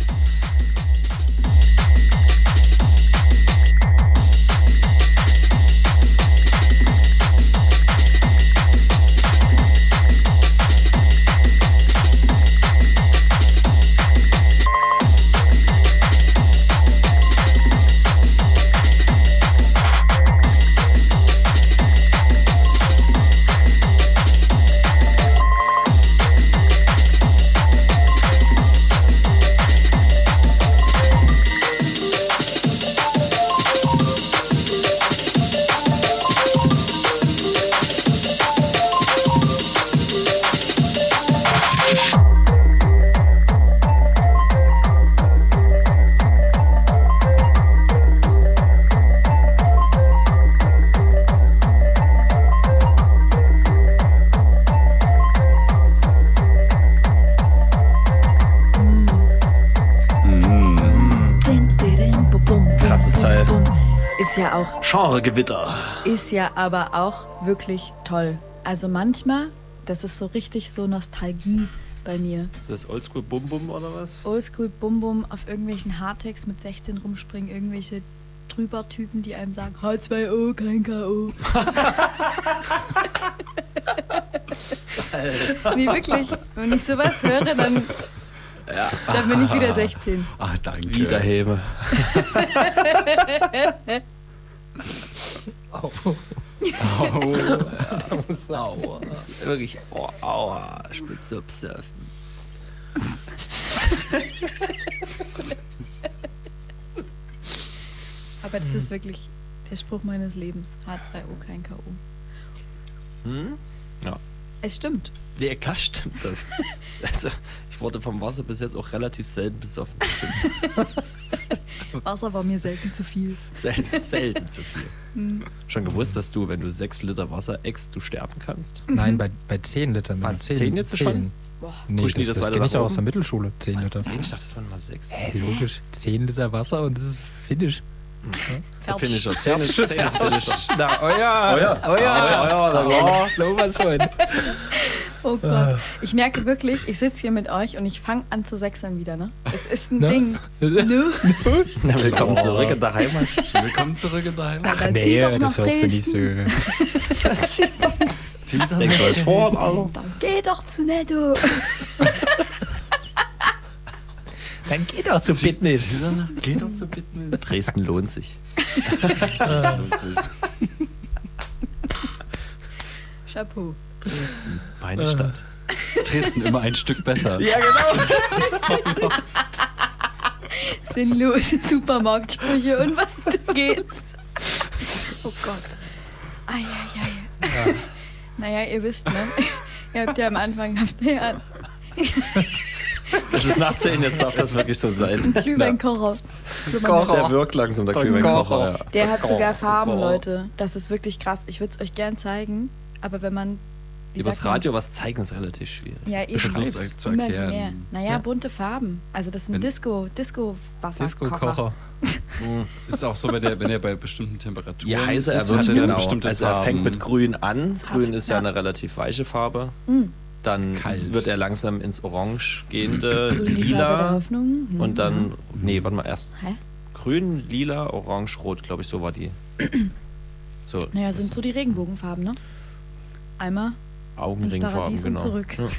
Genregewitter. ist ja aber auch wirklich toll. Also manchmal, das ist so richtig so Nostalgie bei mir. Ist das Oldschool Bum Bum oder was? Oldschool Bum Bum auf irgendwelchen Hardtext mit 16 rumspringen, irgendwelche Trüber-Typen, die einem sagen, H2O, kein K.O. nee, wirklich. Wenn ich sowas höre, dann, dann bin ich wieder 16. Ah, danke. Wiederhebe. Aua. Wirklich, oh, aua, spitze surfen. Aber das ist wirklich der Spruch meines Lebens. H2O, kein K.O. Hm? Ja. Es stimmt. Nee, klar stimmt das. Also, ich wurde vom Wasser bis jetzt auch relativ selten besoffen. Wasser war mir selten zu viel. Selten, selten zu viel. Hm. Schon gewusst, dass du, wenn du sechs Liter Wasser eckst, du sterben kannst? Nein, bei, bei 10 Litern. wenn Was, du 10 10 jetzt schon? Boah. Nee, Pushen die das, das das kenne ich auch aus der Mittelschule. 10 Was, Liter. zehn? Ich dachte, das waren mal sechs. Hä, logisch. 10 Liter Wasser und das ist Finish. Der ist, zehn ist Finisher. Na, oh ja. Oh ja. Oh ja. Ah, ja, da war- sowas von. Oh Gott. Ich merke wirklich, ich sitze hier mit euch und ich fange an zu sechseln wieder, ne? Es ist ein Ne? Ding. Nö. Na, willkommen zurück in der Heimat. Willkommen zurück in deinem Na, Ach zieh doch nee, nach das hörst du nicht so. Dresden. Das denkst du als vor, Alter. Dann geh doch zu Netto. Dann geht doch zum Fitness. Geht doch zu bitten. Dresden lohnt sich. Chapeau. Dresden, meine Stadt. Dresden immer ein Stück besser. Ja, genau. Sinnlose Supermarktsprüche und weiter geht's. Oh Gott. Eieiei. Naja, ihr wisst, ne? Ihr habt ja am Anfang habt ihr ja Das ist nach 10, jetzt darf das wirklich so sein. Glühweinkocher. Der wirkt langsam, der Der Glühweinkocher. Kocher. Ja. Der hat sogar Farben, Kocher. Leute. Das ist wirklich krass. Ich würde es euch gern zeigen, aber wenn man. wie Übers sagt man? Radio was zeigen ist relativ schwierig. Ja, eben. Versuch's ist zu erklären. Naja, bunte Farben. Also das ist ein Disco, Disco Wasserkocher. Disco-Kocher. Ist auch so, wenn er, wenn er bei bestimmten Temperaturen Je heißer er wird, hat er genau. bestimmte Also er fängt mit Grün an. Grün ist ja Ja. eine relativ weiche Farbe. Mm. Dann Kalt. wird er langsam ins Orange gehende, lila Hoffnung. Und dann, nee, warte mal, erst Hä? grün, lila, orange, rot, glaube ich, so war die. So, Naja, sind so die Regenbogenfarben, ne? Einmal ins Augenringfarben, Paradies genau. und zurück. Ja.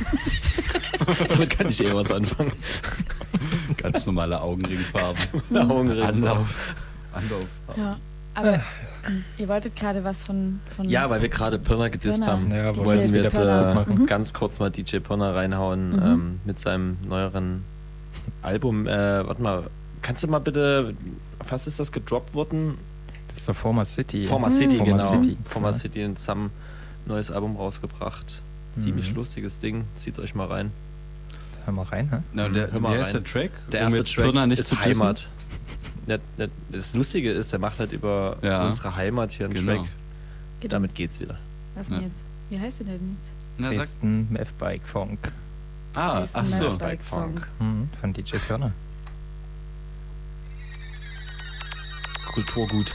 Damit kann ich eh was anfangen. Ganz normale Augenringfarben. Augenringfarben. Anlauf. Anlauf. Ja, aber ähm, ihr wolltet gerade was von, von Ja, weil wir gerade Pirna gedisst Pirna. haben, Ja, DJ wollten wir jetzt äh, Mhm. ganz kurz mal DJ Pirna reinhauen Mhm. ähm, mit seinem neueren Album. Äh, warte mal, kannst du mal bitte, was ist das gedroppt worden? Das ist der Former City. Former City, Former genau. City. Former Ja. City und Sam neues Album rausgebracht. Ziemlich Mhm. lustiges Ding. Zieht euch mal rein. Hör mal rein, hä? Na, der, Hör mal wie heißt rein. der Track? Der erste Track Pirna nicht ist zu dissen? Heimat. Nicht, das Lustige ist, der macht halt über Ja. unsere Heimat hier einen Genau. Track. Geht Damit geht's wieder. Was denn Ja. jetzt? Wie heißt der denn jetzt? Na, Dresden F-Bike Funk ah, Dresden ach so. Maverick Funk. mhm. von DJ Körner. Kulturgut.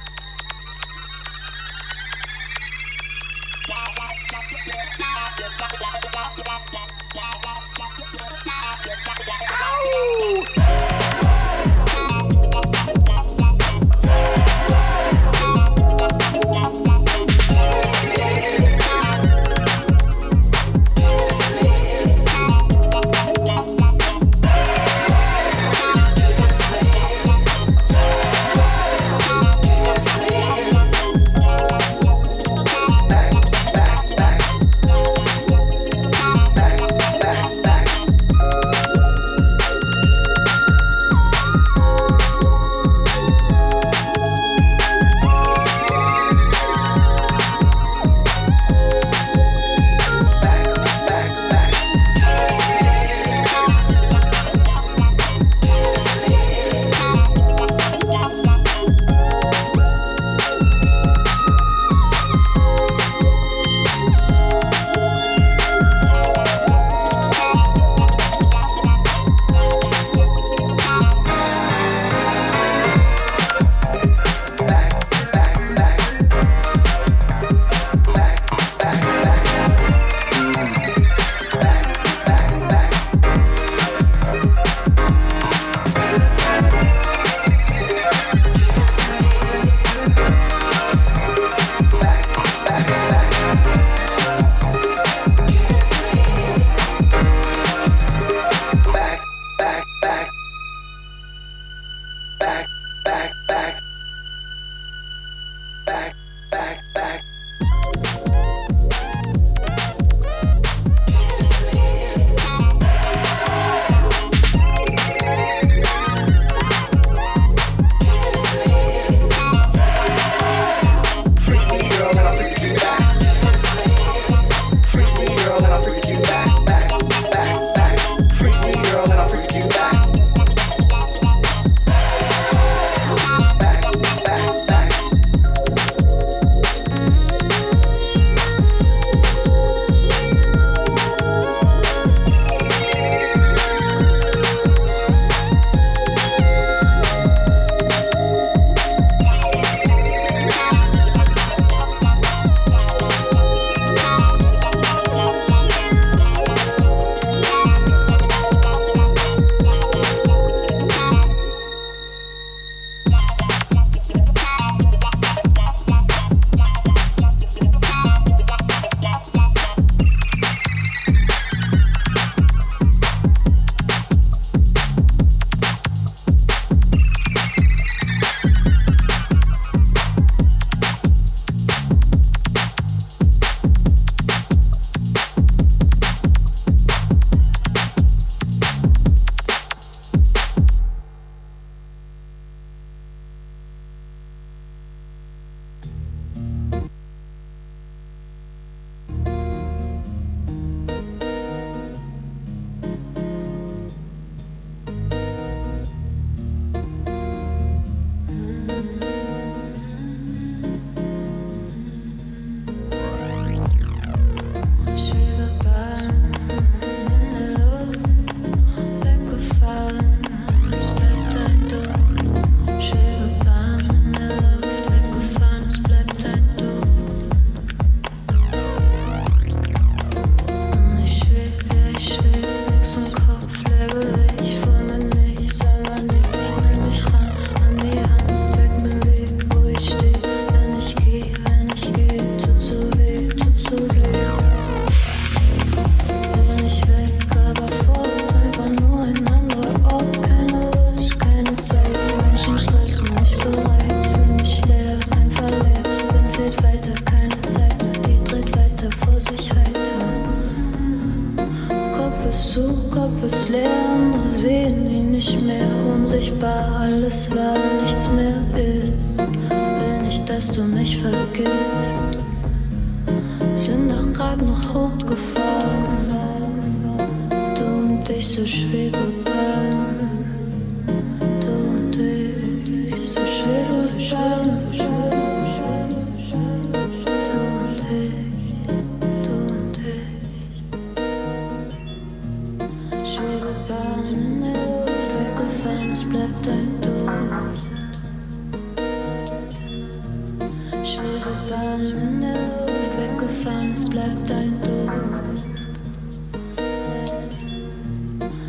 Schwebebahn in der Luft, weggefahren, es bleibt ein Duft.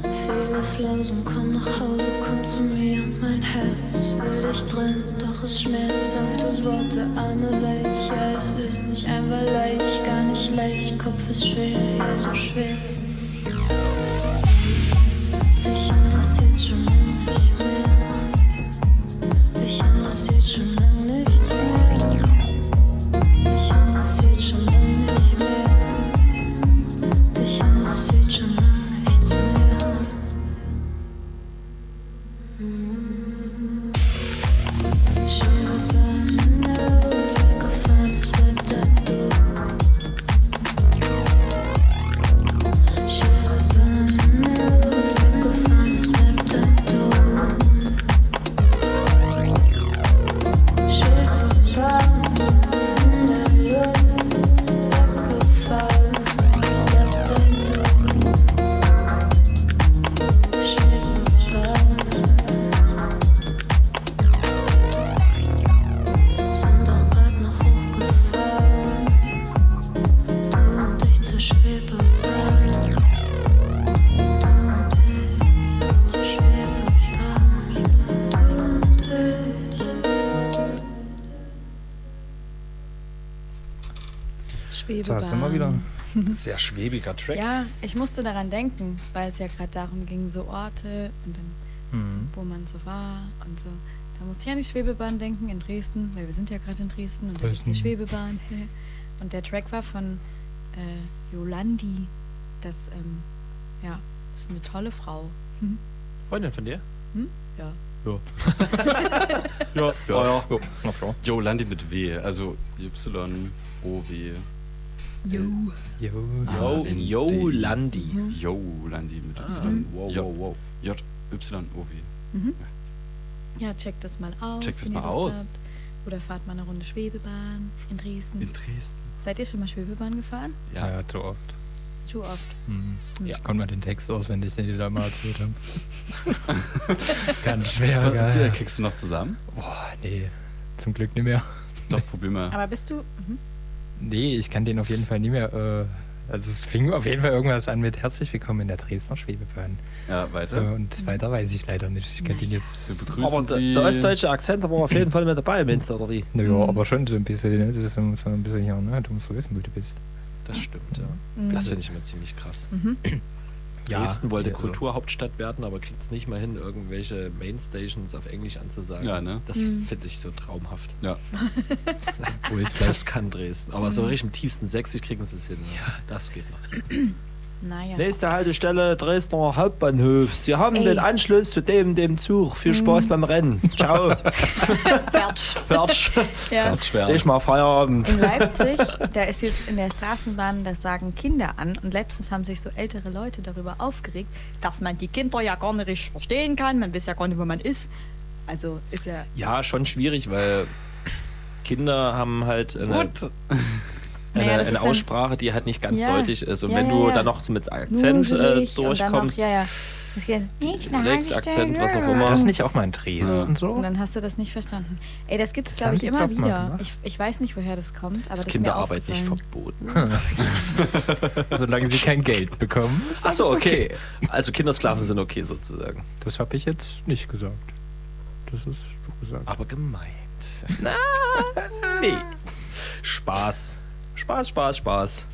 Viele Flausen, komm nach Hause, komm zu mir, mein Herz will dich drin, doch es schmerzhafte Worte, Arme weich, ja es ist nicht einfach leicht, gar nicht leicht, Kopf ist schwer, ja so schwer. Da sind wir wieder. Sehr schwebiger Track. Ja, ich musste daran denken, weil es ja gerade darum ging, so Orte und dann, Mhm. wo man so war und so. Da musste ich an die Schwebebahn denken in Dresden, weil wir sind ja gerade in Dresden und da gibt es die. Schwebebahn. Und der Track war von äh, Jolandi. Das, ähm, ja, das ist eine tolle Frau. Hm? Freundin von dir? Hm? Ja. Ja, Ja, ja. Klar. Jo, Landi mit W, also Y-O-W. Jo. Jo. Yo, N- yo, Landi. Jo, Landi mit Ah, Y. wow, J- wow, wow. J-Y-O-W. Mhm. Ja, checkt das mal aus. Checkt das mal aus. Habt. Oder fahrt mal eine Runde Schwebebahn in Dresden. In Dresden. Seid ihr schon mal Schwebebahn gefahren? Ja, Ja. zu oft. Zu oft. Mhm. Ja. Ich konnte mal den Text auswendig, den die da mal erzählt haben. Ganz schwer, geil. kriegst du noch zusammen? Boah, nee, zum Glück nicht mehr. Doch, probier mal. Aber bist du. Mhm. Nee, ich kann den auf jeden Fall nie mehr. Äh, also es fing auf jeden Fall irgendwas an mit Herzlich willkommen in der Dresdner Schwebebahn. Ja, So, weiter. und weiter weiß ich leider nicht. Ich kann den jetzt. Wir begrüßen Aber der, Sie. der ostdeutsche Akzent war auf jeden Fall mit dabei, Münster, oder wie? Naja, Mhm. aber schon so ein bisschen, ne? Das ist so so ein bisschen hier, ne? Du musst so wissen, wo du bist. Das stimmt, ja. Mhm. Das finde ich immer ziemlich krass. Mhm. Dresden wollte also- Kulturhauptstadt werden, aber kriegt es nicht mal hin, irgendwelche Mainstations auf Englisch anzusagen. Ja, ne? Das Mhm. finde ich so traumhaft. Ja. Das? Das kann Dresden. Aber Mhm. so richtig im tiefsten Sächsisch kriegen sie es hin. Ja. Das geht noch. Naja. Nächste Haltestelle Dresdner Hauptbahnhof. Sie haben Ey. den Anschluss zu dem, dem Zug. Viel Spaß beim Rennen. Ciao. Fertig. Fertig. Ja. schwer. Ich mal Feierabend. In Leipzig, da ist jetzt in der Straßenbahn, das sagen Kinder an. Und letztens haben sich so ältere Leute darüber aufgeregt, dass man die Kinder ja gar nicht richtig verstehen kann. Man weiß ja gar nicht, wo man ist. Also ist ja. Ja, schon schwierig, weil Kinder haben halt eine, eine, Naja, ist eine dann- Aussprache, die halt nicht ganz Ja. deutlich ist. Und Ja, wenn ja, du ja. dann noch so mit Akzent äh, durchkommst, Ja, ja. Das geht nicht eine Dialekt. Akzent, was auch immer. das nicht auch mal in Dresden und so? Und dann hast du das nicht verstanden. Ey, das gibt es, glaube ich, immer glaub, wieder. gemacht. Ich, ich weiß nicht, woher das kommt, aber ist das ist mir Kinderarbeit nicht verboten. Solange sie kein Geld bekommen. ist Achso, alles okay. Also Kindersklaven sind okay sozusagen. Das habe ich jetzt nicht gesagt. Das ist du gesagt. Aber gemeint. nee. Spaß. Spaß, Spaß, Spaß.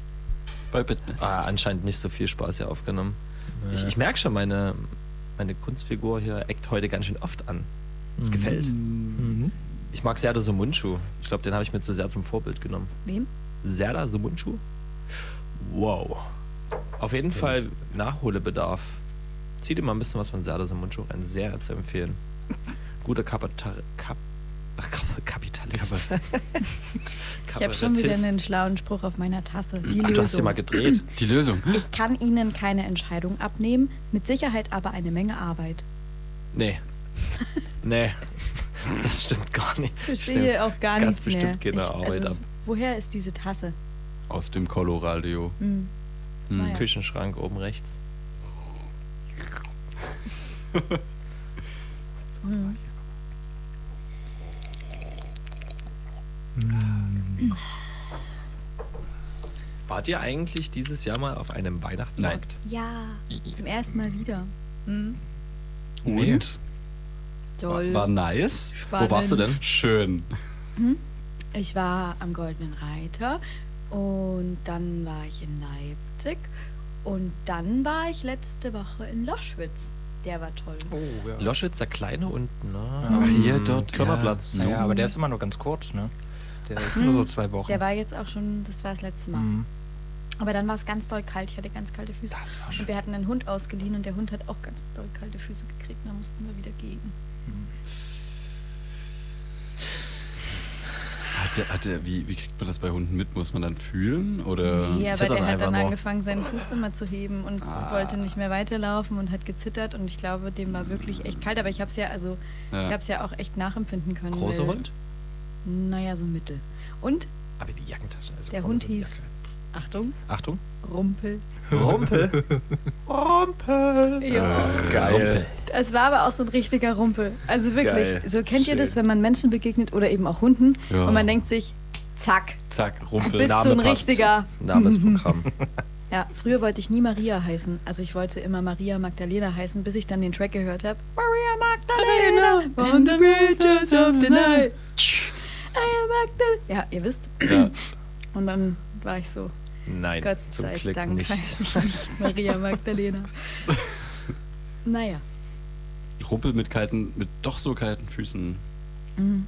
Bei Bitmess. Ah, anscheinend nicht so viel Spaß hier aufgenommen. Ich, ich merke schon, meine, meine Kunstfigur hier eckt heute ganz schön oft an. Es gefällt. Mhm. Ich mag Serda Sumunchu. Ich glaube, den habe ich mir zu sehr zum Vorbild genommen. Wem? Serda Sumunchu? Wow. Auf jeden Fall Nachholbedarf Zieh dir mal ein bisschen was von Serdas im Mundschuh rein. Sehr zu empfehlen. Guter Kap Ach, Kap- Kapitalist. Ich habe schon wieder einen schlauen Spruch auf meiner Tasse. Die Ach, Lösung. du hast dir mal gedreht. Die Lösung. Ich kann Ihnen keine Entscheidung abnehmen, mit Sicherheit aber eine Menge Arbeit. Nee. Nee. Das stimmt gar nicht. Ich verstehe auch gar Ganz nichts bestimmt mehr. keine Ich- Arbeit also, ab. Woher ist diese Tasse? Aus dem Coloradio. Hm. Hm. Naja. Küchenschrank oben rechts. Hm. Wart ihr eigentlich dieses Jahr mal auf einem Weihnachtsmarkt? Ja, zum ersten Mal wieder. Hm. Und? Toll. War, war nice. Spannend. Wo warst du denn? Schön. Hm? Ich war am Goldenen Reiter und dann war ich in Leipzig und dann war ich letzte Woche in Loschwitz. Der war toll. Oh, ja. Loschwitz, der kleine und na, Ja. Hier, dort, Körnerplatz. Naja, aber der ist immer nur ganz kurz, ne? Der ist nur so zwei Wochen. Der war jetzt auch schon, das war das letzte Mal. Mhm. Aber dann war es ganz doll kalt. Ich hatte ganz kalte Füße. Das war Und wir hatten einen Hund ausgeliehen und der Hund hat auch ganz doll kalte Füße gekriegt. Da mussten wir wieder gehen. Hat der, hat der, wie, wie kriegt man das bei Hunden mit? Muss man dann fühlen? Oder? Nee, aber der hat dann angefangen, seinen Fuß immer zu heben und Ah. wollte nicht mehr weiterlaufen und hat gezittert. Und ich glaube, dem war wirklich echt kalt. Aber ich habe es ja, also, Ja. ich habe es ja auch echt nachempfinden können. Großer weil- Hund? Naja, so mittel. Und, Aber die Jackentasche. Also Der Hund so hieß- Jacke. Achtung, Achtung. Rumpel. Rumpel. Rumpel. Ja. Geil. Es war aber auch so ein richtiger Rumpel. Also wirklich. Geil. So kennt ihr das, Schön. wenn man Menschen begegnet oder eben auch Hunden Ja. und man denkt sich, zack, Zack, Rumpel. bist Name du ein passt. richtiger. Namensprogramm. Ja, früher wollte ich nie Maria heißen. Also ich wollte immer Maria Magdalena heißen, bis ich dann den Track gehört habe. Maria Magdalena on the bridges of the night. Maria Magdalena. Ja, ihr wisst. Ja. Und dann war ich so, Nein, Gott zum sei Glück Dank nicht. nicht Maria Magdalena. naja. Rumpel mit kalten, mit doch so kalten Füßen. Mhm.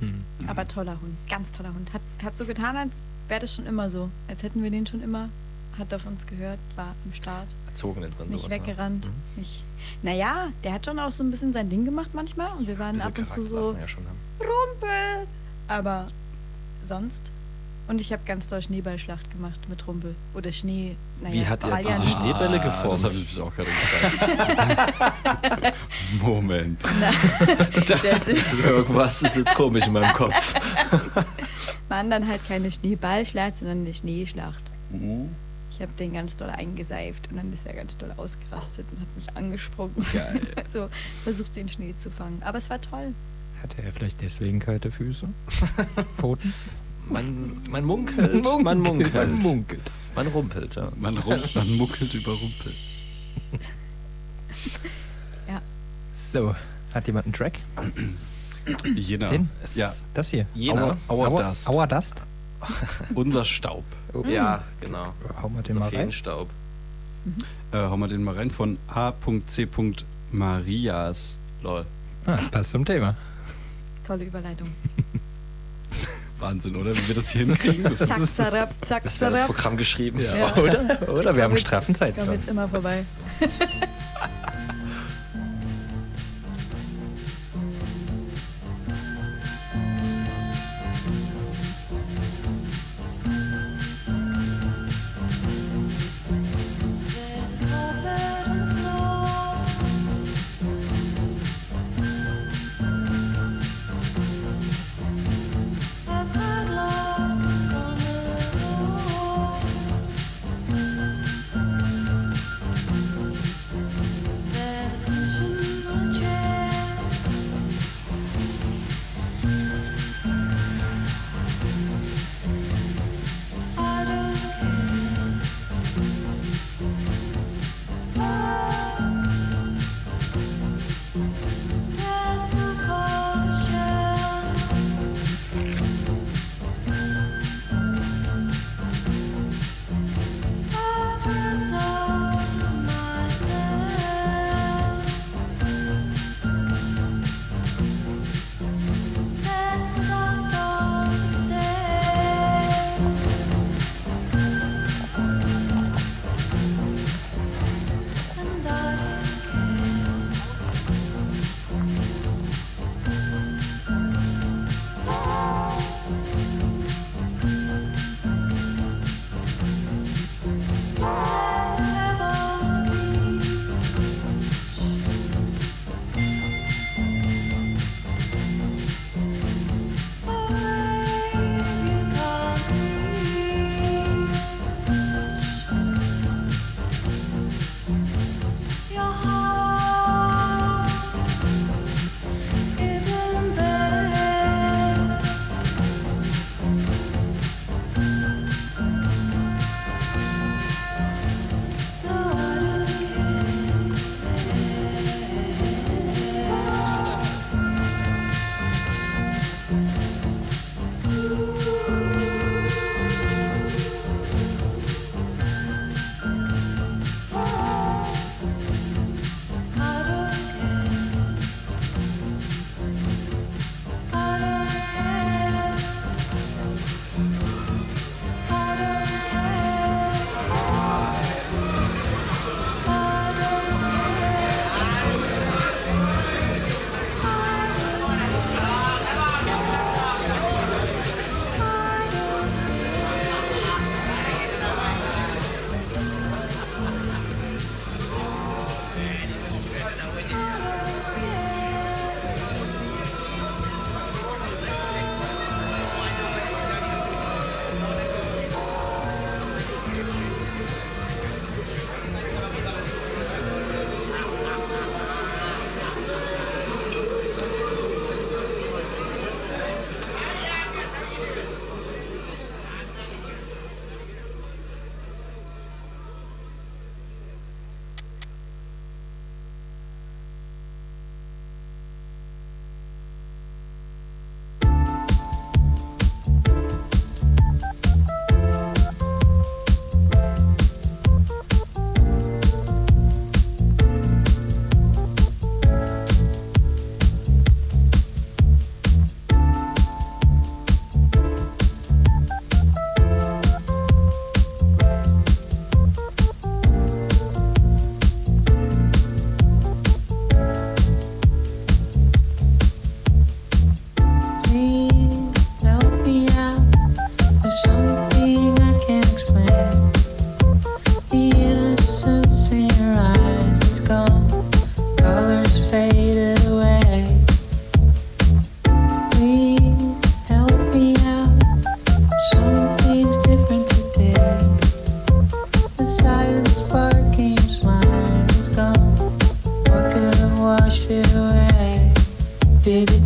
Hm. Aber toller Hund, ganz toller Hund. Hat, hat so getan, als wäre das schon immer so. Als hätten wir den schon immer, hat auf uns gehört, war am Start. Erzogen nennt man Nicht sowas. ne? weggerannt. Mhm. Nicht. Naja, der hat schon auch so ein bisschen sein Ding gemacht manchmal und wir waren ab und zu Charakter so ja. Rumpel. Aber sonst. Und ich habe ganz doll Schneeballschlacht gemacht mit Rumpel. Oder Schnee. Naja, Wie hat er diese nicht- Schneebälle Ah, geformt? Das habe ich mich auch gerade gefragt. Moment. Ist- Irgendwas ist jetzt komisch in meinem Kopf. waren dann halt keine Schneeballschlacht, sondern eine Schneeschlacht. Mhm. Ich habe den ganz doll eingeseift und dann ist er ganz doll ausgerastet und hat mich angesprungen. Geil. so versucht den Schnee zu fangen. Aber es war toll. Hatte er vielleicht deswegen kalte Füße? Pfoten? Man, man munkelt, man munkelt. Man munkelt. Man rumpelt, ja. Man, rum, man muckelt über Rumpel. So, hat jemand einen Track? Jena. Den? Ja, Das hier? Jena? Our Our, Dust. Our Dust? unser Staub. Oh. Ja, genau. Hau mal den So mal rein. Feenstaub. Äh, hauen wir den mal rein von A.C. Marias. Lol. Ah, das passt zum Thema. Tolle Überleitung. Wahnsinn, oder? Wie wir das hier hinkriegen. Das Zack, ist, zarab, zack, Das wäre das. Programm geschrieben. Ja. Oder? Oder? Wir haben einen straffen Ich komme Zeitplan. jetzt immer vorbei.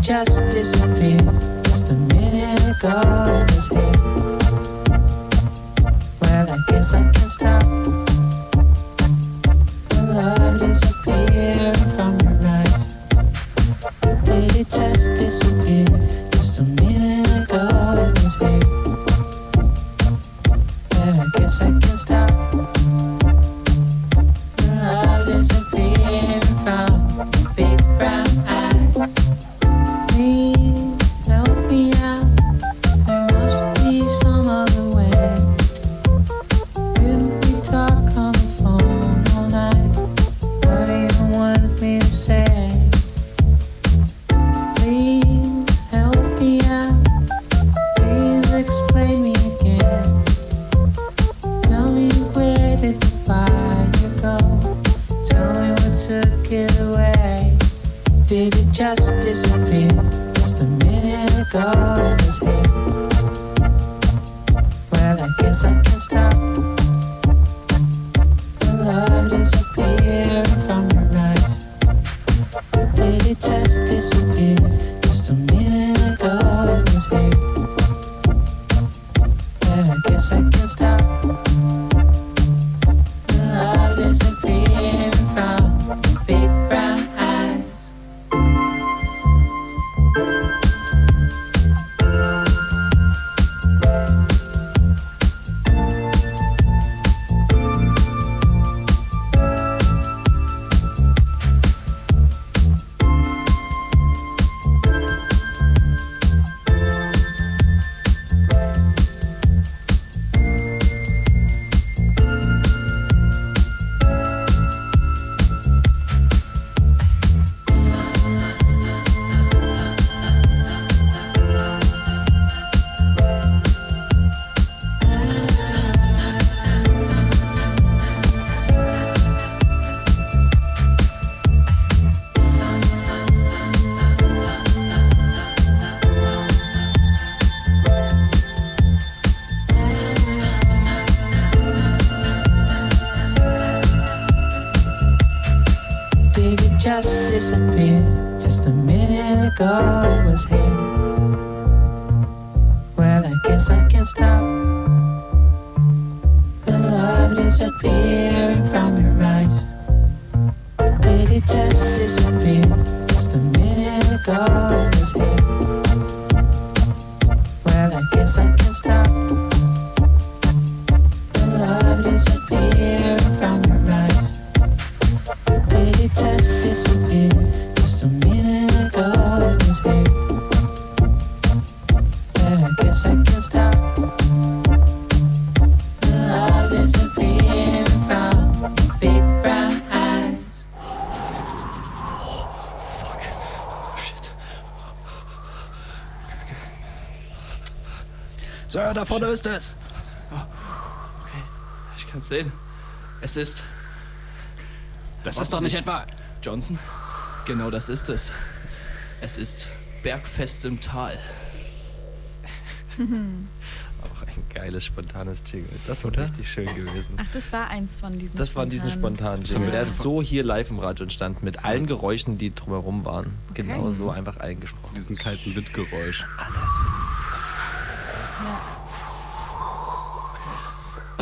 justice. Sir, da vorne ist es. Oh, okay, ich kann es sehen. Es ist. Das ist doch nicht etwa. Johnson, genau das ist es. Es ist Bergfest im Tal. Auch ein geiles, spontanes Jingle. Das war richtig schön gewesen. Ach, das war eins von diesen Das waren diese spontanen Jingle. Ja. Der ist so hier live im Radio entstanden, mit allen Geräuschen, die drumherum waren. Okay. Genau so einfach eingesprochen. Diesem kalten Wittgeräusch. Alles.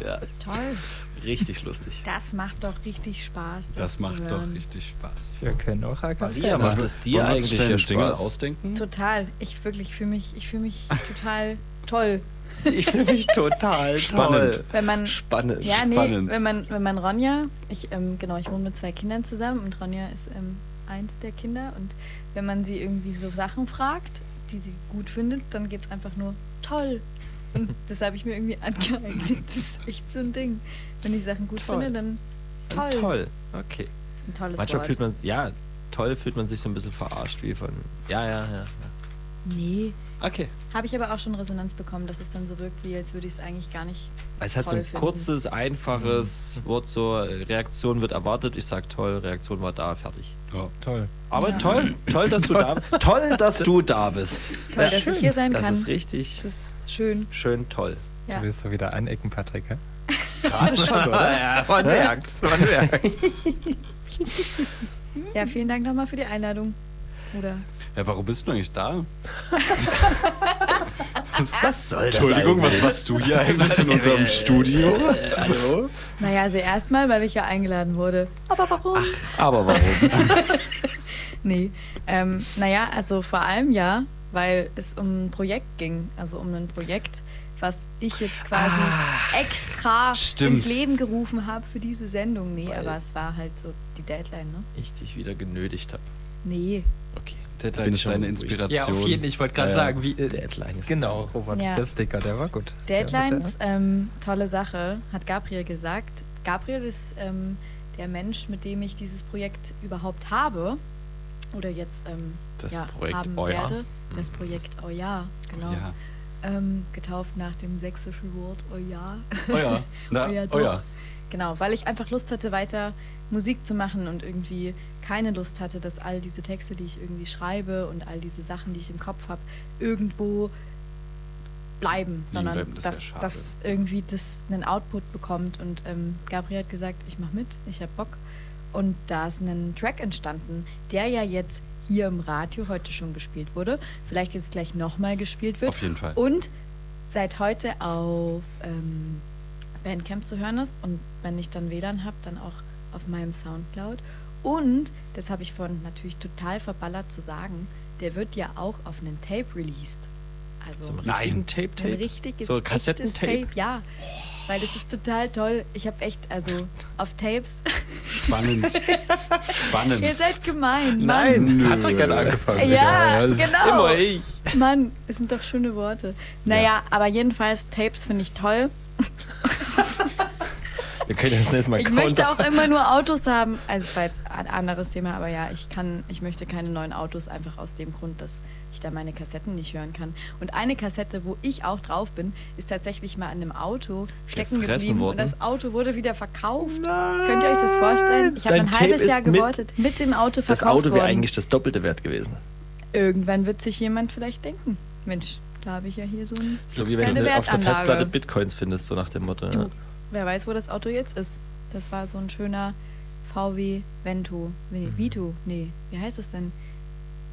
Ja, Toll. Richtig lustig. Das macht doch richtig Spaß. Das, Das macht zu doch richtig Spaß. Wir können auch Maria, macht es dir Wollen eigentlich hier Spaß? ausdenken? Total. Ich wirklich fühle mich, ich fühle mich total toll. Ich fühle mich total Spannend. toll. Wenn man Spannend. ja, nee, spannend. wenn man wenn man Ronja, ich ähm, genau, ich wohne mit zwei Kindern zusammen und Ronja ist ähm, eins der Kinder und wenn man sie irgendwie so Sachen fragt, die sie gut findet, dann geht es einfach nur toll. Und das habe ich mir irgendwie angeeignet. Das ist echt so ein Ding. Wenn ich Sachen gut Toll. finde, dann toll. Toll. toll. Okay. Das ist ein tolles Manchmal Wort. fühlt man, ja, toll fühlt man sich so ein bisschen verarscht wie von, ja, ja, ja. nee, Okay. habe ich aber auch schon Resonanz bekommen, dass es dann so wirkt, wie als würde ich es eigentlich gar nicht Es hat so ein finden. kurzes, einfaches Wort, so Reaktion wird erwartet. Ich sag toll, Reaktion war da, fertig. Ja. Toll. Aber toll, toll, dass du da toll, dass du da bist. Toll, dass ich hier sein das kann. ist richtig Das ist schön. schön toll. Ja. Du willst doch wieder anecken, Patrick, hä? Gerade schon, oder? ja, man merkt, man merkt. Ja, vielen Dank nochmal für die Einladung. Oder? Ja, warum bist du eigentlich da? Was soll das Entschuldigung, was eigentlich? machst du hier eigentlich in unserem Studio? Hallo? Naja, also erstmal, weil ich ja eingeladen wurde. Aber warum? Aber warum? Nee. Ähm, naja, also vor allem ja, weil es um ein Projekt ging. Also um ein Projekt, was ich jetzt quasi extra stimmt. ins Leben gerufen habe für diese Sendung. Nee, Weil- aber es war halt so die Deadline, ne? ich dich wieder genötigt habe. Nee. Okay. Deadline bin ist schon deine. Inspiration. Ja, auf jeden Fall. Ich wollte gerade Ja, ja. sagen, wie. Äh, Deadline ist genau, Robert, Ja. der Sticker, der war gut. Deadlines, der- ähm, tolle Sache, hat Gabriel gesagt. Gabriel ist ähm, der Mensch, mit dem ich dieses Projekt überhaupt habe. Oder jetzt ähm, Das ja, Projekt haben Euer. werde. Das Projekt Euer, genau. Ja. Ähm, getauft nach dem sächsischen Wort Euer. Oh ja. Na, Oh ja, oh ja. Genau, weil ich einfach Lust hatte, weiter Musik zu machen und irgendwie keine Lust hatte, dass all diese Texte, die ich irgendwie schreibe und all diese Sachen, die ich im Kopf habe, irgendwo bleiben, sondern bleiben, das dass, dass irgendwie das einen Output bekommt. Und ähm, Gabriel hat gesagt, ich mach mit, ich hab Bock. Und da ist ein Track entstanden, der ja jetzt hier im Radio heute schon gespielt wurde, vielleicht jetzt gleich nochmal gespielt wird. Auf jeden Fall. Und seit heute auf ähm, Bandcamp zu hören ist und wenn ich dann WLAN habe, dann auch auf meinem Soundcloud. Und, das habe ich von natürlich total verballert zu sagen, der wird ja auch auf einen Tape released. Also So ein richtiges So echtes Kassettentape? Tape, ja. Weil das ist total toll. Ich habe echt, also auf Tapes. Spannend. Spannend. Ihr seid gemein. Mann. Nein, Nö. Patrick hat angefangen. Ja, wieder. genau. immer ich. Mann, es sind doch schöne Worte. Naja, aber jedenfalls, Tapes finde ich toll. Wir können ja das nächste Mal Ich möchte auch immer nur Autos haben. Also es war jetzt ein anderes Thema, aber ja, ich kann, ich möchte keine neuen Autos, einfach aus dem Grund, dass ich da meine Kassetten nicht hören kann. Und eine Kassette, wo ich auch drauf bin, ist tatsächlich mal an einem Auto stecken Gefressen geblieben worden? und das Auto wurde wieder verkauft. Könnt ihr euch das vorstellen? Ich habe ein Tape halbes Jahr mit- gewartet, mit dem Auto verkauft Das Auto wäre eigentlich das doppelte wert gewesen. Irgendwann wird sich jemand vielleicht denken, Mensch, da habe ich ja hier so ein So wie wenn du auf der. Festplatte Bitcoins findest, so nach dem Motto. Ja. Du, wer weiß, wo das Auto jetzt ist. Das war so ein schöner VW Vento. Mhm. Vito. Nee, wie heißt es denn?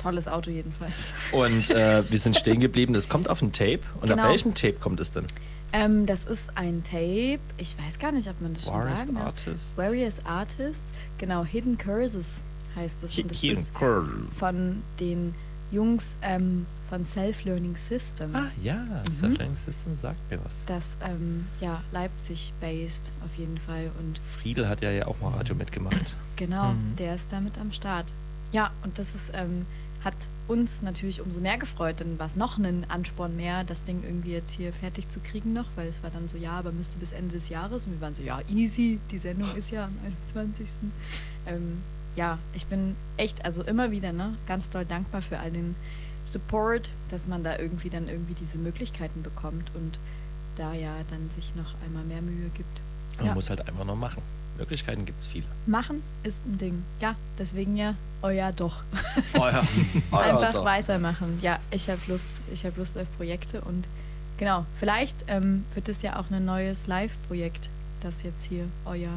Tolles Auto jedenfalls. Und äh, wir sind stehen geblieben. Das kommt auf ein Tape. Und Genau. auf welchem Tape kommt es denn? Ähm, das ist ein Tape. Ich weiß gar nicht, ob man das schon Various sagen. Artists. Various Artists. Genau, Hidden Curses heißt es. Und das Hidden ist Curl. von den Jungs ähm, von Self-Learning System. Ah ja, Mhm. Self-Learning System sagt mir was. Das, ähm, ja, Leipzig-based auf jeden Fall. Und Friedel hat ja, ja auch mal Radio mitgemacht. Genau, Mhm. der ist damit am Start. Ja, und das ist, ähm, hat uns natürlich umso mehr gefreut, dann war es noch ein Ansporn mehr, das Ding irgendwie jetzt hier fertig zu kriegen noch, weil es war dann so, ja, aber müsste bis Ende des Jahres und wir waren so, ja, easy, die Sendung ist ja am 21. Ähm, ja, ich bin echt, also immer wieder, ne, ganz doll dankbar für all den Support, dass man da irgendwie dann irgendwie diese Möglichkeiten bekommt und da ja dann sich noch einmal mehr Mühe gibt. Man Ja. muss halt einfach noch machen. Möglichkeiten gibt es viele. Machen ist ein Ding. Ja, deswegen ja, oh ja, doch. Oh ja. Oh ja, Einfach doch. weitermachen. Ja, ich habe Lust. Ich habe Lust auf Projekte und genau, vielleicht ähm, wird es ja auch ein neues Live-Projekt, das jetzt hier euer,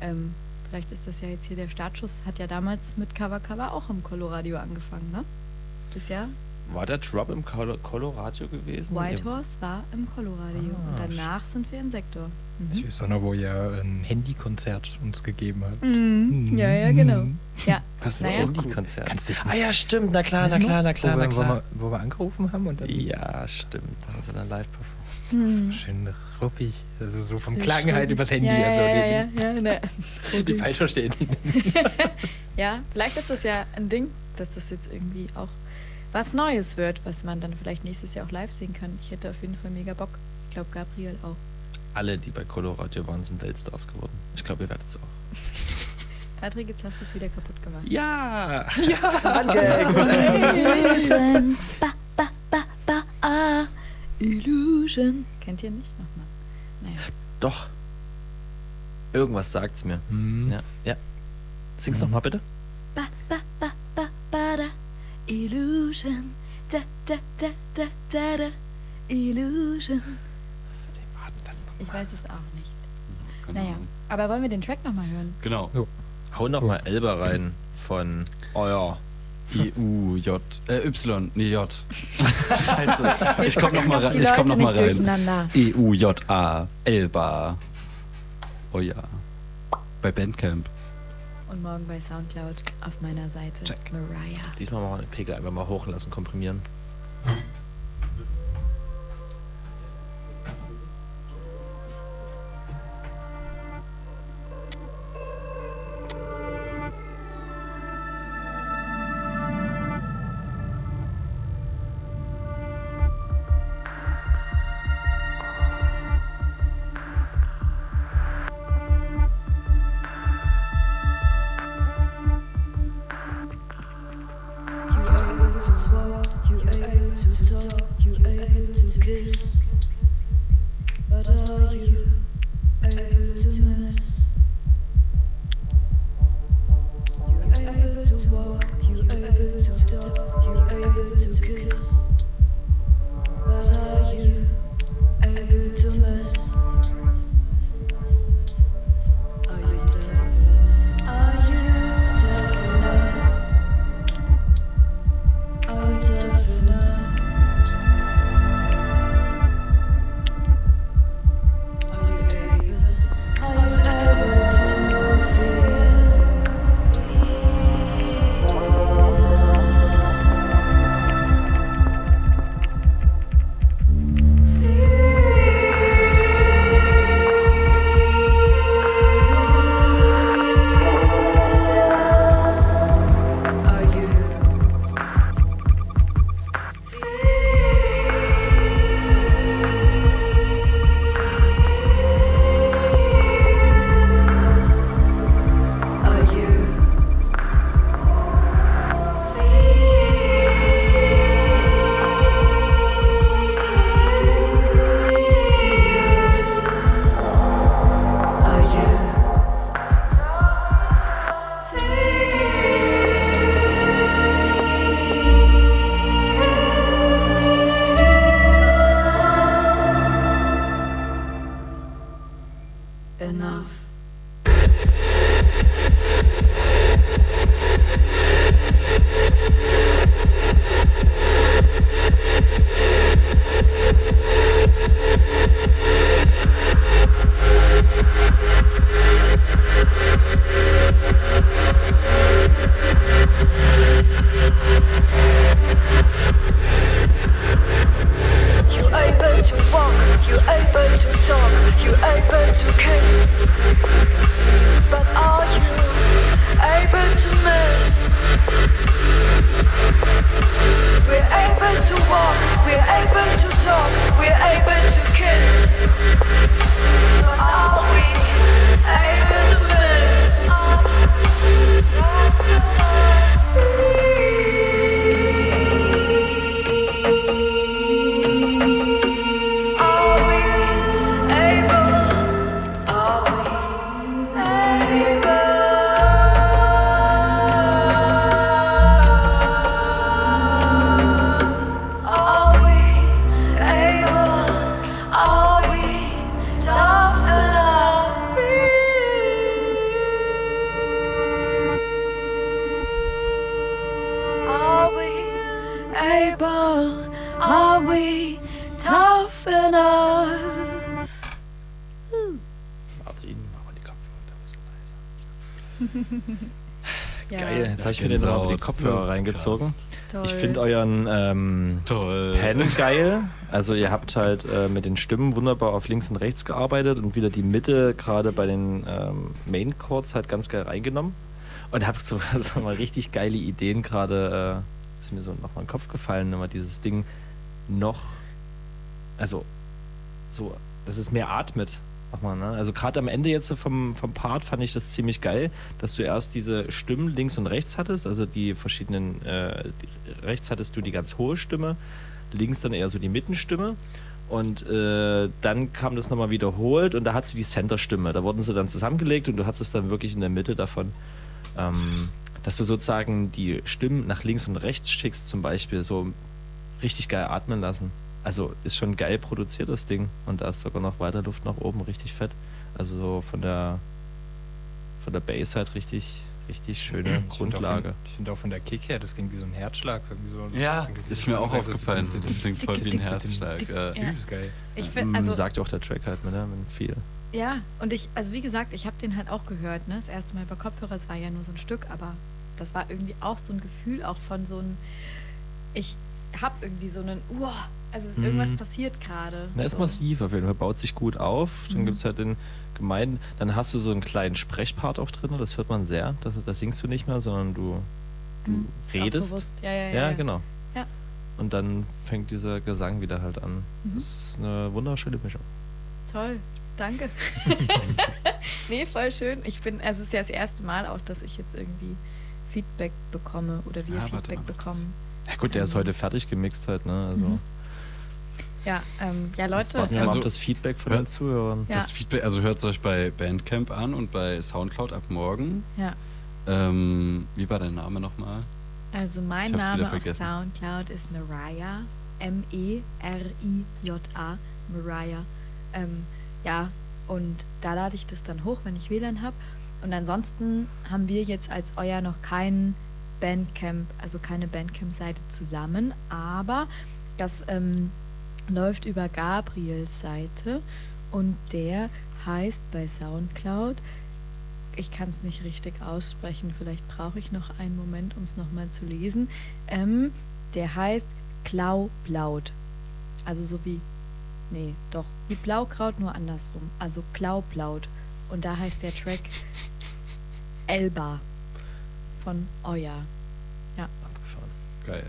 ähm, vielleicht ist das ja jetzt hier der Startschuss, hat ja damals mit Cover Cover auch im Coloradio angefangen, ne? Das Jahr. War der Drop im Colo Coloradio gewesen? White Horse war im Coloradio Ah, und danach sind wir in Sektor. Mhm. Ich weiß auch noch, wo ihr ein Handykonzert uns gegeben habt. Mhm. Ja, ja, genau. Ja. Was Naja. ein Handy-Konzert? Kannst dich Ah ja, stimmt, na klar, na klar, na klar, wo, na wir, wo, klar. wir, wo wir angerufen haben und dann Ja, stimmt. Da haben sie dann live performt. Mhm. schön ruppig, also so vom Klang halt übers Handy. Ja, ja, also ja, den- ja, ja, ne. Die falsch verstehen. Ja, vielleicht ist das ja ein Ding, dass das jetzt irgendwie auch was Neues wird, was man dann vielleicht nächstes Jahr auch live sehen kann. Ich hätte auf jeden Fall mega Bock. Ich glaube, Gabriel auch. Alle, die bei Coloradio waren, sind Weltstars geworden. Ich glaube, ihr werdet es auch. Patrick, jetzt hast du es wieder kaputt gemacht. Ja! Illusion. Ba, ba, ba, ba, ah. Illusion. Kennt ihr nicht? Nochmal. Naja. Doch. Irgendwas sagt's mir. Ja, ja. Sing's noch nochmal bitte. Ba, ba, ba, ba, ba, da. Illusion. Da, da, da, da, da, da. Illusion. Ich weiß es auch nicht. Keine Naja, Ahnung. aber wollen wir den Track nochmal hören? Genau. Hau noch mal Elba rein von euer. EU, J, äh, Y, nee, J. Scheiße. Ich komm noch mal doch rein. Ich komm noch mal rein. J, A, Elba. Oh ja. Bei Bandcamp. Und morgen bei Soundcloud auf meiner Seite. Mariah. Diesmal machen wir den Pegel einfach mal hochlassen, komprimieren. Jetzt mir die Das Kopfhörer reingezogen. Toll. Ich finde euren ähm, Toll. Pen geil. Also ihr habt halt äh, mit den Stimmen wunderbar auf links und rechts gearbeitet und wieder die Mitte gerade bei den ähm, Main Chords halt ganz geil reingenommen. Und habt so, so mal richtig geile Ideen gerade, äh, ist mir so nochmal in den Kopf gefallen, immer dieses Ding noch, also so, dass es mehr atmet. Nochmal, ne? Also gerade am Ende jetzt vom, vom Part fand ich das ziemlich geil, dass du erst diese Stimmen links und rechts hattest, also die verschiedenen, äh, die, rechts hattest du die ganz hohe Stimme, links dann eher so die Mittenstimme und äh, dann kam das nochmal wiederholt und da hat sie die Center-Stimme, da wurden sie dann zusammengelegt und du hattest es dann wirklich in der Mitte davon, ähm, dass du sozusagen die Stimmen nach links und rechts schickst zum Beispiel, so richtig geil atmen lassen. Also ist schon geil produziert das Ding und da ist sogar noch weiter Luft nach oben, richtig fett. Also so von der von der Bass halt richtig, richtig schöne Ich find Grundlage. Von, ich finde auch von der Kick her, das ging wie so ein Herzschlag. Irgendwie so, Ja, ist mir auch aufgefallen. Das klingt voll wie ein Herzschlag. Ja. Übelst geil. Ich Mm, find, also, sagt auch der Track halt, ne? Mit viel. ja, und ich, also wie gesagt, ich habe den halt auch gehört, ne? Das erste Mal über Kopfhörer, es war ja nur so ein Stück, aber das war irgendwie auch so ein Gefühl, auch von so ein, ich habe irgendwie so einen, uah, also Mhm. irgendwas passiert gerade. Na, ist so. massiv auf jeden Fall, baut sich gut auf. Dann Mhm. gibt es halt den Gemeinden, dann hast du so einen kleinen Sprechpart auch drin, das hört man sehr. Das, das singst du nicht mehr, sondern du, du Mhm. Ist redest. Ja, ja, ja, ja, genau. Ja. Und dann fängt dieser Gesang wieder halt an. Mhm. Das ist eine wunderschöne Mischung. Toll, danke. nee, voll schön. Ich bin, also es ist ja das erste Mal auch, dass ich jetzt irgendwie Feedback bekomme oder wir Ah, warte Feedback bekommen. Ja gut, der ist Ähm, heute fertig gemixt halt, ne? Also Mhm. Ja, ähm, ja, Leute. warten wir Also, auf das Feedback von hört- den Zuhörern. Ja. Das Feedback, also hört es euch bei Bandcamp an und bei Soundcloud ab morgen. Ja. Ähm, wie war dein Name nochmal? Also mein Name auf. Soundcloud ist Mariah. E M-E-R-I-J-A. Mariah. Ähm, ja, und da lade ich das dann hoch, wenn ich WLAN habe. Und ansonsten haben wir jetzt als euer noch kein Bandcamp, also keine Bandcamp-Seite zusammen, aber das ähm, läuft über Gabriels Seite und der heißt bei Soundcloud ich kann es nicht richtig aussprechen, vielleicht brauche ich noch einen Moment, um es nochmal zu lesen. Ähm, der heißt Klaublaut. Also so wie, nee, doch, wie Blaukraut, nur andersrum. Also Klaublaut. Und da heißt der Track Elba von Euer. Ja. Abgefahren. Geil.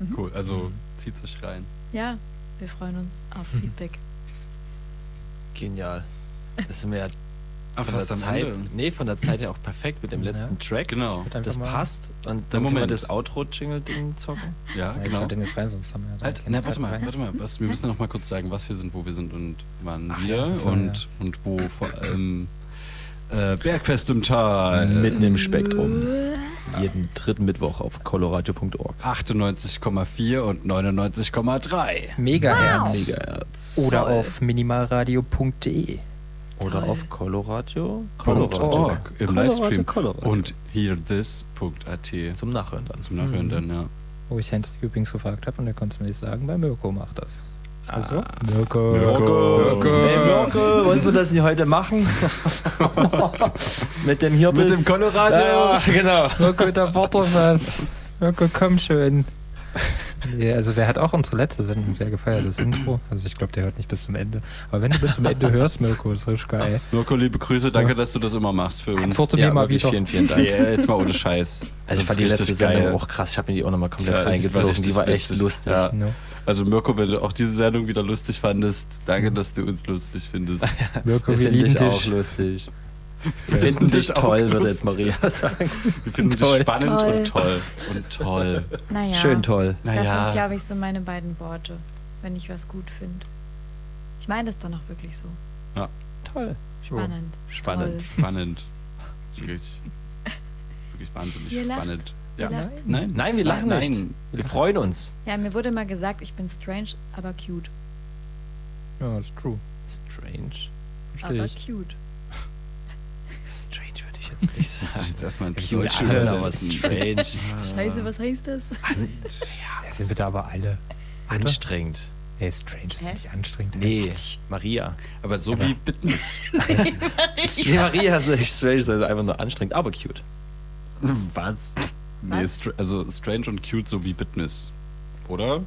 Mhm. Cool. Also Mhm. zieht's euch rein. Ja, wir freuen uns auf Mhm. Feedback. Genial. Das sind wir ja von der Zeit, nee, von der Zeit her auch perfekt mit dem Ja. letzten Track. Genau. Das passt. Und dann Der können wir Moment. das Outro-Jingle-Ding zocken. Ja, Ja, ich genau. hau den jetzt rein, sonst haben wir Halt, na, warte mal, rein. warte mal. Was, wir müssen noch mal kurz sagen, was wir sind, wo wir sind und wann Ach wir ja, so, und, und wo vor allem äh, Bergfest im Tal. Mitten im Spektrum. Jeden dritten Mittwoch auf coloradio.org. 98,4 und 99,3 Megahertz. Megahertz. Oder auf minimalradio.de. Oder Toll. auf Coloradio. Org im Livestream. Coloradio. Und hearthis.at zum Nachhören dann. zum Nachhören Mhm. dann, ja. Wo ich Hendrik übrigens gefragt habe und er konnte es mir nicht sagen, bei Mirko macht das. Also? Ah. Mirko. Mirko. Hey Mirko, wollen wir das nicht heute machen? Mit dem hier Mit dem Coloradio. Ja, genau. Mirko, da war doch was. Mirko, komm schön. Nee, also der hat auch unsere letzte Sendung sehr gefeiert, das Intro. Also ich glaube, der hört nicht bis zum Ende. Aber wenn du bis zum Ende hörst, Mirko, ist richtig geil. Mirko, liebe Grüße, danke, Ja. dass du das immer machst für uns. Antworte Ja, mir mal wieder. vielen, vielen Dank. Ja, jetzt mal ohne Scheiß. Also ich Das fand die letzte Sendung geil. auch krass. Ich habe mir die auch nochmal komplett Ja, reingezogen. Die war echt lustig. Ja. Also Mirko, wenn du auch diese Sendung wieder lustig fandest, danke, dass du uns lustig findest. Mirko, wir, Wir finden lieben dich auch lustig. Wir finden dich toll, würde jetzt Maria sagen. Wir finden Toll. dich spannend Toll. und toll. Und toll. Naja, Schön toll. das Naja. sind, glaube ich, so meine beiden Worte, wenn ich was gut finde. Ich meine das dann auch wirklich so. Toll. Spannend. Spannend. Toll. Spannend. Wirklich, wirklich wahnsinnig Ihr lacht. spannend. Ja. lacht. Nein, Nein, wir lachen nein, nicht. Wir freuen uns. Ja, mir wurde mal gesagt, ich bin strange, aber cute. Ja, das ist true. Strange. Verstehe aber ich. cute. Strange würde ich jetzt nicht Muss ich jetzt erstmal ein Cute alle, aber strange. Scheiße, was heißt das? Ja, sind wir da aber alle. Anstrengend. Nee, strange ist Hä? nicht anstrengend. Nee, Maria. Aber so wie Bitnis. Nee, Maria ist nicht strange, sondern einfach nur anstrengend, aber cute. Was? Nee, str also strange und cute so wie Bitnis. Oder?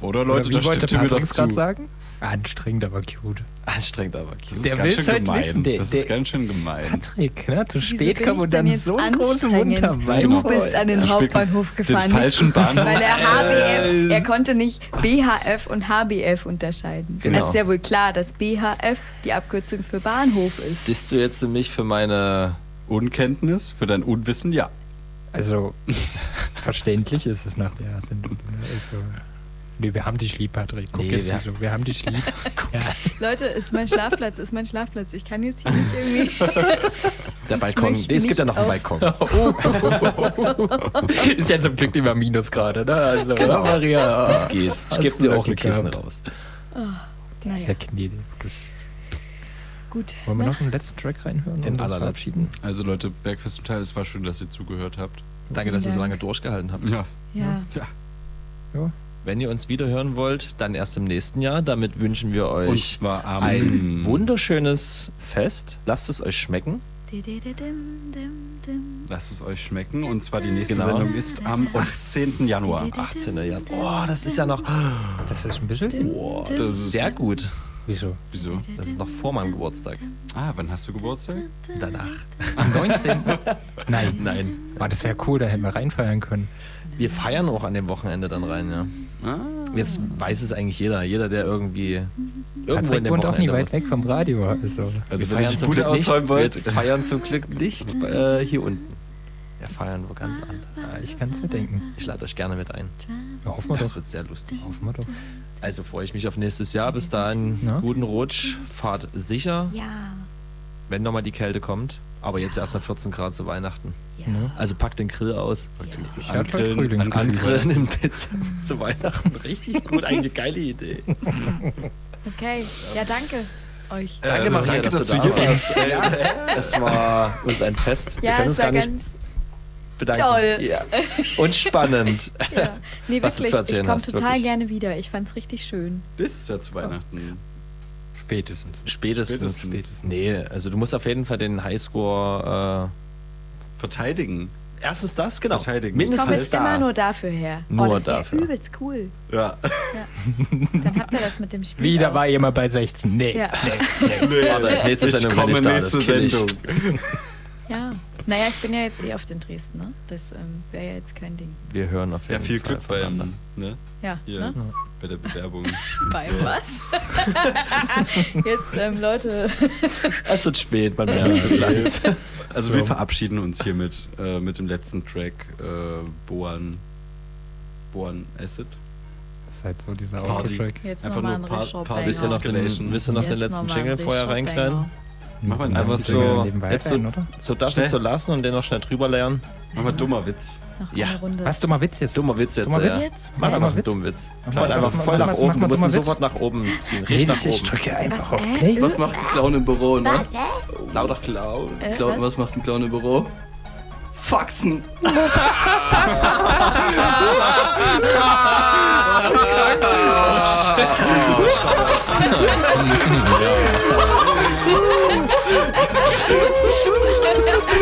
Oder Oder Leute, wie da wollte stimmt ihr mir doch zu. sagen? Anstrengend, aber cute. Anstrengend, aber cute. Das Der ist ganz schön halt gemein. wissen, der- das der- ist ganz schön gemein. Patrick, ne? Zu Wieso spät kommen ich und dann so einen großen Mund haben. Du Gott. bist an den Hauptbahnhof den gefahren. falschen nicht, Bahnhof. Weil er HBF, er konnte nicht BHF und HBF unterscheiden. Genau. Es ist ja wohl klar, dass BHF die Abkürzung für Bahnhof ist. Disst du jetzt mich für meine. Unkenntnis? Für dein Unwissen? Ja. Also, verständlich ist es nach der Sendung. Ne? Also, nee, wir haben dich lieb, Patrick. Guck Nee, jetzt wir- so. Wir haben dich lieb. ja. Leute, ist mein Schlafplatz, ist mein Schlafplatz. Ich kann jetzt hier nicht irgendwie. Der Balkon. Nee, es gibt ja noch einen Balkon. ist ja zum Glück immer Minus gerade, ne? Also, Genau. Maria. Das geht. Ich gebe dir auch eine Kissen raus. Oh, Das ist ja naja, gnädig. Das, gut. wollen wir noch einen letzten Track reinhören? Den allerletzten. verabschieden? Also Leute, Bergfest im Teil, es war schön, dass ihr zugehört habt. Danke, dass ihr so Dank. lange durchgehalten habt. Ja. Ja. ja. Wenn ihr uns wieder hören wollt, dann erst im nächsten Jahr. Damit wünschen wir euch ein wunderschönes Fest. Lasst es euch schmecken. Lasst es euch schmecken. Und zwar die nächste Genau. Sendung ist am 18. Januar. 18. Jahr. Oh, das ist ja noch. Das ist ein bisschen. Oh, das ist sehr gut. Wieso? Wieso? Das ist noch vor meinem Geburtstag. Ah, wann hast du Geburtstag? Danach. Am 19. Nein. Nein. Ah, das wäre cool, da hätten wir reinfeiern können. Wir feiern auch an dem Wochenende dann rein, ja. Ah. Jetzt weiß es eigentlich jeder. Jeder, der irgendwie irgendwo in Patrick dem wohnt auch nie Wochenende weit weg vom Radio. Also. Also wir wenn ihr feiern die zum Bude Glück nicht, wir feiern zum Glück nicht äh, hier unten. Wir feiern wo ganz anders. Ja, ich kann es mir denken. Ich lade euch gerne mit ein. Ja, hoffen wir Das doch. wird sehr lustig. Hoffen wir doch. Also freue ich mich auf nächstes Jahr. Bis dahin, Ja. guten Rutsch, fahrt sicher, Ja. wenn nochmal die Kälte kommt. Aber jetzt erst mal 14 Grad zu Weihnachten. Ja. Also packt den Grill aus. Ich hatte heute Frühlingsgefühl. Angrillen im Dezember zu Weihnachten. Richtig gut, eigentlich eine geile Idee. Okay. Ja, danke euch. Danke, Maria, danke, dass, dass du da hier warst. Es war uns ein Fest. Wir Ja, können es uns war gar nicht ganz. Bedanken. toll. Ja. Und spannend. Ja. Nee, Was du wirklich. zu erzählen Ich komme total wirklich. gerne wieder. Ich fand's richtig schön. Nächstes Jahr zu Weihnachten. Spätestens. Spätestens. Spätestens. Nee, also du musst auf jeden Fall den Highscore. Verteidigen. Äh, erstens das, genau. Verteidigen. Ich komme Mindestens jetzt immer nur dafür her. Nur oh, das dafür. übelst cool. Ja. Dann habt ihr das mit dem Spiel. Wieder auch. war jemand bei 16. Nee. Ja. Nee, Warte, nächste ich Sendung bin komme ich da, nächste das ich. Sendung. Ja. Naja, ich bin ja jetzt eh oft in Dresden, ne? Das ähm, wäre ja jetzt kein Ding. Wir hören auf Ja, jeden viel Fall Glück beim, voneinander. ne? Ja, Hier, ne? bei der Bewerbung. Bei was? jetzt, ähm, Leute. Es wird spät, man merkt es langsam. Also So. wir verabschieden uns hiermit äh, mit dem letzten Track äh, Boan Boan Acid. Das ist halt so dieser Party. Outro-Track. Jetzt Einfach nur ein Rischer Party Willst du noch den, Escalation. willst du noch den Jetzt letzten Jingle vorher reinknallen? Mach mal einen Einfach so, jetzt so, so das Schnell. und so lassen und den noch schnell drüber lernen. Mach mal dummer Witz. Noch Ja. Was, dummer Witz jetzt? Dummer Witz jetzt, Dummer ja. Witz? Jetzt? Mach Ja. noch Witz? einen dummen Witz. Mach einfach mach mal- voll mach nach oben. mach Du musst sofort nach oben ziehen. Richtig nach ich, ich oben. drücke einfach auf? Play. Was macht ein Clown im Büro, ne? Lauter Clown. Äh, Clown, was? macht ein Clown im Büro? Faxen. Ja. Vocês querem saber?